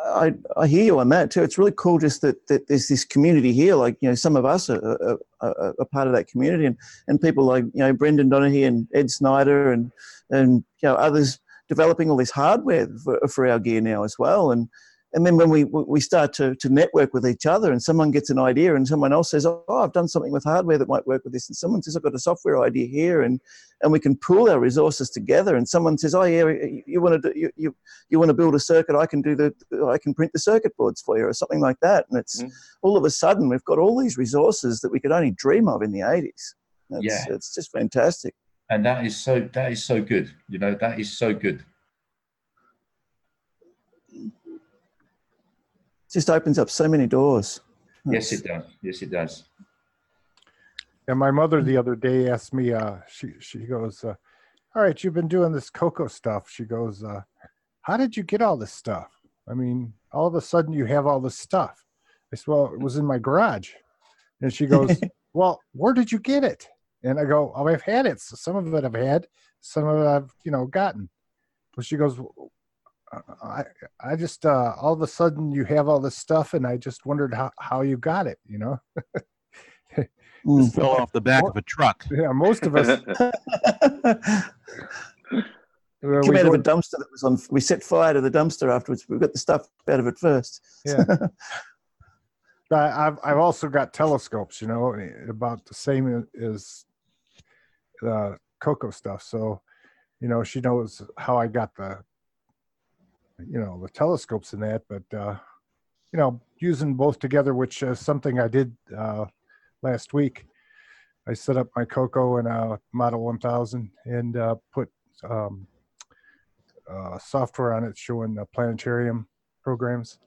I, I hear you on that too. It's really cool just that, that there's this community here. Like, you know, some of us are, are, are, part of that community and, and people like, you know, Brendan Donaghy and Ed Snyder and, and, you know, others developing all this hardware for, for our gear now as well. And, and then when we we start to, to network with each other and someone gets an idea and someone else says oh i've done something with hardware that might work with this and someone says i've got a software idea here and and we can pool our resources together and someone says oh yeah you, you want to do you, you, you want to build a circuit i can do the i can print the circuit boards for you or something like that and it's mm. all of a sudden we've got all these resources that we could only dream of in the 80s it's, Yeah. it's just fantastic and that is so that is so good. You know, that is so good. Just opens up so many doors Yes, it does. Yes, it does. And my mother the other day asked me, uh, she she goes, uh, "All right, you've been doing this Coco stuff." She goes, uh, "How did you get all this stuff? I mean, all of a sudden you have all this stuff." I said, "Well, it was in my garage," and she goes, "Well, where did you get it?" And I go, "Oh, I've had it. So some of it I've had, some of it I've you know gotten." But she goes, I I just uh, all of a sudden you have all this stuff, and I just wondered how how you got it. You know, Just fell off the back of a truck. Yeah, most of us. Well, Came we out of a dumpster that was on. We set fire to the dumpster afterwards. We got the stuff out of it first. Yeah. I- I've I've also got telescopes, you know, about the same as the Coco stuff. So, you know, she knows how I got the, you know, the telescopes and that. But uh, you know, using both together, which is something I did uh, last week. I set up my Coco and a Model 1000 and uh, put um, uh, software on it showing the planetarium programs.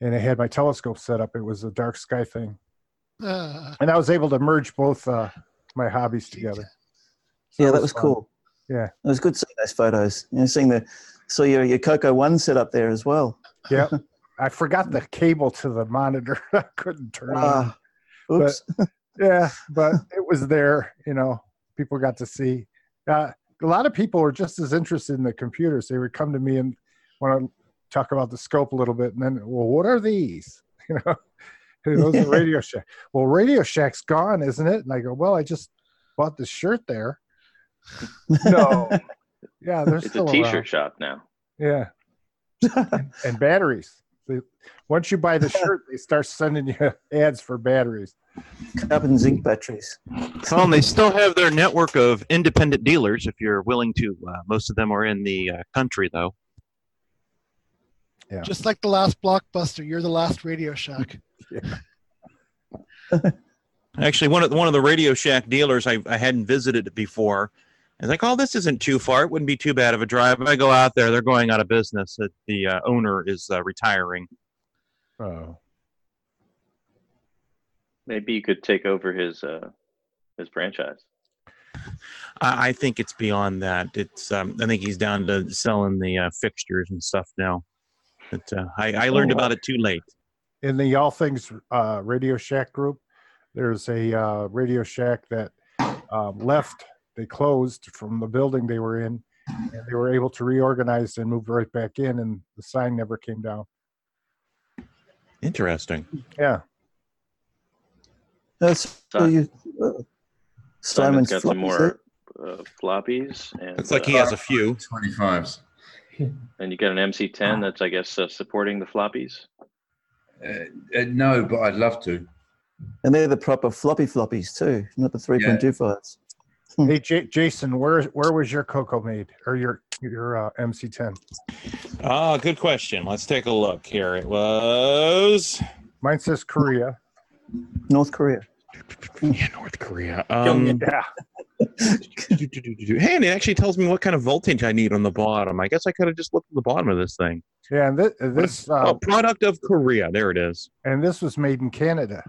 And I had my telescope set up. It was a dark sky thing. Uh, And I was able to merge both uh, my hobbies together. So yeah, that was fun. cool. Yeah. It was good seeing those photos. You know, seeing the saw your your Coco One set up there as well. Yeah. I forgot the cable to the monitor. I couldn't turn it on. Ah, oops. But, yeah, but it was there. You know, people got to see. Uh, a lot of people were just as interested in the computers. They would come to me and want to talk about the scope a little bit, and then, well, what are these? You know, those are Radio Shack. Well, Radio Shack's gone, isn't it? And I go, well, I just bought this shirt there. No, yeah, they're It's a still t-shirt around. shop now. Yeah. and, and batteries. They, once you buy the shirt, they start sending you ads for batteries. Carbon zinc batteries. Well, and they still have their network of independent dealers if you're willing to. Uh, most of them are in the uh, country, though. Yeah. Just like the last blockbuster, you're the last Radio Shack. Actually, one of the, one of the Radio Shack dealers, I, I hadn't visited before. I was like, "Oh, this isn't too far. It wouldn't be too bad of a drive." If I go out there; they're going out of business. The uh, owner is uh, retiring. Oh. Maybe you could take over his uh, his franchise. I, I think it's beyond that. It's um, I think he's down to selling the uh, fixtures and stuff now. But uh, I, I learned Oh, about it too late. in the All Things uh, Radio Shack group, there's a uh, Radio Shack that um, left. They closed from the building they were in, and they were able to reorganize and move right back in, and the sign never came down. Interesting. Yeah. That's so you. Uh, Simon's Simon's got some more uh, floppies. And, Looks like he uh, has a few. 25s. And you got an MC10 that's, I guess, uh, supporting the floppies. Uh, uh, no, but I'd love to. And they're the proper floppy floppies too, not the 3.25s. Hey, J- Jason, where where was your Coco made, or your your uh, MC10? Ah, good question. Let's take a look here. It was Mine says Korea. North Korea. Yeah, North Korea. Um, yeah. Hey, and it actually tells me what kind of voltage I need on the bottom. I guess I could have just looked at the bottom of this thing. Yeah, and this, this uh, oh, product of Korea. There it is. and this was made in Canada.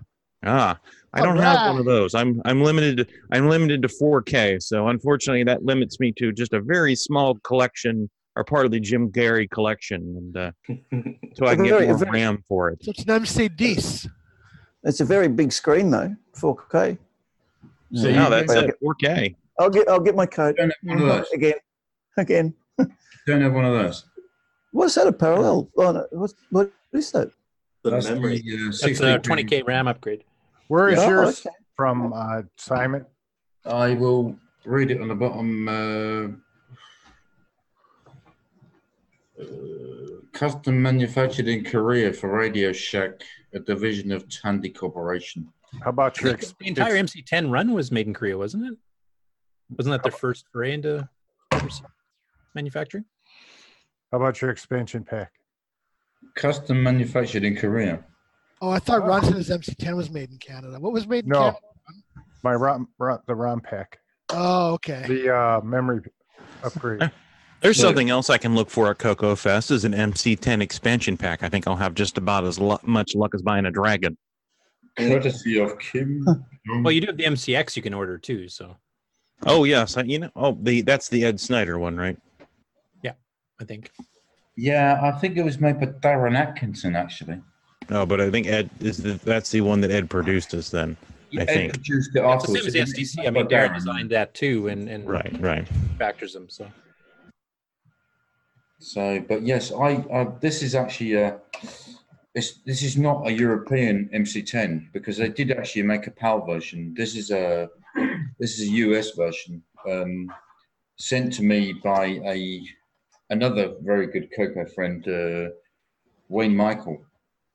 Ah, I don't have one of those. I'm I'm limited. To, I'm limited to 4K. So unfortunately, that limits me to just a very small collection or part of the Jim Gerrie collection, and uh, so I can get Very- more very- RAM for it. So it's an MC10. It's a very big screen though, 4K. So no, that's I'll it. 4K. I'll get I'll get my code Don't have one of those. again. Again. Don't have one of those. What's that a parallel? Oh, no, what's, what is that? The That's memory. the, uh, That's a 20k RAM upgrade. Where is Oh, yours okay. from, uh, Simon? I will read it on the bottom. Uh, uh, Custom manufactured in Korea for Radio Shack, a division of Tandy Corporation. How about your? think the entire MC10 run was made in Korea, wasn't it? Wasn't that their first foray into manufacturing? How about your expansion pack? Custom manufactured in Korea. Oh, I thought Ron said his MC10 was made in Canada. What was made in No, Canada? my ROM, ROM the ROM pack, Oh, okay. the uh, memory upgrade. There's something else I can look for at CocoFest is an MC10 expansion pack. I think I'll have just about as lu- much luck as buying a dragon. Courtesy of Kim. Well, you do have the MCX you can order too. So Oh yes, I, you know. Oh, the that's the Ed Snyder one, right? yeah, I think. Yeah, I think it was made by Darren Atkinson, actually. No, but I think Ed is the, that's the one that Ed produced us then. Yeah, I Ed think. produced it It's the same as the SDC. I mean, Darren designed that too, and and Right, right. factors them. So So, but yes, I, I this is actually a, this this is not a European MC10 because they did actually make a PAL version. This is a this is a US version um, sent to me by a another very good Coco friend, uh, Wayne Michael,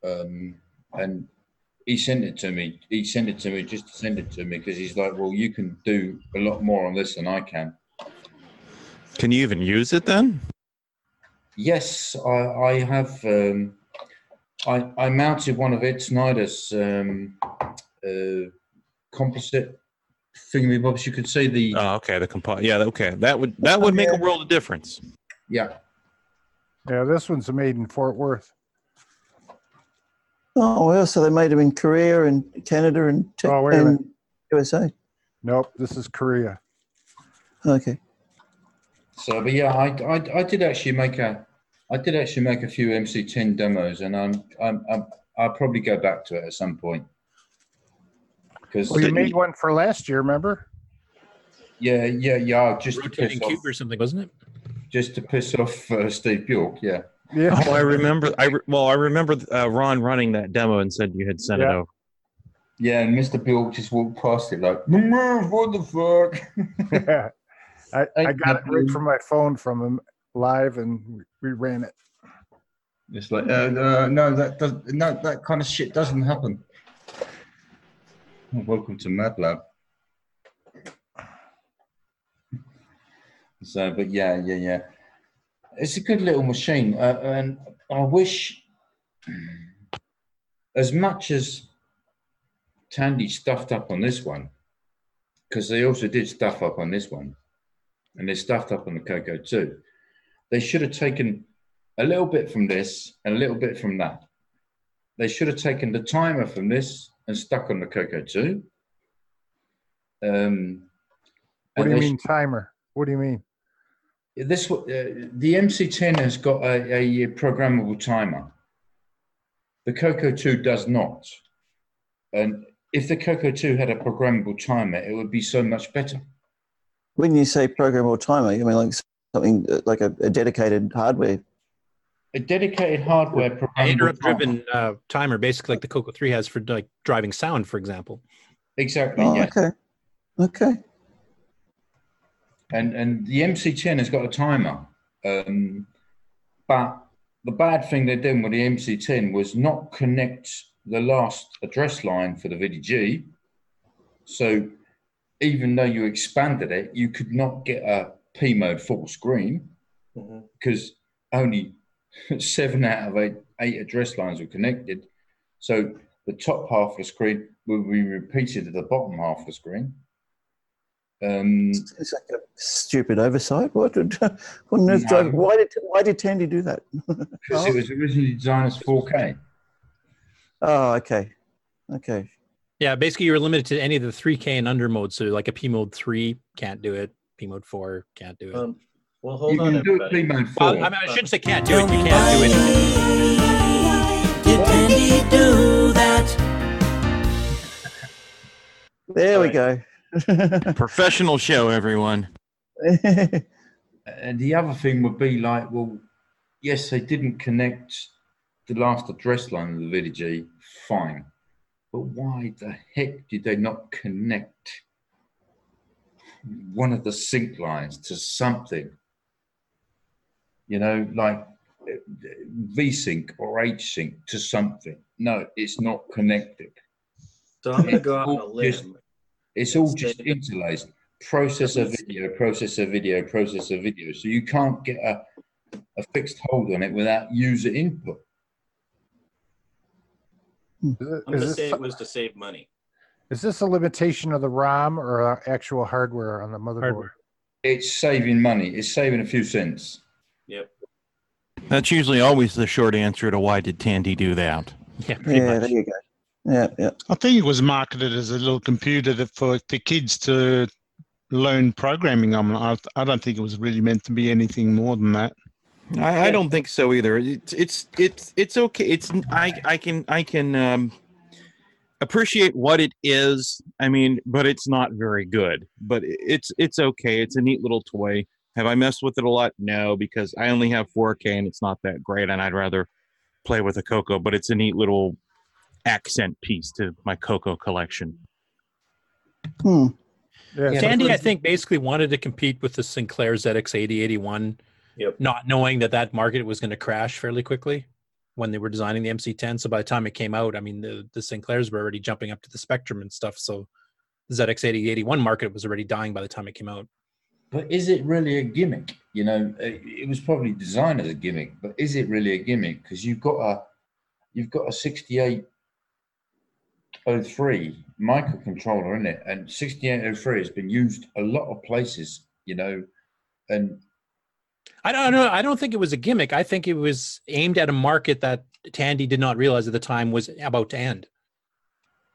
um, and he sent it to me. He sent it to me just to send it to me because he's like, well, you can do a lot more on this than I can. Can you even use it then? Yes, I, I have. Um, I, I mounted one of Ed Snyder's um, uh, composite thingamybobs. You could see the Oh, okay. The compo- Yeah, okay. That would that would make a world of difference. yeah. Yeah, this one's made in Fort Worth. Oh well, so they made them in Korea and Canada and, te- Oh, wait a and. USA. Nope, this is Korea. Okay. So, but yeah, I, I, I did actually make a, I did actually make a few MC10 demos, and I'm, I'm, I'm I'll probably go back to it at some point. Because Well, you made one for last year, remember? yeah, yeah, yeah, just to rotating piss cube off, or something, wasn't it? just to piss off uh, Steve Bjork. Yeah. Yeah. Oh, I remember. I re- well, I remember uh, Ron running that demo and said you had sent it over. Yeah, and Mr. Bill just walked past it like, "Move, what the fuck? yeah. I, I got it right from my phone from him live, and we- we ran it. It's like, uh, uh, no, that does, no, that kind of shit doesn't happen. Welcome to Mad Lab. So, but yeah, yeah, yeah. It's a good little machine, uh, and I wish, as much as Tandy stuffed up on this one, because they also did stuff up on this one, and they stuffed up on the Coco too. They should have taken a little bit from this and a little bit from that. They should have taken the timer from this and stuck on the Coco too. Um, What do you mean timer? What do you mean? This uh, the MC10 has got a, a programmable timer. The Coco 2 does not. And if the Coco 2 had a programmable timer, it would be so much better. When you say programmable timer, you mean like something uh, like a, a dedicated hardware. A dedicated hardware programmable interrupt timer. driven uh, timer, basically like the Coco 3 has for like driving sound, for example. Exactly. Oh, yeah. okay. Okay. And and the MC10 has got a timer. Um, but the bad thing they did with the MC10 was not connect the last address line for the VDG. So even though you expanded it, you could not get a P mode full screen because only seven out of eight, eight address lines were connected. So the top half of the screen will be repeated at the bottom half of the screen. Um, It's like a stupid oversight. What did, what on earth No. drove- Why did why did Tandy do that? Because it was originally designed as 4K. Oh, okay. Okay. Yeah, basically you're limited to any of the 3K and under modes. So like a P mode 3 can't do it. P mode 4 can't do it. Um, well, hold You on, can do it everybody. P mode Well, I, mean, I shouldn't say can't do it. You can't do it. Did Tandy do that? There we go. Professional show, everyone. And the other thing would be like, well, yes, they didn't connect the last address line of the VDG, fine. But why the heck did they not connect one of the sync lines to something? You know, like V-Sync or H-Sync to something. No, it's not connected. So I'm gonna go out on a limb. It's all just interlaced. Processor video, processor video, processor video. So you can't get a, a fixed hold on it without user input. Is, I'm gonna say this, it was to save money. is this a limitation of the ROM or uh, actual hardware on the motherboard? It's saving money. It's saving a few cents. Yep. That's usually always the short answer to why did Tandy do that? Yeah, Yeah, there you go. Yeah, yeah. I think it was marketed as a little computer that for the kids to learn programming on. I, I don't think it was really meant to be anything more than that. I, I don't think so either. It's it's it's it's okay. It's I I can I can um, appreciate what it is. I mean, but it's not very good. But it's it's okay. It's a neat little toy. Have I messed with it a lot? No, because I only have 4K and it's not that great, and I'd rather play with a Coco. But it's a neat little accent piece to my Coco collection. Hmm. Yeah, Tandy, I think, basically wanted to compete with the Sinclair ZX8081, Yep. not knowing that that market was going to crash fairly quickly when they were designing the MC10. So by the time it came out, I mean, the, the Sinclairs were already jumping up to the Spectrum and stuff. So the ZX8081 market was already dying by the time it came out. But is it really a gimmick? You know, it, it was probably designed as a gimmick, but is it really a gimmick? Because you've got a you've got a 6803 microcontroller in it, and 6803 has been used a lot of places. You know, and I don't know. I don't think it was a gimmick. I think it was aimed at a market that Tandy did not realize at the time was about to end.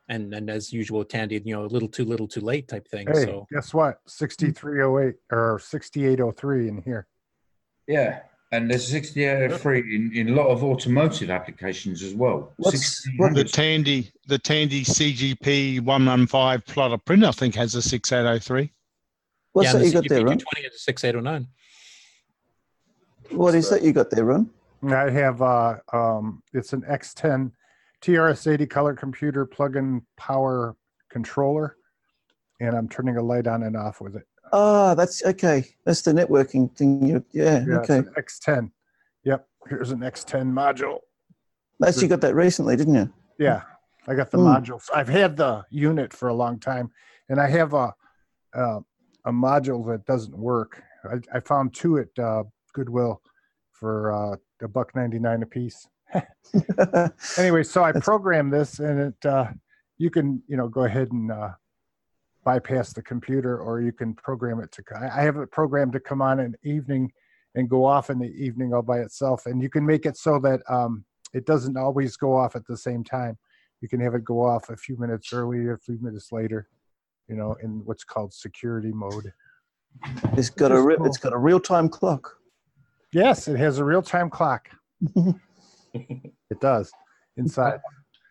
And and as usual, Tandy, you know, a little too little, too late type thing. Hey, So guess what? 6308 or 6803 in here. yeah, and there's 6803 in, in a lot of automotive applications as well. What's- The Tandy, the Tandy CGP 115 plotter printer, I think, has a 6803. What's yeah, that you got there, Ron? CGP220 is a 6809. What is that you got there, Ron? I have uh um it's an X10 TRS-80 color computer plug-in power controller, and I'm turning a light on and off with it. Ah, that's okay. That's the networking thing. You, yeah, Yeah, okay. X10. Yep, here's an X10 module. That's you got that recently, didn't you? Yeah, I got the Hmm. modules. I've had the unit for a long time, and I have a uh, a module that doesn't work. I, I found two at uh, Goodwill for uh, a buck ninety nine a piece. anyway, so I programmed this, and it uh, you can you know go ahead and uh, bypass the computer, or you can program it to. I I have it programmed to come on in the evening and go off in the evening all by itself, and you can make it so that um, it doesn't always go off at the same time. You can have it go off a few minutes earlier, a few minutes later, you know, in what's called security mode. It's got a cool. it's got a real time clock. Yes, it has a real time clock. it does inside.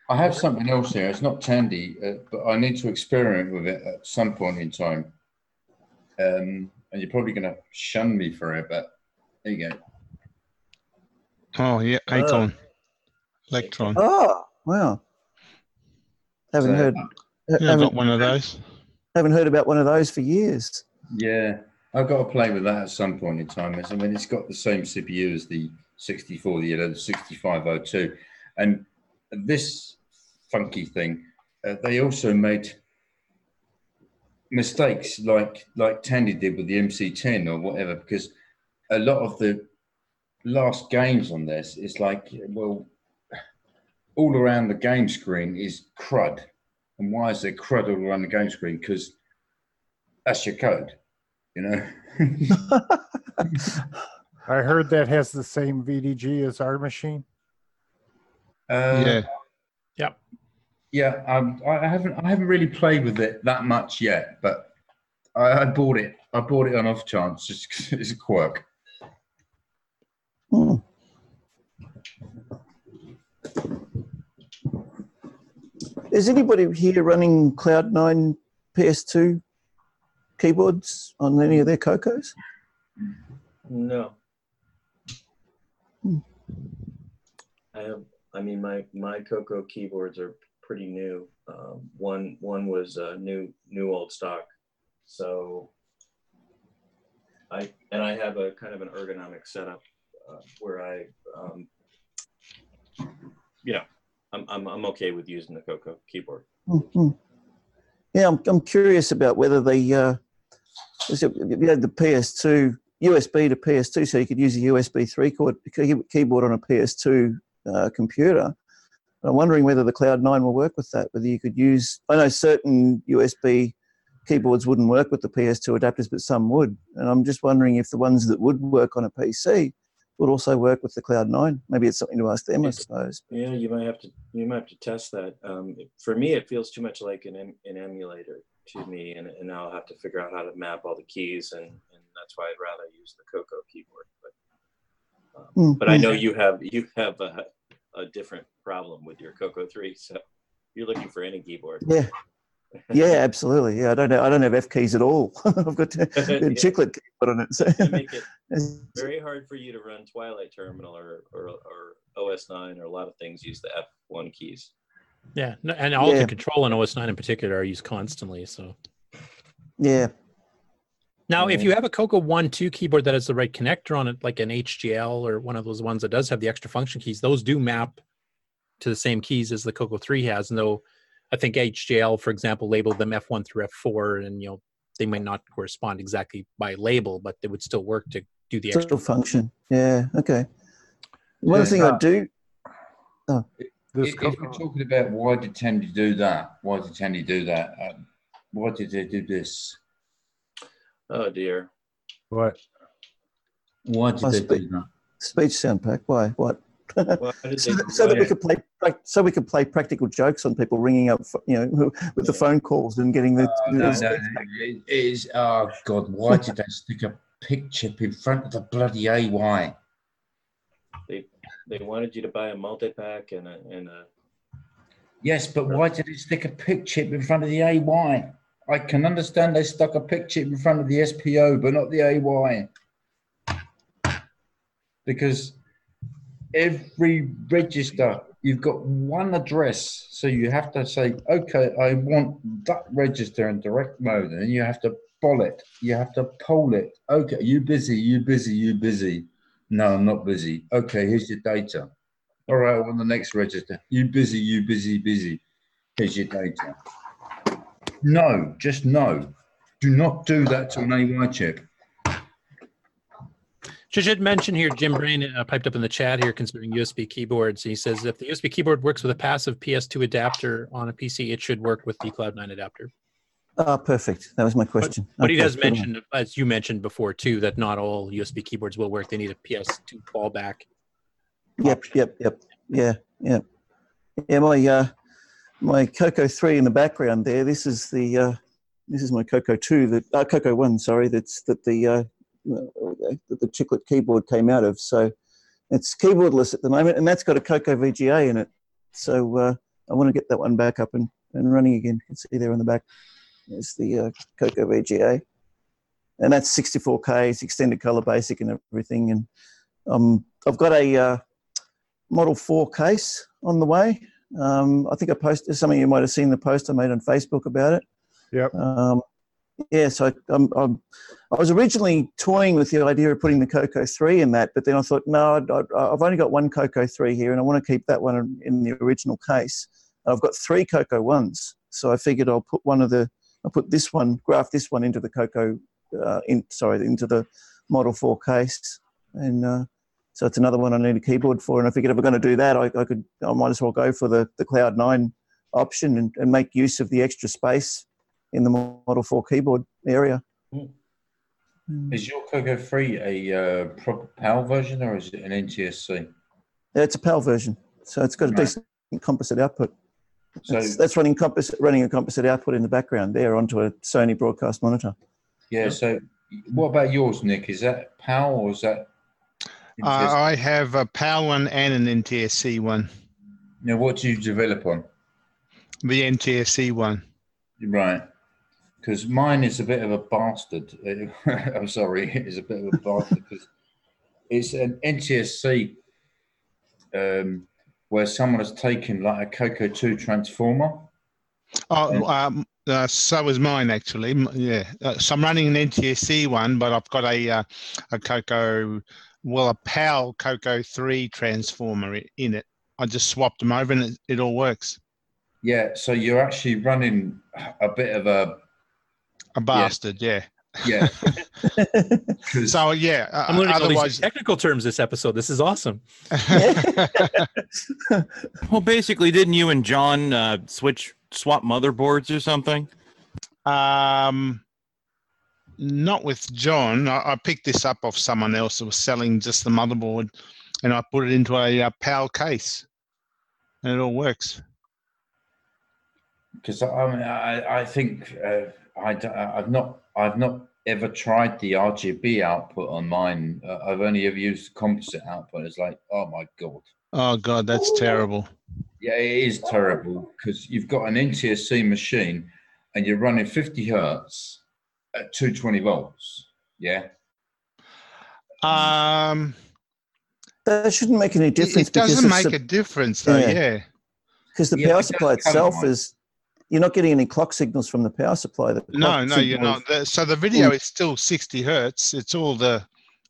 I have something else here. It's not Tandy, uh, but I need to experiment with it at some point in time. Um, and you're probably going to shun me for it, but there you go. Oh, yeah, Acorn. Electron. Oh, wow. Haven't So, heard. Yeah, I haven't, got one of those. haven't heard about one of those for years. Yeah, I've got to play with that at some point in time. I mean, it's got the same CPU as the 64, the, you know, the 6502. And this funky thing, uh, they also made mistakes like like Tandy did with the MC10 or whatever, because a lot of the last games on this is like, well, all around the game screen is crud. And why is there crud all around the game screen? Because that's your code, you know. I heard that has the same VDG as our machine. Uh, Yeah. Yep. Yeah, um, I I haven't I haven't really played with it that much yet, but I, I bought it. I bought it on off chance, just 'cause it's a quirk. Hmm. Is anybody here running Cloud9 PS2 keyboards on any of their Cocos? No. Hmm. I have. I mean, my my Coco keyboards are pretty new. Um, one one was uh, new new old stock, so I and I have a kind of an ergonomic setup uh, where I, um, you know, I'm, I'm, I'm okay with using the Coco keyboard. Mhm. Yeah, I'm, I'm curious about whether the uh, you had the PS2 USB to PS2, so you could use a USB three chord key- keyboard on a PS2 uh, computer. I'm wondering whether the Cloud Nine will work with that. Whether you could use, I know certain USB keyboards wouldn't work with the PS2 adapters, but some would. And I'm just wondering if the ones that would work on a PC would also work with the Cloud Nine. Maybe it's something to ask them, I suppose. Yeah, you might have to you might have to test that. Um, for me, it feels too much like an an emulator to me, and, and I'll have to figure out how to map all the keys, and, and that's why I'd rather use the Coco keyboard. But um, but I know Mhm. you have you have a, a different problem with your Coco three, so you're looking for any keyboard. Yeah. Yeah, absolutely. Yeah, I don't know. I don't have F keys at all. I've got a Yeah. chiclet keyboard on it. So make it very hard for you to run Twilight Terminal or, or, or OS 9 or a lot of things use the F1 keys. Yeah, and all Yeah. and Control and OS 9 in particular are used constantly. So yeah. Now, if you have a Coco One Two keyboard that has the right connector on it, like an HGL or one of those ones that does have the extra function keys, those do map to the same keys as the Coco Three has. And though I think HGL, for example, labeled them F1 through F4, and you know they might not correspond exactly by label, but they would still work to do the extra. Function. Yeah. Okay. One Yeah. thing I do. Oh. If, if we're talking about why did Tandy do that, why did Tandy do that? Um, why did they do this? Oh dear. What? Why did Oh, they spe- do that? Speech sound pack. Why? What? Why so, that, so that we could play, so we could play practical jokes on people ringing up, you know, with the phone calls and getting the. Oh, no, no, it is. Oh God! Why did they stick a pig chip in front of the bloody AY? They they wanted you to buy a multi pack and a and a Yes, but why did they stick a pig chip in front of the AY? I can understand they stuck a chip in front of the SPO, but not the AY. Because every register, you've got one address. So you have to say, okay, I want that register in direct mode. And you have to poll it. You have to poll it. Okay, you busy, you busy, you busy. No, I'm not busy. Okay, here's your data. All right, on the next register. You busy, you busy, busy. Here's your data. No, just no. Do not do that to an AY chip. Should mention here, Jim Brain uh, piped up in the chat here considering USB keyboards. He says if the USB keyboard works with a passive PS2 adapter on a PC, it should work with the Cloud9 adapter. Ah, perfect. That was my question. But he Okay, does mention, as you mentioned before too, that not all USB keyboards will work. They need a PS2 fallback. Yep, yep, yep. Yeah, yeah. Yeah, my uh my Coco 3 in the background there. This is the uh this is my Coco 2 that uh, Coco 1, sorry, that's that the uh that the chiclet keyboard came out of. So it's keyboardless at the moment and that's got a Coco VGA in it. So uh I want to get that one back up and, and running again. You can see there on the back. is the uh, Coco VGA. And that's 64K, it's extended color basic and everything. And um, I've got a uh, Model 4 case on the way. Um, I think I posted, some of you might have seen the post I made on Facebook about it. Yep. Um, yeah, so I'm, I'm, I was originally toying with the idea of putting the Coco 3 in that, but then I thought, no, I'd, I'd- I've only got one Coco 3 here and I want to keep that one in- in the original case. And I've got three Coco 1s. So I figured I'll put one of the, I'll put this one, graft this one into the Coco, uh, in, sorry, into the Model 4 case. And uh, so it's another one I need a keyboard for. And I figured if I'm going to do that, I, I could, I might as well go for the, the Cloud 9 option and, and make use of the extra space in the Model 4 keyboard area. Is your Coco 3 a uh, proper PAL version or is it an NTSC? Yeah, it's a PAL version, so it's got a Right. decent composite output. So- that's, that's running composite, running a composite output in the background there onto a Sony broadcast monitor. Yeah, so what about yours, Nick? Is that PAL or is that Uh, I have a PAL one and an NTSC one. Now, what do you develop on? The NTSC one. Right. Because mine is a bit of a bastard. I'm sorry, it's a bit of a bastard because it's an NTSC um, where someone has taken like a Coco 2 transformer. Oh, um, uh, so is mine actually. Yeah. Uh, so I'm running an NTSC one, but I've got a uh, a Coco well, a PAL Coco 3 transformer in it. I just swapped them over and it, it all works. Yeah, so you're actually running a bit of a A bastard, yeah. yeah. So, yeah. uh, I'm learning all otherwise, these technical terms this episode. This is awesome. Well, basically, didn't you and John uh, switch swap motherboards or something? Um, not with John. I, I picked this up off someone else that was selling just the motherboard, and I put it into a, uh PAL case, and it all works. because I mean, I, I think uh, I, I've not I've not ever tried the RGB output on mine. Uh, I've only ever used the composite output. It's like, oh my god, Oh God, that's terrible. yeah, it is terrible because you've got an NTSC machine and you're running 50 hertz at 220 volts. Yeah, Um, That shouldn't make any difference. it doesn't make it's a difference, though. Yeah. Yeah. because the Yeah, power supply come itself is you're not getting any clock signals from the power supply. The No, no, you're not. The, so the video Mm. is still 60 hertz. It's all the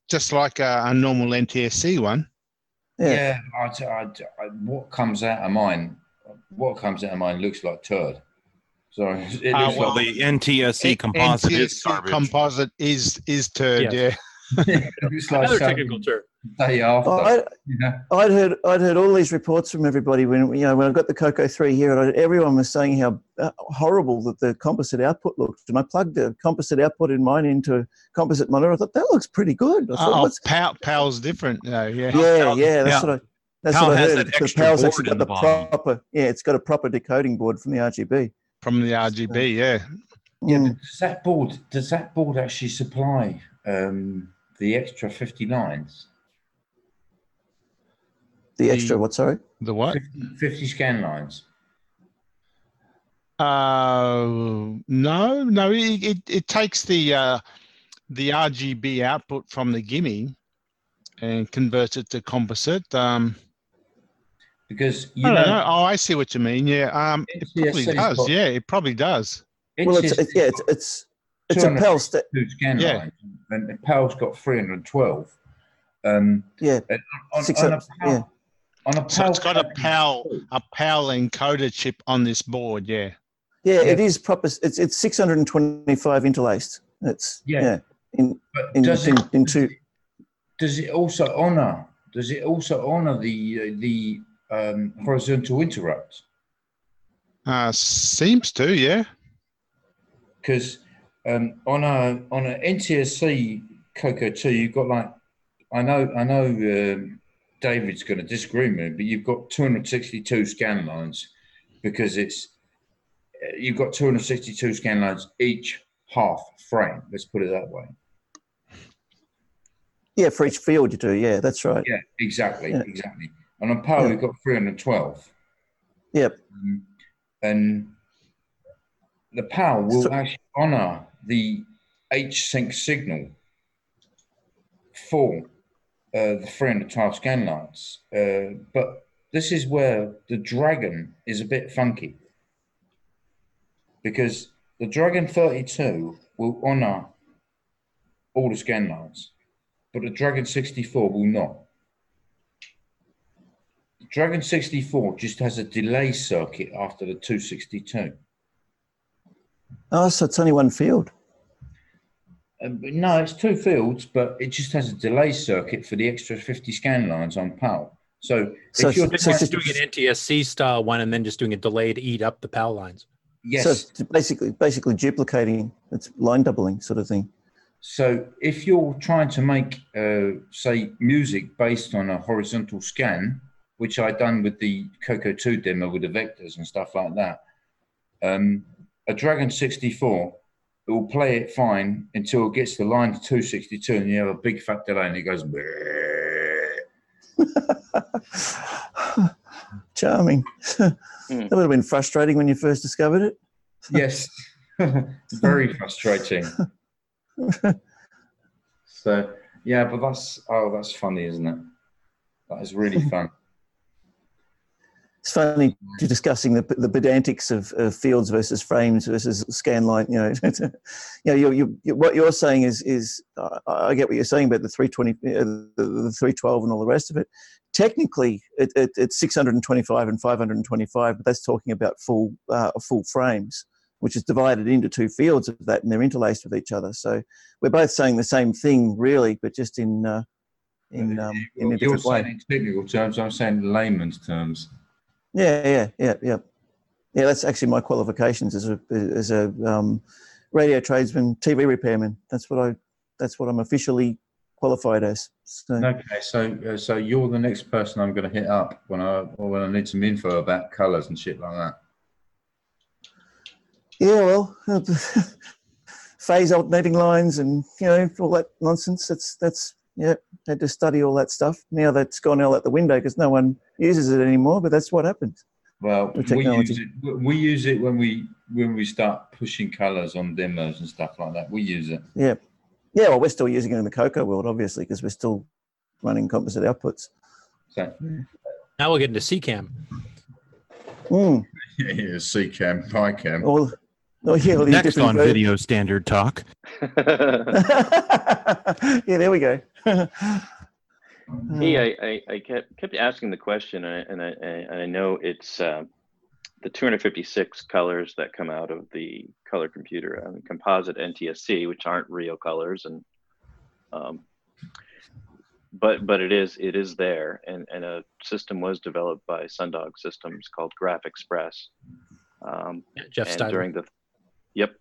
just like a, a normal NTSC one. yeah. I, t- I t- I- what comes out of mine, what comes out of mine looks like turd. Sorry, it Uh, well, The NTSC composite is NTSC garbage. composite is is turd. Yes. Yeah. it like Another technical term. day after. Oh, I, yeah. I'd heard I'd heard all these reports from everybody when you know when I got the Coco three here, and I, everyone was saying how uh, horrible that the composite output looked. And I plugged the composite output in mine into composite monitor. I thought that looks pretty good. I thought, Oh, what's, PAL, PAL's different. No, yeah. yeah, yeah, that's yeah. what I. That's PAL what I heard. that It's got- extra PAL's actually got the the proper. Yeah, it's got a proper decoding board from the RGB. From the RGB, yeah. Yeah, Mm. does that board does that board actually supply um, the extra fifty lines? The extra what? Sorry. The what? 50, 50 scan lines. Uh, no, no. It, it, it takes the uh, the RGB output from the GIME and converts it to composite. Um, Because you I know, don't know. Oh, I see what you mean. Yeah. Um, it probably does. got- Yeah, it probably does. Well, it's, it's yeah, it's it's it's a PAL. Sta- two scan Yeah. lines, and the PAL's got three hundred and twelve. Um, yeah, and on, on a up- PAL, yeah. on a So it's got a PAL a PAL encoder chip on this board. Yeah. Yeah, it Yeah. is proper. It's it's 625 interlaced. It's Yeah. yeah. in but in, does in, it in two. does it also honor? Does it also honor the uh, the um, horizontal interrupt? Uh, seems to. Yeah. because um, on a on an NTSC Coco two, you've got like I know I know um, David's going to disagree with me, but you've got 262 scan lines because it's uh, you've got 262 scan lines each half frame. Let's put it that way. Yeah, for each field you do. Yeah, that's right. Yeah, exactly, Yeah. exactly. And on power, Yeah. we've got 312. Yep. Um, and the PAL will So- actually honor the H sync signal for uh, the 312 scan lines. Uh, but this is where the Dragon is a bit funky because the Dragon 32 will honor all the scan lines, but the Dragon 64 will not. The Dragon 64 just has a delay circuit after the 262. Oh, so it's only one field. Um, no, it's two fields, but it just has a delay circuit for the extra 50 scan lines on PAL. So, So if you're it's- It's trying- just doing an NTSC style one and then just doing a delay to eat up the PAL lines. yes. So it's basically basically duplicating. It's line doubling sort of thing. So if you're trying to make, uh, say, music based on a horizontal scan, which I done with the Coco 2 demo with the vectors and stuff like that, um, a Dragon 64 it will play it fine until it gets to line to 262 and you have a big fat delay and it goes. Charming. that would have been frustrating when you first discovered it. Yes, very frustrating. So yeah, but that's oh, that's funny, isn't it? That is really fun. It's funny you're discussing the the pedantics of, of fields versus frames versus scan line. You know, you know, you you you what you're saying is is uh, I get what you're saying about the 320, uh, the, the 312, and all the rest of it. Technically, it, it, it's 625 and 525, but that's talking about full uh, full frames, which is divided into two fields of that, and they're interlaced with each other. So we're both saying the same thing, really, but just in uh, in um, in a You're different way. saying in technical terms, I'm saying layman's terms. Yeah, yeah, yeah, yeah. Yeah, that's actually my qualifications as a as a um, radio tradesman, TV repairman. That's what I that's what I'm officially qualified as. So, Okay, so uh, so you're the next person I'm going to hit up when I or when I need some info about colours and shit like that. yeah, well, phase alternating lines and you know all that nonsense. That's that's yeah. Had to study all that stuff. Now that's gone all out the window because no one uses it anymore. But that's what happens. Well, we use it. We use it when we when we start pushing colours on demos and stuff like that. We use it. Yeah, yeah. Well, we're still using it in the Coco world, obviously, because we're still running composite outputs. So Now we'll get into SECAM. Mm. yeah, yeah, SECAM, PyCam. All, oh yeah, all these Next on ver- Video Standard Talk. yeah, there we go. Hey, I, I, I kept kept asking the question, and I, and I, and I know it's uh, the 256 colors that come out of the color computer, I mean, composite NTSC, which aren't real colors, and um, but but it is it is there, and and a system was developed by Sundog Systems called Graph Express. Um, Jeff and during the yep.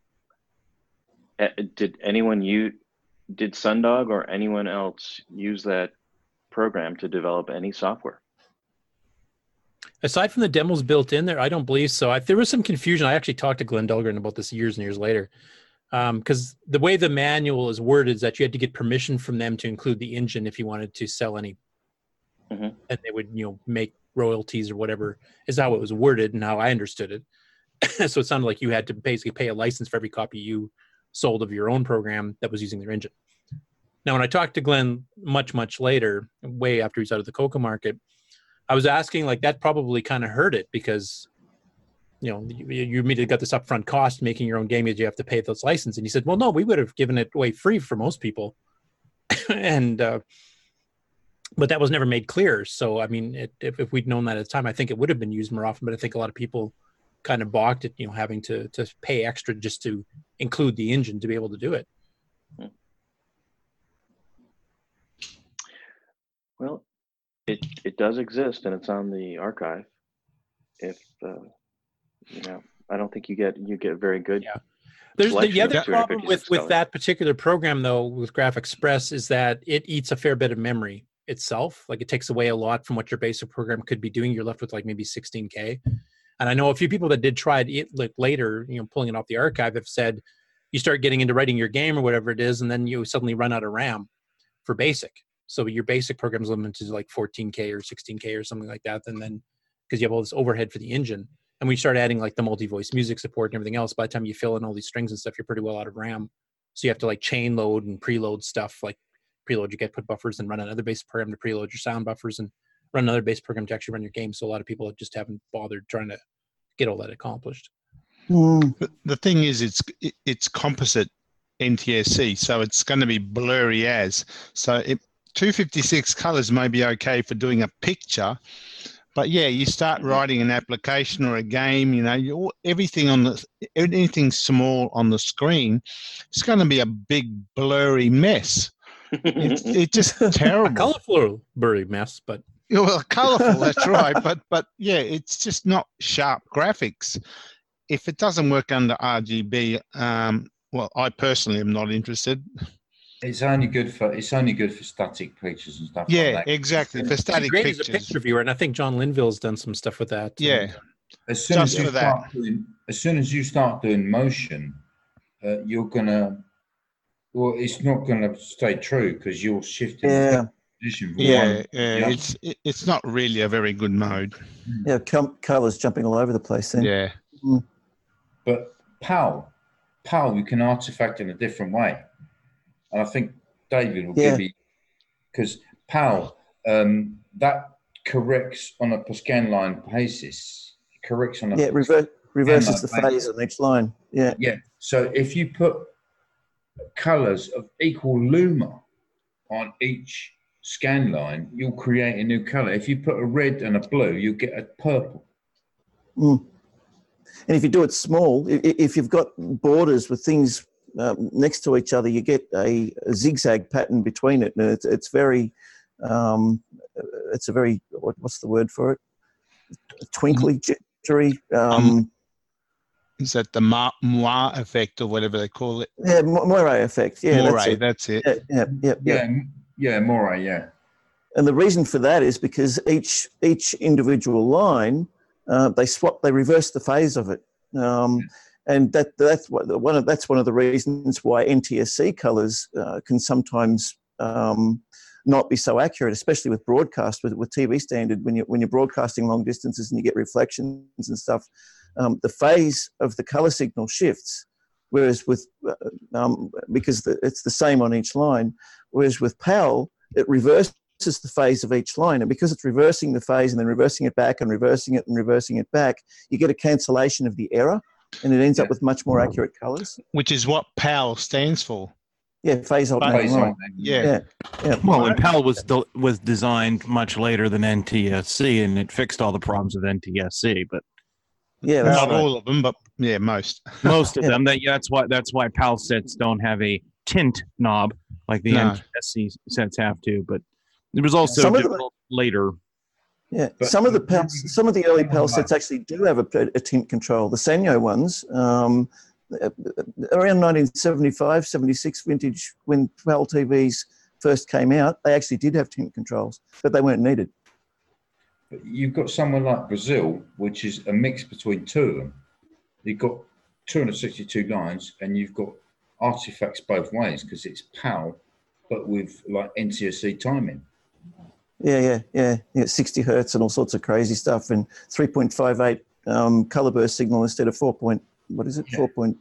Uh, Did anyone you did Sundog or anyone else use that program to develop any software? Aside from the demos built in there, I don't believe so. I, there was some confusion. I actually talked to Glenn Dahlgren about this years and years later. Because the way the manual is worded is that you had to get permission from them to include the engine if you wanted to sell any, Mhm. and they would, you know, make royalties or whatever. Is how it was worded and how I understood it. so it sounded like you had to basically pay a license for every copy you sold of your own program that was using their engine. Now, when I talked to Glenn much, much later, way after he's out of the Coco market, I was asking like that probably kind of hurt it because you know you, you immediately got this upfront cost making your own game because you have to pay those license and he said well no we would have given it away free for most people. And uh, but that was never made clear. So i mean it, if, if we'd known that at the time i think it would have been used more often. But i think a lot of people kind of balked at you know having to to pay extra just to include the engine to be able to do it Well, it it does exist and it's on the archive. If uh, you know, I don't think you get you get very good. Yeah. There's the, the other problem 256 with with that particular program though with Graph Express is that it eats a fair bit of memory itself. Like it takes away a lot from what your basic program could be doing. You're left with like maybe 16k. And I know a few people that did try it like later, you know, pulling it off the archive have said you start getting into writing your game or whatever it is, and then you suddenly run out of RAM for basic. So your basic program's limited to like 14k or 16k or something like that. And then because you have all this overhead for the engine, and we start adding like the multi-voice music support and everything else, by the time you fill in all these strings and stuff, you're pretty well out of RAM. So you have to like chain load and preload stuff, like preload your get put buffers and run another basic program to preload your sound buffers and run another base program to actually run your game. So a lot of people just haven't bothered trying to get all that accomplished. Mm. But the thing is, it's it's composite NTSC, so it's going to be blurry as. So it, 256 colors may be okay for doing a picture, but yeah, you start mm-hmm. writing an application or a game, you know, you, everything on the anything small on the screen, it's going to be a big blurry mess. It's, it's just terrible. colorful blurry mess, but Yeah, well, colourful. That's right. But but yeah, it's just not sharp graphics. If it doesn't work under RGB, um, well, I personally am not interested. It's only good for it's only good for static pictures and stuff. Yeah, like that. exactly. For It's static great as a pictures. picture viewer, and I think John Linville's done some stuff with that. Yeah. As soon Just as you for that. start doing, as soon as you start doing motion, uh, you're gonna. Well, it's not gonna stay true because you're shifting the Yeah. Position. from Yeah, one- yeah, it's it, it's not really a very good mode. Yeah, com- colors jumping all over the place. Then. Yeah. But PAL, PAL, you can artifact in a different way, and I think David will Yeah. give you because PAL, um, that corrects on a per scan line basis. It corrects on a Yeah, rever- reverses the phase on each line. Yeah. Yeah. So if you put colors of equal luma on each scan line, you'll create a new color. If you put a red and a blue, you'll get a purple. Mm. And if you do it small, i- i- if you've got borders with things um, next to each other, you get a, a zigzag pattern between it, and it's it's very, um, it's a very what, what's the word for it? Twinkly, jittery. Um, Is that the Ma- Moire effect or whatever they call it? yeah, Moire effect. Yeah, Moire, that's it. that's it. Yeah, yeah, yeah, yeah. Yeah, m- yeah, more, yeah. And the reason for that is because each each individual line, uh, they swap, they reverse the phase of it, um, and that that's what one of that's one of the reasons why NTSC colors uh, can sometimes um, not be so accurate, especially with broadcast with, with TV standard when you when you're broadcasting long distances and you get reflections and stuff. Um, the phase of the color signal shifts, whereas with uh, um, because the, it's the same on each line, whereas with PAL it reverses the phase of each line, and because it's reversing the phase and then reversing it back and reversing it and reversing it back, you get a cancellation of the error, and it ends up with much more accurate colors. Which is what PAL stands for. Yeah, phase Phase alternating line. alternating, yeah. yeah, yeah. Well, and PAL was del- was designed much later than NTSC, and it fixed all the problems with NTSC. But yeah, Not right. all of them, but yeah, most. most of Yeah. them, that, that's why that's why PAL sets don't have a tint knob like the No. NTSC sets have to. But it was also Some of them- later. Yeah, But- some of the PAL, some of the early PAL sets actually do have a, a tint control. The Sanyo ones, um, uh, around 1975, 76 vintage, when PAL TVs first came out, they actually did have tint controls, but they weren't needed. But you've got somewhere like Brazil, which is a mix between two of them. You've got 262 lines, and you've got artifacts both ways because it's PAL, but with like NTSC timing. Yeah, yeah, yeah, yeah. 60 hertz and all sorts of crazy stuff, and 3.58 um, color burst signal instead of 4. Point, what is it? 4. Point,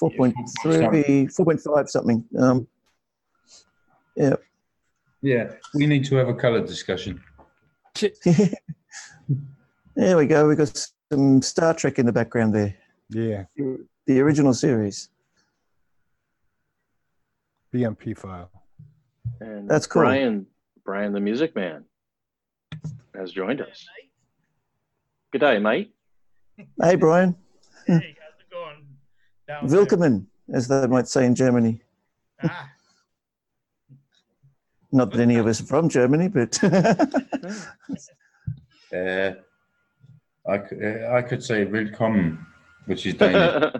4.3, 4.5 something. Um, yeah. Yeah, we need to have a color discussion. there we go. We got some Star Trek in the background there. Yeah, The original series. BMP file. And That's cool. Brian, Brian, the Music Man, has joined us. Good day, mate. Hey, Brian. Hey, how's it going? Down? Willkommen, as they might say in Germany. Ah, Not that any of us are from Germany, but Uh, I, c- uh, I could say willkommen, which is Danish.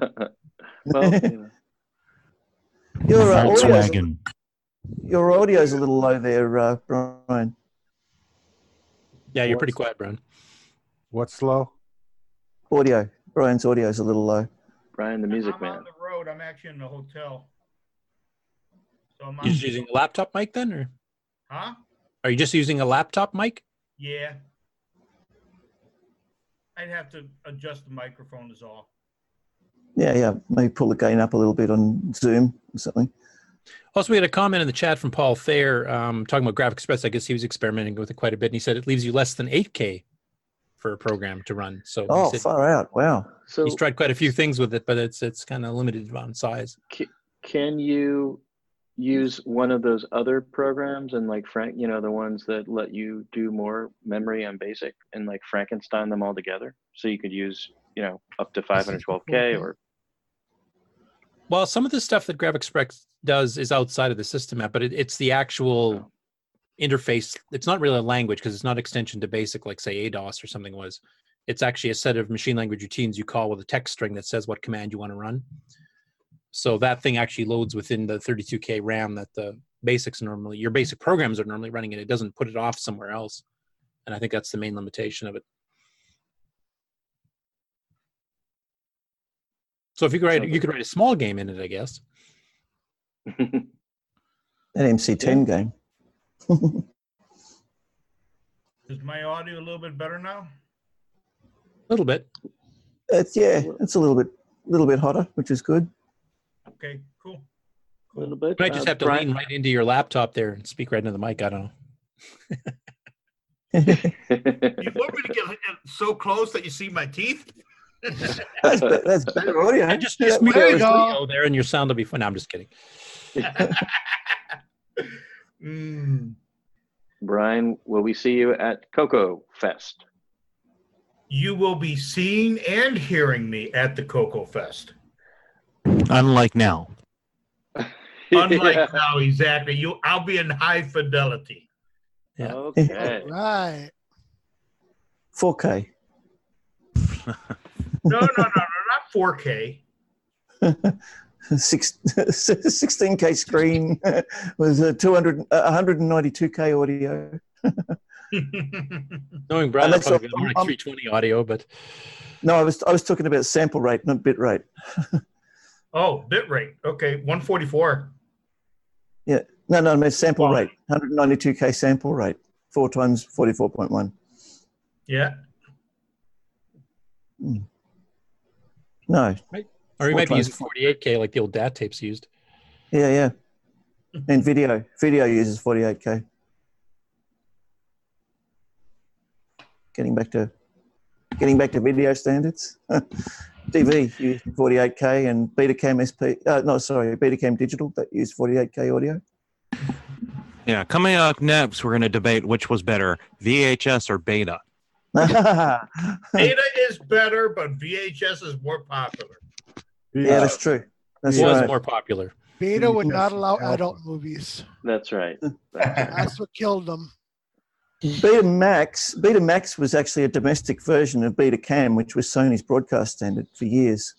well, you know, your uh, audio's, Volkswagen. your audio's a little low there, uh, Brian. Yeah, you're pretty quiet, Brian. What's slow? Audio. Brian's audio's a little low. Brian, the Music I'm Man. on the road. I'm actually in the hotel. So I'm You just using a laptop mic then, or Huh? are you just using a laptop mic? Yeah. I'd have to adjust the microphone is all. Yeah, yeah. Maybe pull the gain up a little bit on Zoom or something. Also, we had a comment in the chat from Paul Thayer um, talking about Graphic Express. I guess he was experimenting with it quite a bit, and he said it leaves you less than 8K for a program to run. So Oh, said far out. Wow. So he's tried quite a few things with it, but it's it's kind of limited on size. can you use one of those other programs and like Frank, you know, the ones that let you do more memory on basic and like Frankenstein them all together? So you could use, you know, up to 512K or Well, some of the stuff that Graphic Express does is outside of the system app, but it, it's the actual oh. interface. It's not really a language because it's not extension to BASIC like say ADOS or something was. It's actually a set of machine language routines you call with a text string that says what command you want to run. So that thing actually loads within the 32k RAM that the basics normally your basic programs are normally running and it doesn't put it off somewhere else. And I think that's the main limitation of it. So if you could write you could write a small game in it, I guess. An MC10 game. Is my audio a little bit better now? A little bit. It's yeah, it's a little bit, little bit hotter, which is good. Okay, cool. a little bit. You might just Uh, have to Brian- lean right into your laptop there and speak right into the mic. I don't know. You want me to get so close that you see my teeth? That's, that's better audio. And just, just Yeah, mute there the go. there and your sound will be fine. No, I'm just kidding. Mm. Brian, will we see you at Coco Fest? You will be seeing and hearing me at the CocoFest. Unlike now. Unlike now, exactly. You, I'll be in high fidelity. Yeah. Okay. Right. 4K. No, no, no, no, not 4K. Six, 16K screen with a 200, uh, 192K audio. Knowing Brian, that's probably all- go more like 320 audio, but No, I was I was talking about sample rate, not bit rate. Oh, bit rate. Okay, 144. Yeah, no, no, I meant sample rate, 192K sample rate, four times 44.1. Yeah. Hmm. No, or we Four might be using 48K like the old DAT tapes used. yeah, yeah. And video, video uses 48K. Getting back to, getting back to video standards. DV used 48K and Betacam SP. Uh, no, sorry, Betacam Digital that used 48K audio. Yeah, coming up next, we're going to debate which was better, VHS or Beta. Beta is better, but VHS is more popular. Yeah, that's true. That's it was right. more popular. Beta would not allow adult movies. That's right. That's what killed them. Beta Max, Beta Max was actually a domestic version of Beta Cam, which was Sony's broadcast standard for years.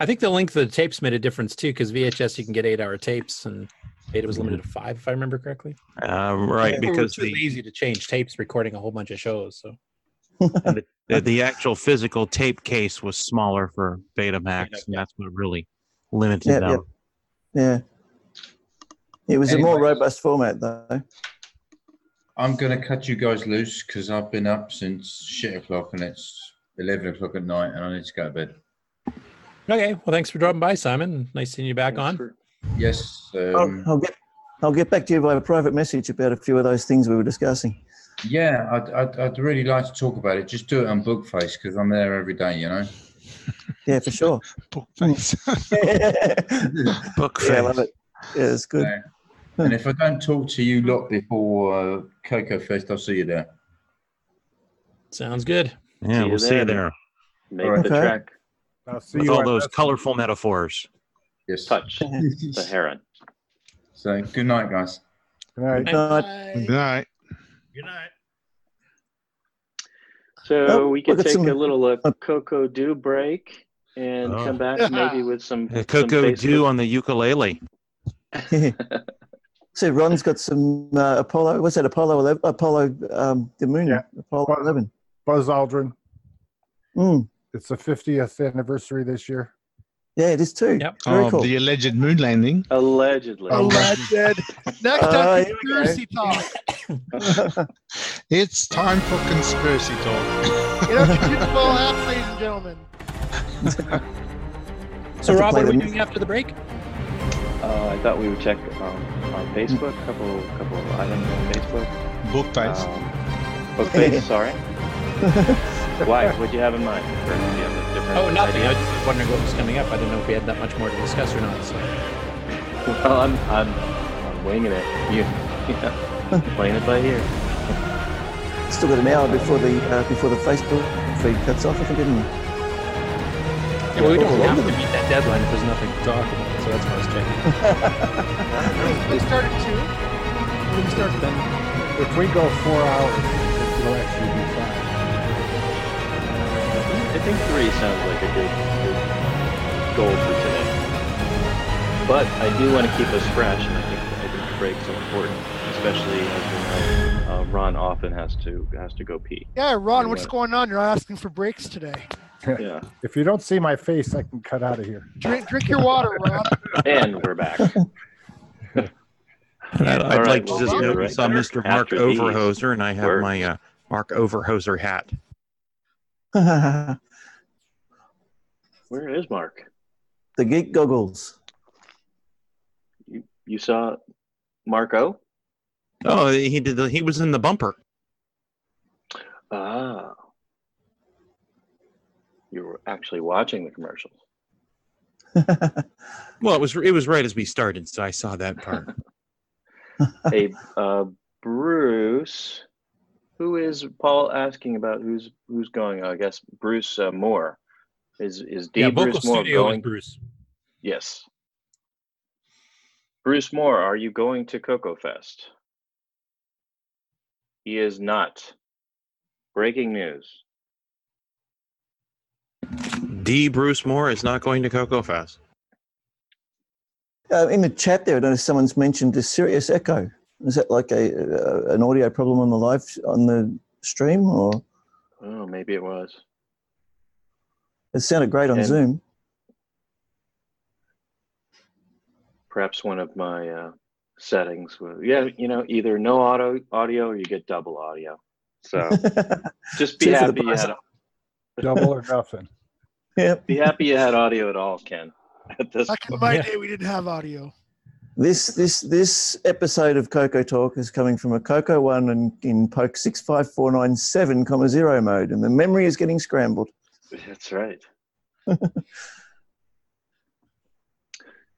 I think the length of the tapes made a difference too, because VHS you can get eight hour tapes and Beta was limited to five, if I remember correctly. Uh, right, Or we were because too the, lazy to change tapes recording a whole bunch of shows. So the, the actual physical tape case was smaller for Betamax, and that's what really limited Yeah, them. yeah. Yeah. It was a more robust format, though. I'm going to cut you guys loose because I've been up since shit o'clock and it's 11 o'clock at night and I need to go to bed. okay, well thanks for dropping by, Simon. Nice seeing you back on. Yes. I'll, Um, I'll get I'll get back to you by a private message about a few of those things we were discussing. yeah, I'd, I'd, I'd really like to talk about it. Just do it on Bookface because I'm there every day, you know? Yeah, for sure. Bookface. Book Yeah, I love it. Yeah, it's good. So, and if I don't talk to you lot before uh, CocoFest, I'll see you there. Sounds good. Yeah, we'll see you there. Make All right. the Okay. track. I'll see With you all those Best- colorful metaphors. Yes. Touch the heron. So good night, guys. Good night. Good night. Good night. Good night. So Oh, we could look at take some- a little uh, Coco Do break and Oh. come back maybe with some, Uh, some Coco Do on the ukulele. so Ron's got some uh, Apollo. What's that? Apollo 11? Apollo um, the moon. Yeah. Apollo 11. Buzz Aldrin. Mm. It's the 50th anniversary this year. Yeah, it is too. Yep. Very Of cool. the alleged moon landing. Allegedly. Alleged. Next Uh, time, here conspiracy talk. It's time for conspiracy talk. Get out your tinfoil hats, ladies and gentlemen. So to Rob, what are we doing after the break? Uh, I thought we would check um, on Facebook, a couple couple of items on Facebook. Book Bookface. Um, Bookface, sorry. Why? What'd you have in mind? Or you have different Oh, nothing. I was just wondering what was coming up. I didn't know if we had that much more to discuss or not. So Well, I'm, I'm, I'm winging it. You, yeah, playing it by ear. Still got an hour before the uh, before the Facebook feed cuts off, I think, didn't we? yeah, well, we don't have to meet that deadline if there's nothing to talk about. So that's why I was checking. We started two. When we started then. If we go four hours, it'll actually be fine. I think three sounds like a good, good goal for today. But I do want to keep us fresh, and I think I think breaks are important, especially as we know, uh, Ron often has to has to go pee. Yeah, Ron, what's going on? You're not asking for breaks today. Yeah, If you don't see my face, I can cut out of here. Drink, drink your water, Ron. and we're back. I'd, I'd All right, like to just see you note we right saw Mr. Mark after these Overhoser, and I have words. my uh, Mark Overhoser hat. Where is Mark? The geek goggles. You you saw Marco? Oh, he did. The, he was in the bumper. Ah. Actually watching the commercials. Well, it was it was right as we started, so I saw that part. hey, uh, Bruce, who is Paul asking about? Who's who's going? I guess Bruce uh, Moore. Is is D Yeah, Bruce vocal Moore going? Bruce. Yes. Bruce Moore, are you going to CocoFest? He is not. Breaking news. D. Bruce Moore is not going to CocoFest. Uh, in the chat there, I don't know if someone's mentioned the serious Echo. Is that like a, a an audio problem on the live on the stream, or Oh, maybe it was. it sounded great on And- Zoom? Perhaps one of my uh, settings was yeah, you know, either no auto audio or you get double audio. So just be Two happy you had of- Double or nothing. Yep. be happy you had audio at all, Ken. At this Back in point. my day, we didn't have audio. This this this episode of Coco Talk is coming from a Coco one in, in poke six five four nine seven comma zero mode, and the memory is getting scrambled. That's right.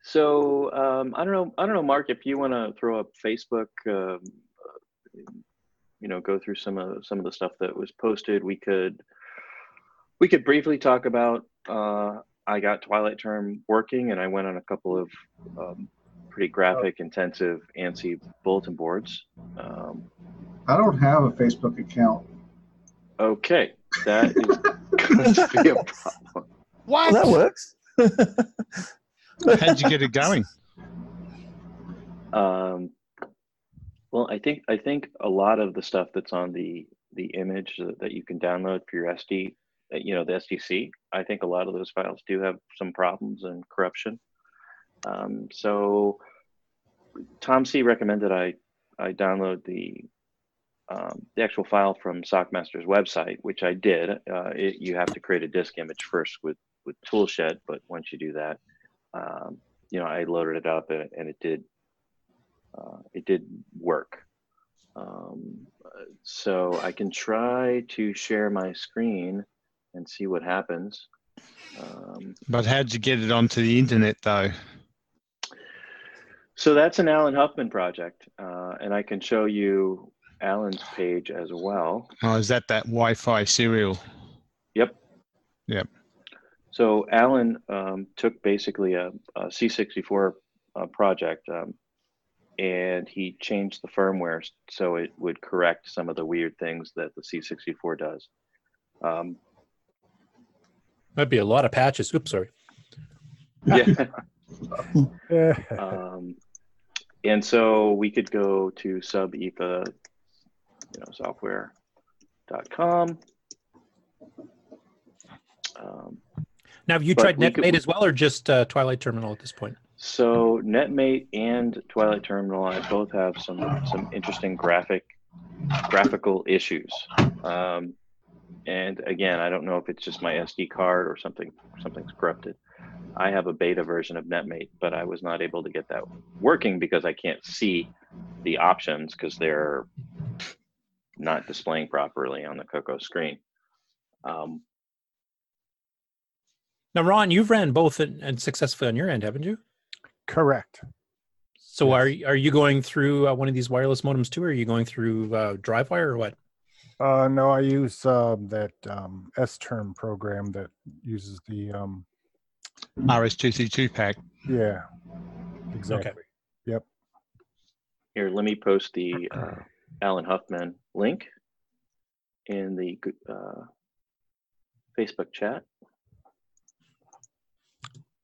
so um, I don't know. I don't know, Mark. If you want to throw up Facebook, um, uh, you know, go through some of some of the stuff that was posted. We could we could briefly talk about. Uh, I got Twilight Term working, and I went on a couple of um, pretty graphic, intensive ANSI bulletin boards. Um, I don't have a Facebook account. okay, that is going to be a problem. What? that works. How'd you get it going? Um, well, I think I think a lot of the stuff that's on the the image that, that you can download for your SD, you know, the SDC. I think a lot of those files do have some problems and corruption. Um, so Tom C recommended I I download the um, the actual file from Sockmaster's website, which I did. Uh, it, you have to create a disk image first with with Toolshed, but once you do that, um, you know, I loaded it up and, and it did uh, it did work. Um, uh, so I can try to share my screen and see what happens. Um, But how'd you get it onto the internet though? so that's an Alan Huffman project, uh, and I can show you Alan's page as well. Oh, is that that Wi-Fi serial? Yep. Yep. So Alan um, took basically a, a C64 uh, project um, and he changed the firmware so it would correct some of the weird things that the C64 does. Um, Might be a lot of patches. Oops, sorry. yeah. Yeah. um, and so we could go to subetha, you know, software.com. Um, Now, have you tried we could- NetMate as well, or just uh, Twilight Terminal at this point? So NetMate and Twilight Terminal, I both have some some interesting graphic graphical issues. Um, and again, I don't know if it's just my SD card or something something's corrupted. I have a beta version of NetMate, but I was not able to get that working because I can't see the options because they're not displaying properly on the Coco screen. Um, Now, Ron, you've ran both and, and successfully on your end, haven't you? Correct. So are are you going through uh, one of these wireless modems too, or are you going through uh, DriveWire or what? Uh, no, I use um, that um, S-term program that uses the um, RS232 pack. yeah, exactly. Yep. Here, let me post the uh, Alan Huffman link in the uh, Facebook chat.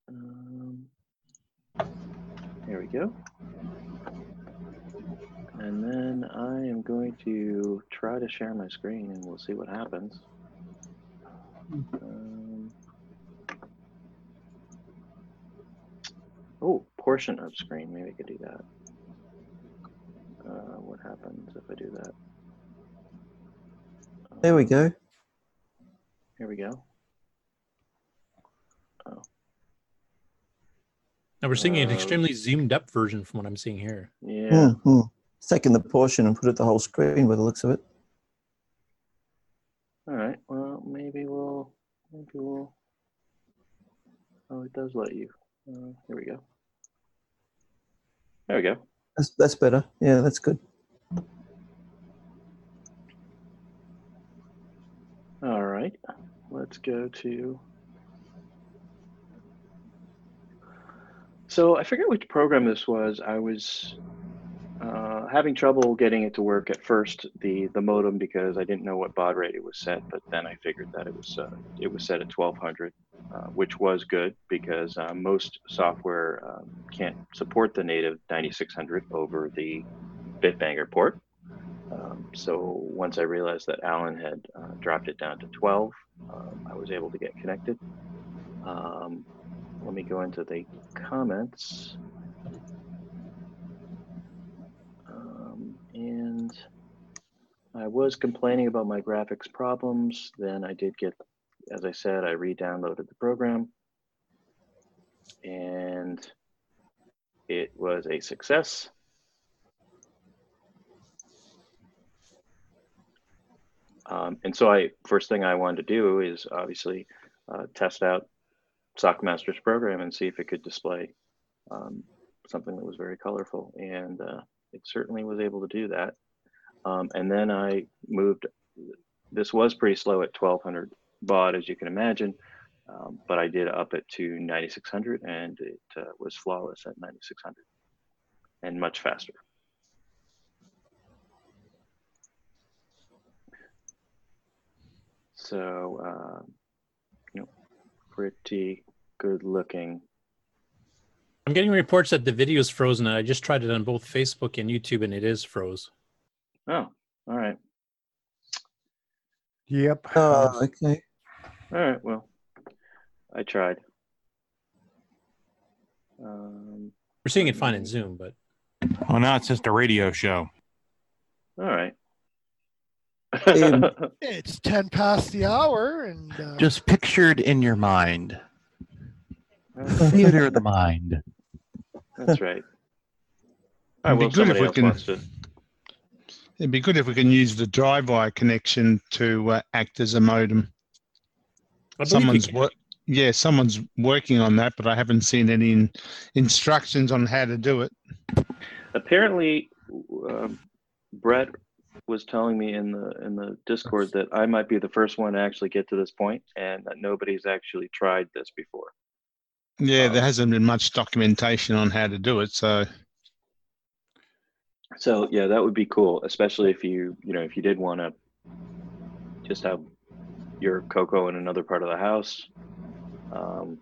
Um, here we go. And then I am going to try to share my screen and we'll see what happens. Um, oh, portion of screen. Maybe I could do that. Uh, what happens if I do that? There we go. Here we go. Now we're seeing an Uh, extremely zoomed up version from what I'm seeing here. Yeah. Hmm, taken the portion and put it the whole screen by the looks of it. All right. Well, maybe we'll maybe we'll. Oh, it does let you. Uh, here we go. There we go. That's that's better. Yeah, that's good. All right. Let's go to. So I forget which program this was. I was uh, having trouble getting it to work at first, the the modem, because I didn't know what baud rate it was set. But then I figured that it was uh, it was set at 1200, uh, which was good because uh, most software um, can't support the native 9600 over the Bitbanger port. Um, so once I realized that Alan had uh, dropped it down to 12, um, I was able to get connected. Um, let me go into the comments. And I was complaining about my graphics problems. Then I did get, as I said, I re-downloaded the program and it was a success. Um, and so I, first thing I wanted to do is obviously uh, test out Sockmaster's program and see if it could display um, something that was very colorful. And uh, it certainly was able to do that. Um, and then I moved, this was pretty slow at 1200 baud, as you can imagine, um, but I did up it to 9600 and it uh, was flawless at 9600 and much faster. So, uh, you know, pretty good looking. I'm getting reports that the video is frozen, and I just tried it on both Facebook and YouTube, and it is froze. Oh, all right. Yep. Oh, okay. All right. Well, I tried. Um, We're seeing it fine in Zoom, but Oh, now it's just a radio show. all right. It's 10 past the hour, and uh, Just pictured in your mind. Theater of the mind. That's right. All It'd be Well, good if somebody we else can. wants to. It'd be good if we can use the drive wire connection to uh, act as a modem. I believe we Someone's can. wor- yeah, someone's working on that, but I haven't seen any in- instructions on how to do it. Apparently, um, Brett was telling me in the in the Discord that I might be the first one to actually get to this point, and that nobody's actually tried this before. Yeah, there hasn't been much documentation on how to do it, so So yeah, that would be cool, especially if you you know if you did want to just have your Coco in another part of the house, um,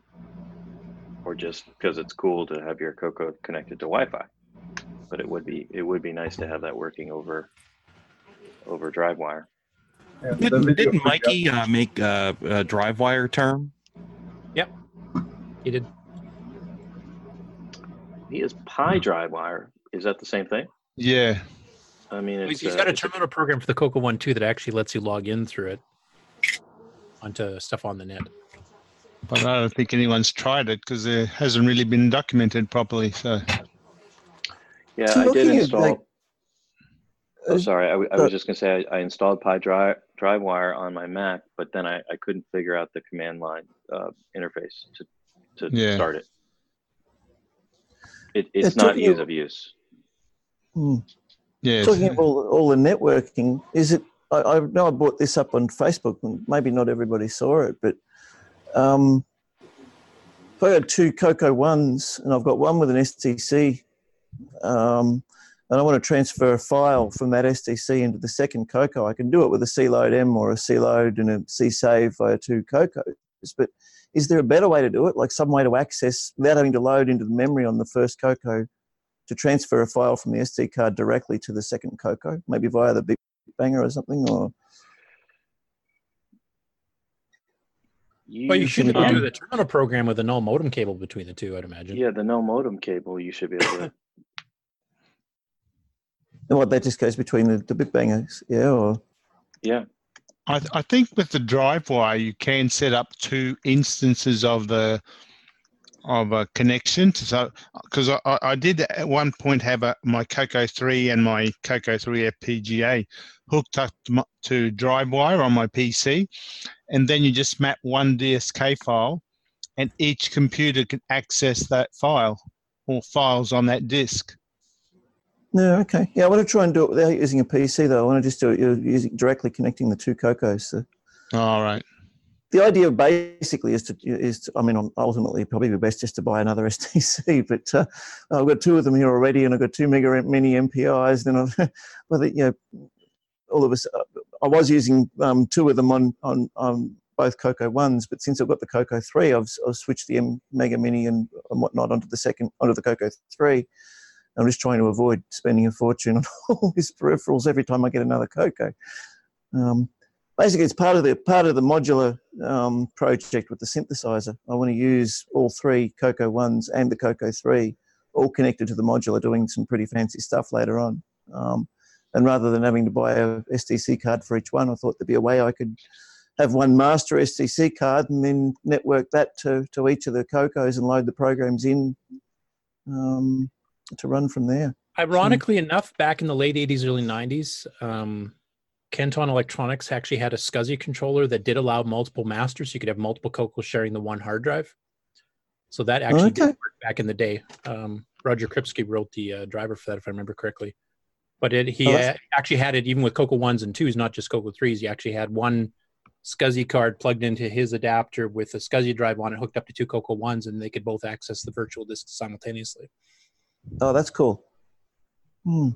or just because it's cool to have your Coco connected to Wi-Fi. But it would be it would be nice to have that working over over DriveWire. Didn't, didn't Mikey uh, make uh, a drive wire term? Yep, he did. He is pyDriveWire. Is that the same thing? yeah. I mean, He's, it's, he's uh, got a a- terminal program for the Coco One too that actually lets you log in through it onto stuff on the net. But I don't think anyone's tried it because it hasn't really been documented properly. So Yeah, So I did looking install. like, oh, uh, sorry. I, w- I uh, was just gonna say I, I installed Pi Drive DriveWire on my Mac, but then I, I couldn't figure out the command line uh, interface to to Yeah. start it. It Yeah, it's not ease of- of use. Hmm. yeah, Talking about all, all the networking, is it? I, I know I brought this up on Facebook, and maybe not everybody saw it, but um, if I got two Coco ones, and I've got one with an SDC, um, and I want to transfer a file from that SDC into the second Coco, I can do it with a C load M or a C load and a C save via two Cocos. But is there a better way to do it, like some way to access without having to load into the memory on the first Coco? to transfer a file from the SD card directly to the second Coco, maybe via the Big Banger or something, or Well, you should be able to can- do um, the terminal program with a null modem cable between the two, I'd imagine. Yeah, the no modem cable. You should be able to. and what that just goes between the, the Bitbangers, yeah, or yeah. I, th- I think with the drive wire you can set up two instances of the of a connection. So, because I, I did at one point have a, my Coco 3 and my Coco 3 FPGA hooked up to DriveWire on my PC, and then you just map one DSK file, and each computer can access that file or files on that disk. No, okay. Yeah, I want to try and do it without using a PC though. I want to just do it uh, using directly connecting the two Cocos. So All right. the idea basically is to is to, I mean ultimately probably be best just to buy another SDC, but uh, I've got two of them here already, and I've got two mega mini MPIs. Then I've, well, the, you know, all of us. I was using um, two of them on on on both Coco ones, but since I've got the Coco three, I've, I've switched the M Mega Mini and, and whatnot onto the second onto the Coco three. I'm just trying to avoid spending a fortune on all these peripherals every time I get another Coco. Um, basically, it's part of the part of the modular um, project with the synthesizer. I want to use all three Coco ones and the Coco three, all connected to the modular, doing some pretty fancy stuff later on. Um, and rather than having to buy a SDC card for each one, I thought there'd be a way I could have one master SDC card and then network that to, to each of the Cocos and load the programs in um, to run from there. Ironically enough, back in the late 80s, early 90s, um, Ken-Ton Electronics actually had a SCSI controller that did allow multiple masters. You could have multiple Cocos sharing the one hard drive. So that actually did work back in the day. Um, Roger Krupski wrote the uh, driver for that, if I remember correctly. But it, he Oh, uh, actually had it even with Coco ones and twos, not just Coco threes. He actually had one SCSI card plugged into his adapter with a SCSI drive on it, hooked up to two Coco ones, and they could both access the virtual disk simultaneously. Oh, that's cool. Hmm.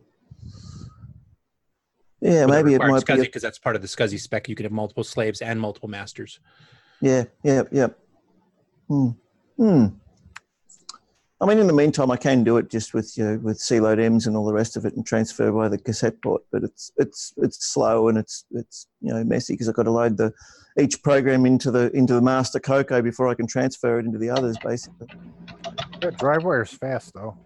Yeah, maybe it might be. because that's part of the SCSI spec. You could have multiple slaves and multiple masters. Yeah, yeah, yeah. Hmm. Hmm. I mean, in the meantime, I can do it just with you know, with C load M's and all the rest of it, and transfer by the cassette port. But it's it's it's slow and it's it's you know messy because I've got to load the each program into the into the master Coco before I can transfer it into the others, basically. Yeah, DriveWire's fast though.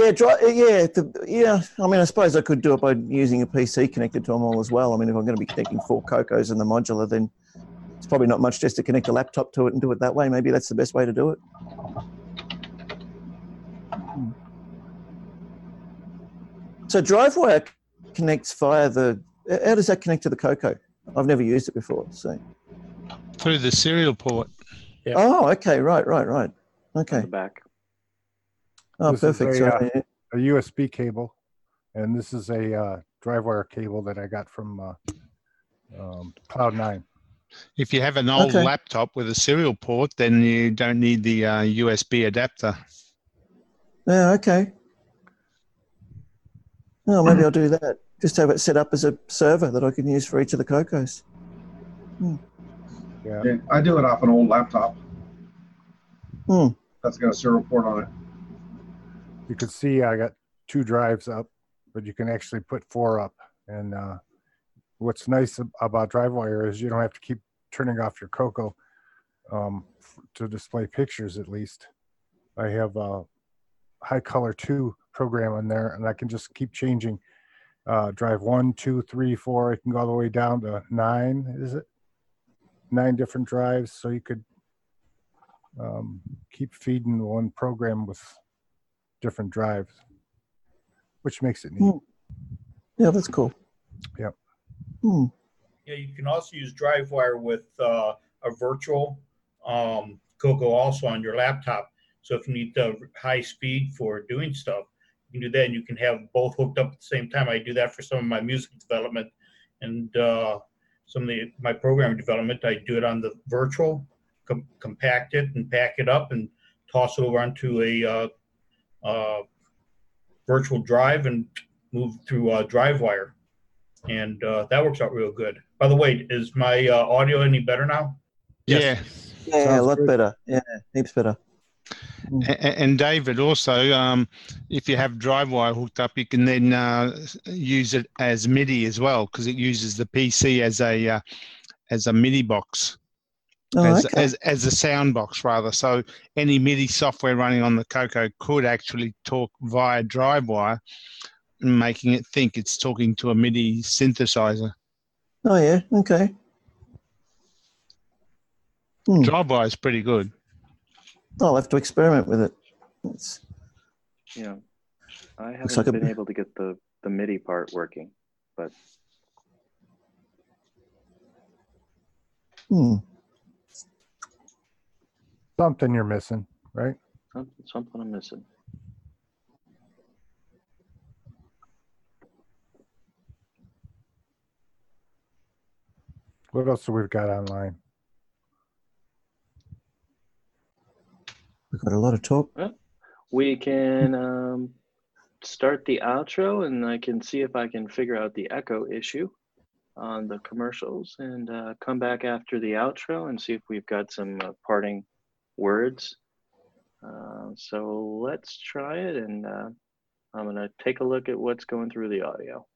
Yeah, dri- uh, yeah, the, yeah. I mean, I suppose I could do it by using a PC connected to them all as well. I mean, if I'm going to be connecting four Cocos in the modular, then it's probably not much just to connect a laptop to it and do it that way. Maybe that's the best way to do it. So DriveWire connects via the. How does that connect to the Coco? I've never used it before. So. Through the serial port. Oh, okay, right, right, right. Okay. back. Oh, This is a, So, uh, a USB cable, and this is a uh, DriveWire cable that I got from uh, um, Cloud9. If you have an old Okay. laptop with a serial port, then you don't need the uh, USB adapter. yeah, okay. Oh, maybe I'll do that. Just have it set up as a server that I can use for each of the Cocos. Hmm. Yeah. Yeah, I do it off an old laptop. Hmm. That's got a serial port on it. You can see I got two drives up, but you can actually put four up. And uh, what's nice about DriveWire is you don't have to keep turning off your Coco um, to display pictures. At least I have a High Color Two program in there, and I can just keep changing uh, drive one, two, three, four. I can go all the way down to nine. Is it nine different drives? So you could um, keep feeding one program with different drives, which makes it neat. Yeah, that's cool. Yep. Hmm. Yeah, you can also use DriveWire with uh, a virtual um, Coco also on your laptop. So if you need the high speed for doing stuff, you can do that, and you can have both hooked up at the same time. I do that for some of my music development and uh, some of the, my program development. I do it on the virtual, com- compact it and pack it up, and toss it over onto a uh, uh, virtual drive and move through uh, DriveWire and uh, that works out real good. By the way, is my uh, audio any better now? Yeah. Yeah, a lot better. Yeah, heaps better. A- a- And David, also, um, if you have DriveWire hooked up, you can then uh, use it as MIDI as well, because it uses the PC as a uh, as a MIDI box, Oh, as, okay. as as a sound box rather. So any MIDI software running on the Coco could actually talk via DriveWire, making it think it's talking to a MIDI synthesizer. Oh, yeah, okay. Hmm. DriveWire is pretty good. I'll have to experiment with it. It's, Yeah. I haven't Looks like a- been able to get the, the MIDI part working, but hmm. Something you're missing, right? something, something I'm missing. What else do we've got online? We've got a lot of talk. We can um, start the outro and I can see if I can figure out the echo issue on the commercials and uh, come back after the outro and see if we've got some uh, parting words. Uh, so let's try it and uh, I'm going to take a look at what's going through the audio.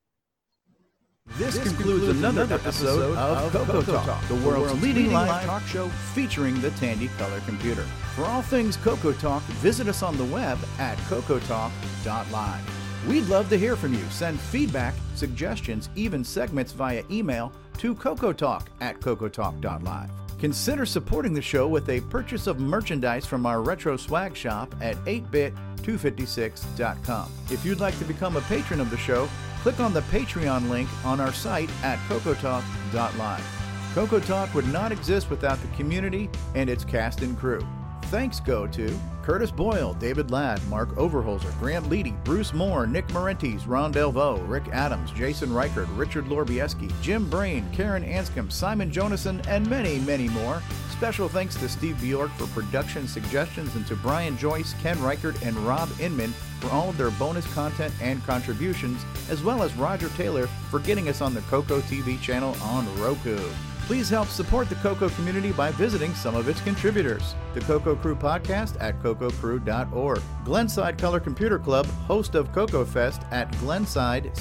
This concludes another episode of Coco Talk, the world's leading live talk show featuring the Tandy Color Computer. For all things Coco Talk, visit us on the web at cocotalk.live. We'd love to hear from you. Send feedback, suggestions, even segments via email to cocotalk at cocotalk.live. Consider supporting the show with a purchase of merchandise from our retro swag shop at 8bit256.com. If you'd like to become a patron of the show, click on the Patreon link on our site at cocotalk.live. Coco Talk would not exist without the community and its cast and crew. Thanks go to Curtis Boyle, David Ladd, Mark Overholzer, Grant Leedy, Bruce Moore, Nick Marentes, Ron Delvaux, Rick Adams, Jason Reichert, Richard Lorbieski, Jim Brain, Karen Anscombe, Simon Jonassen, and many, many more. Special thanks to Steve Bjork for production suggestions and to Brian Joyce, Ken Reichert, and Rob Inman for all of their bonus content and contributions, as well as Roger Taylor for getting us on the Coco TV channel on Roku. Please help support the Coco community by visiting some of its contributors. The Coco Crew podcast at cococrew.org. Glenside Color Computer Club, host of CocoFest at glensidecc.com.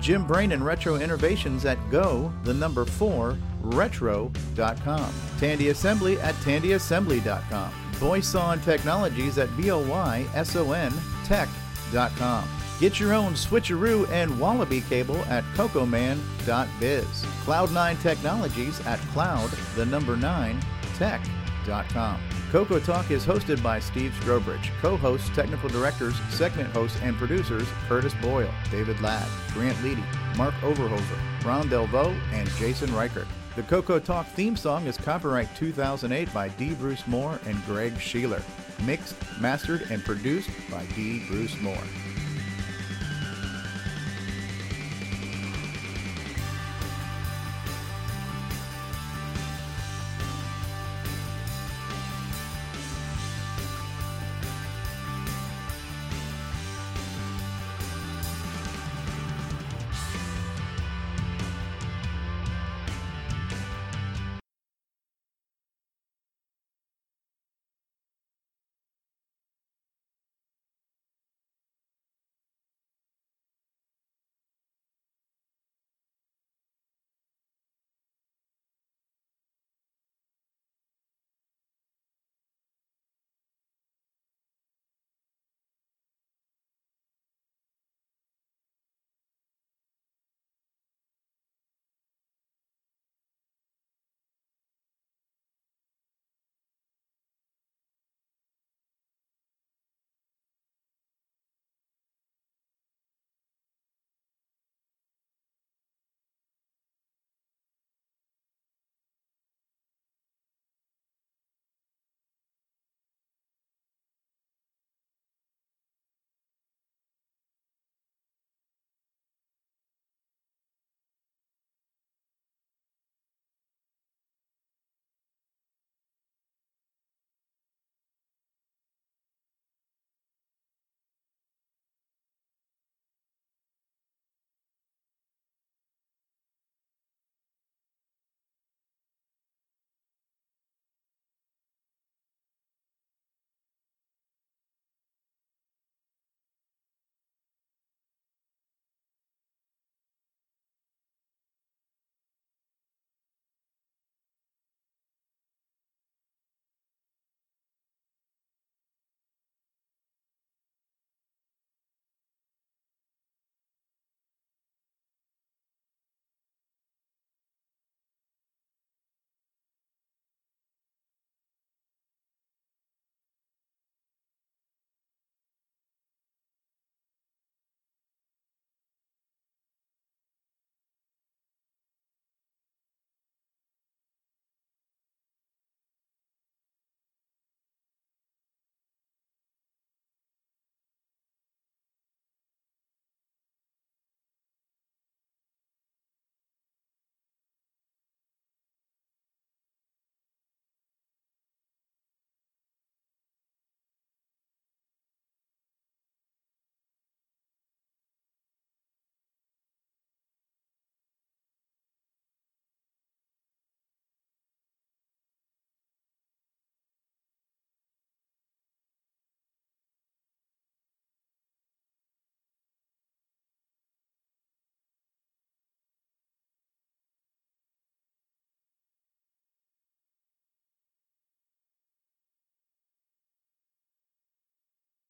Jim Brain and Retro Innovations at go, the number 4, retro.com. Tandy Assembly at tandyassembly.com. Boyson Technologies at B-O-Y-S-O-N tech.com. Get your own switcheroo and wallaby cable at cocoman.biz. Cloud9 Technologies at cloud, the number 9, tech.com. Coco Talk is hosted by Steve Strobridge, co-hosts, technical directors, segment hosts, and producers Curtis Boyle, David Ladd, Grant Leedy, Mark Overholzer, Ron Delvaux, and Jason Reichert. The Coco Talk theme song is copyright 2008 by D. Bruce Moore and Greg Sheeler. Mixed, mastered, and produced by D. Bruce Moore.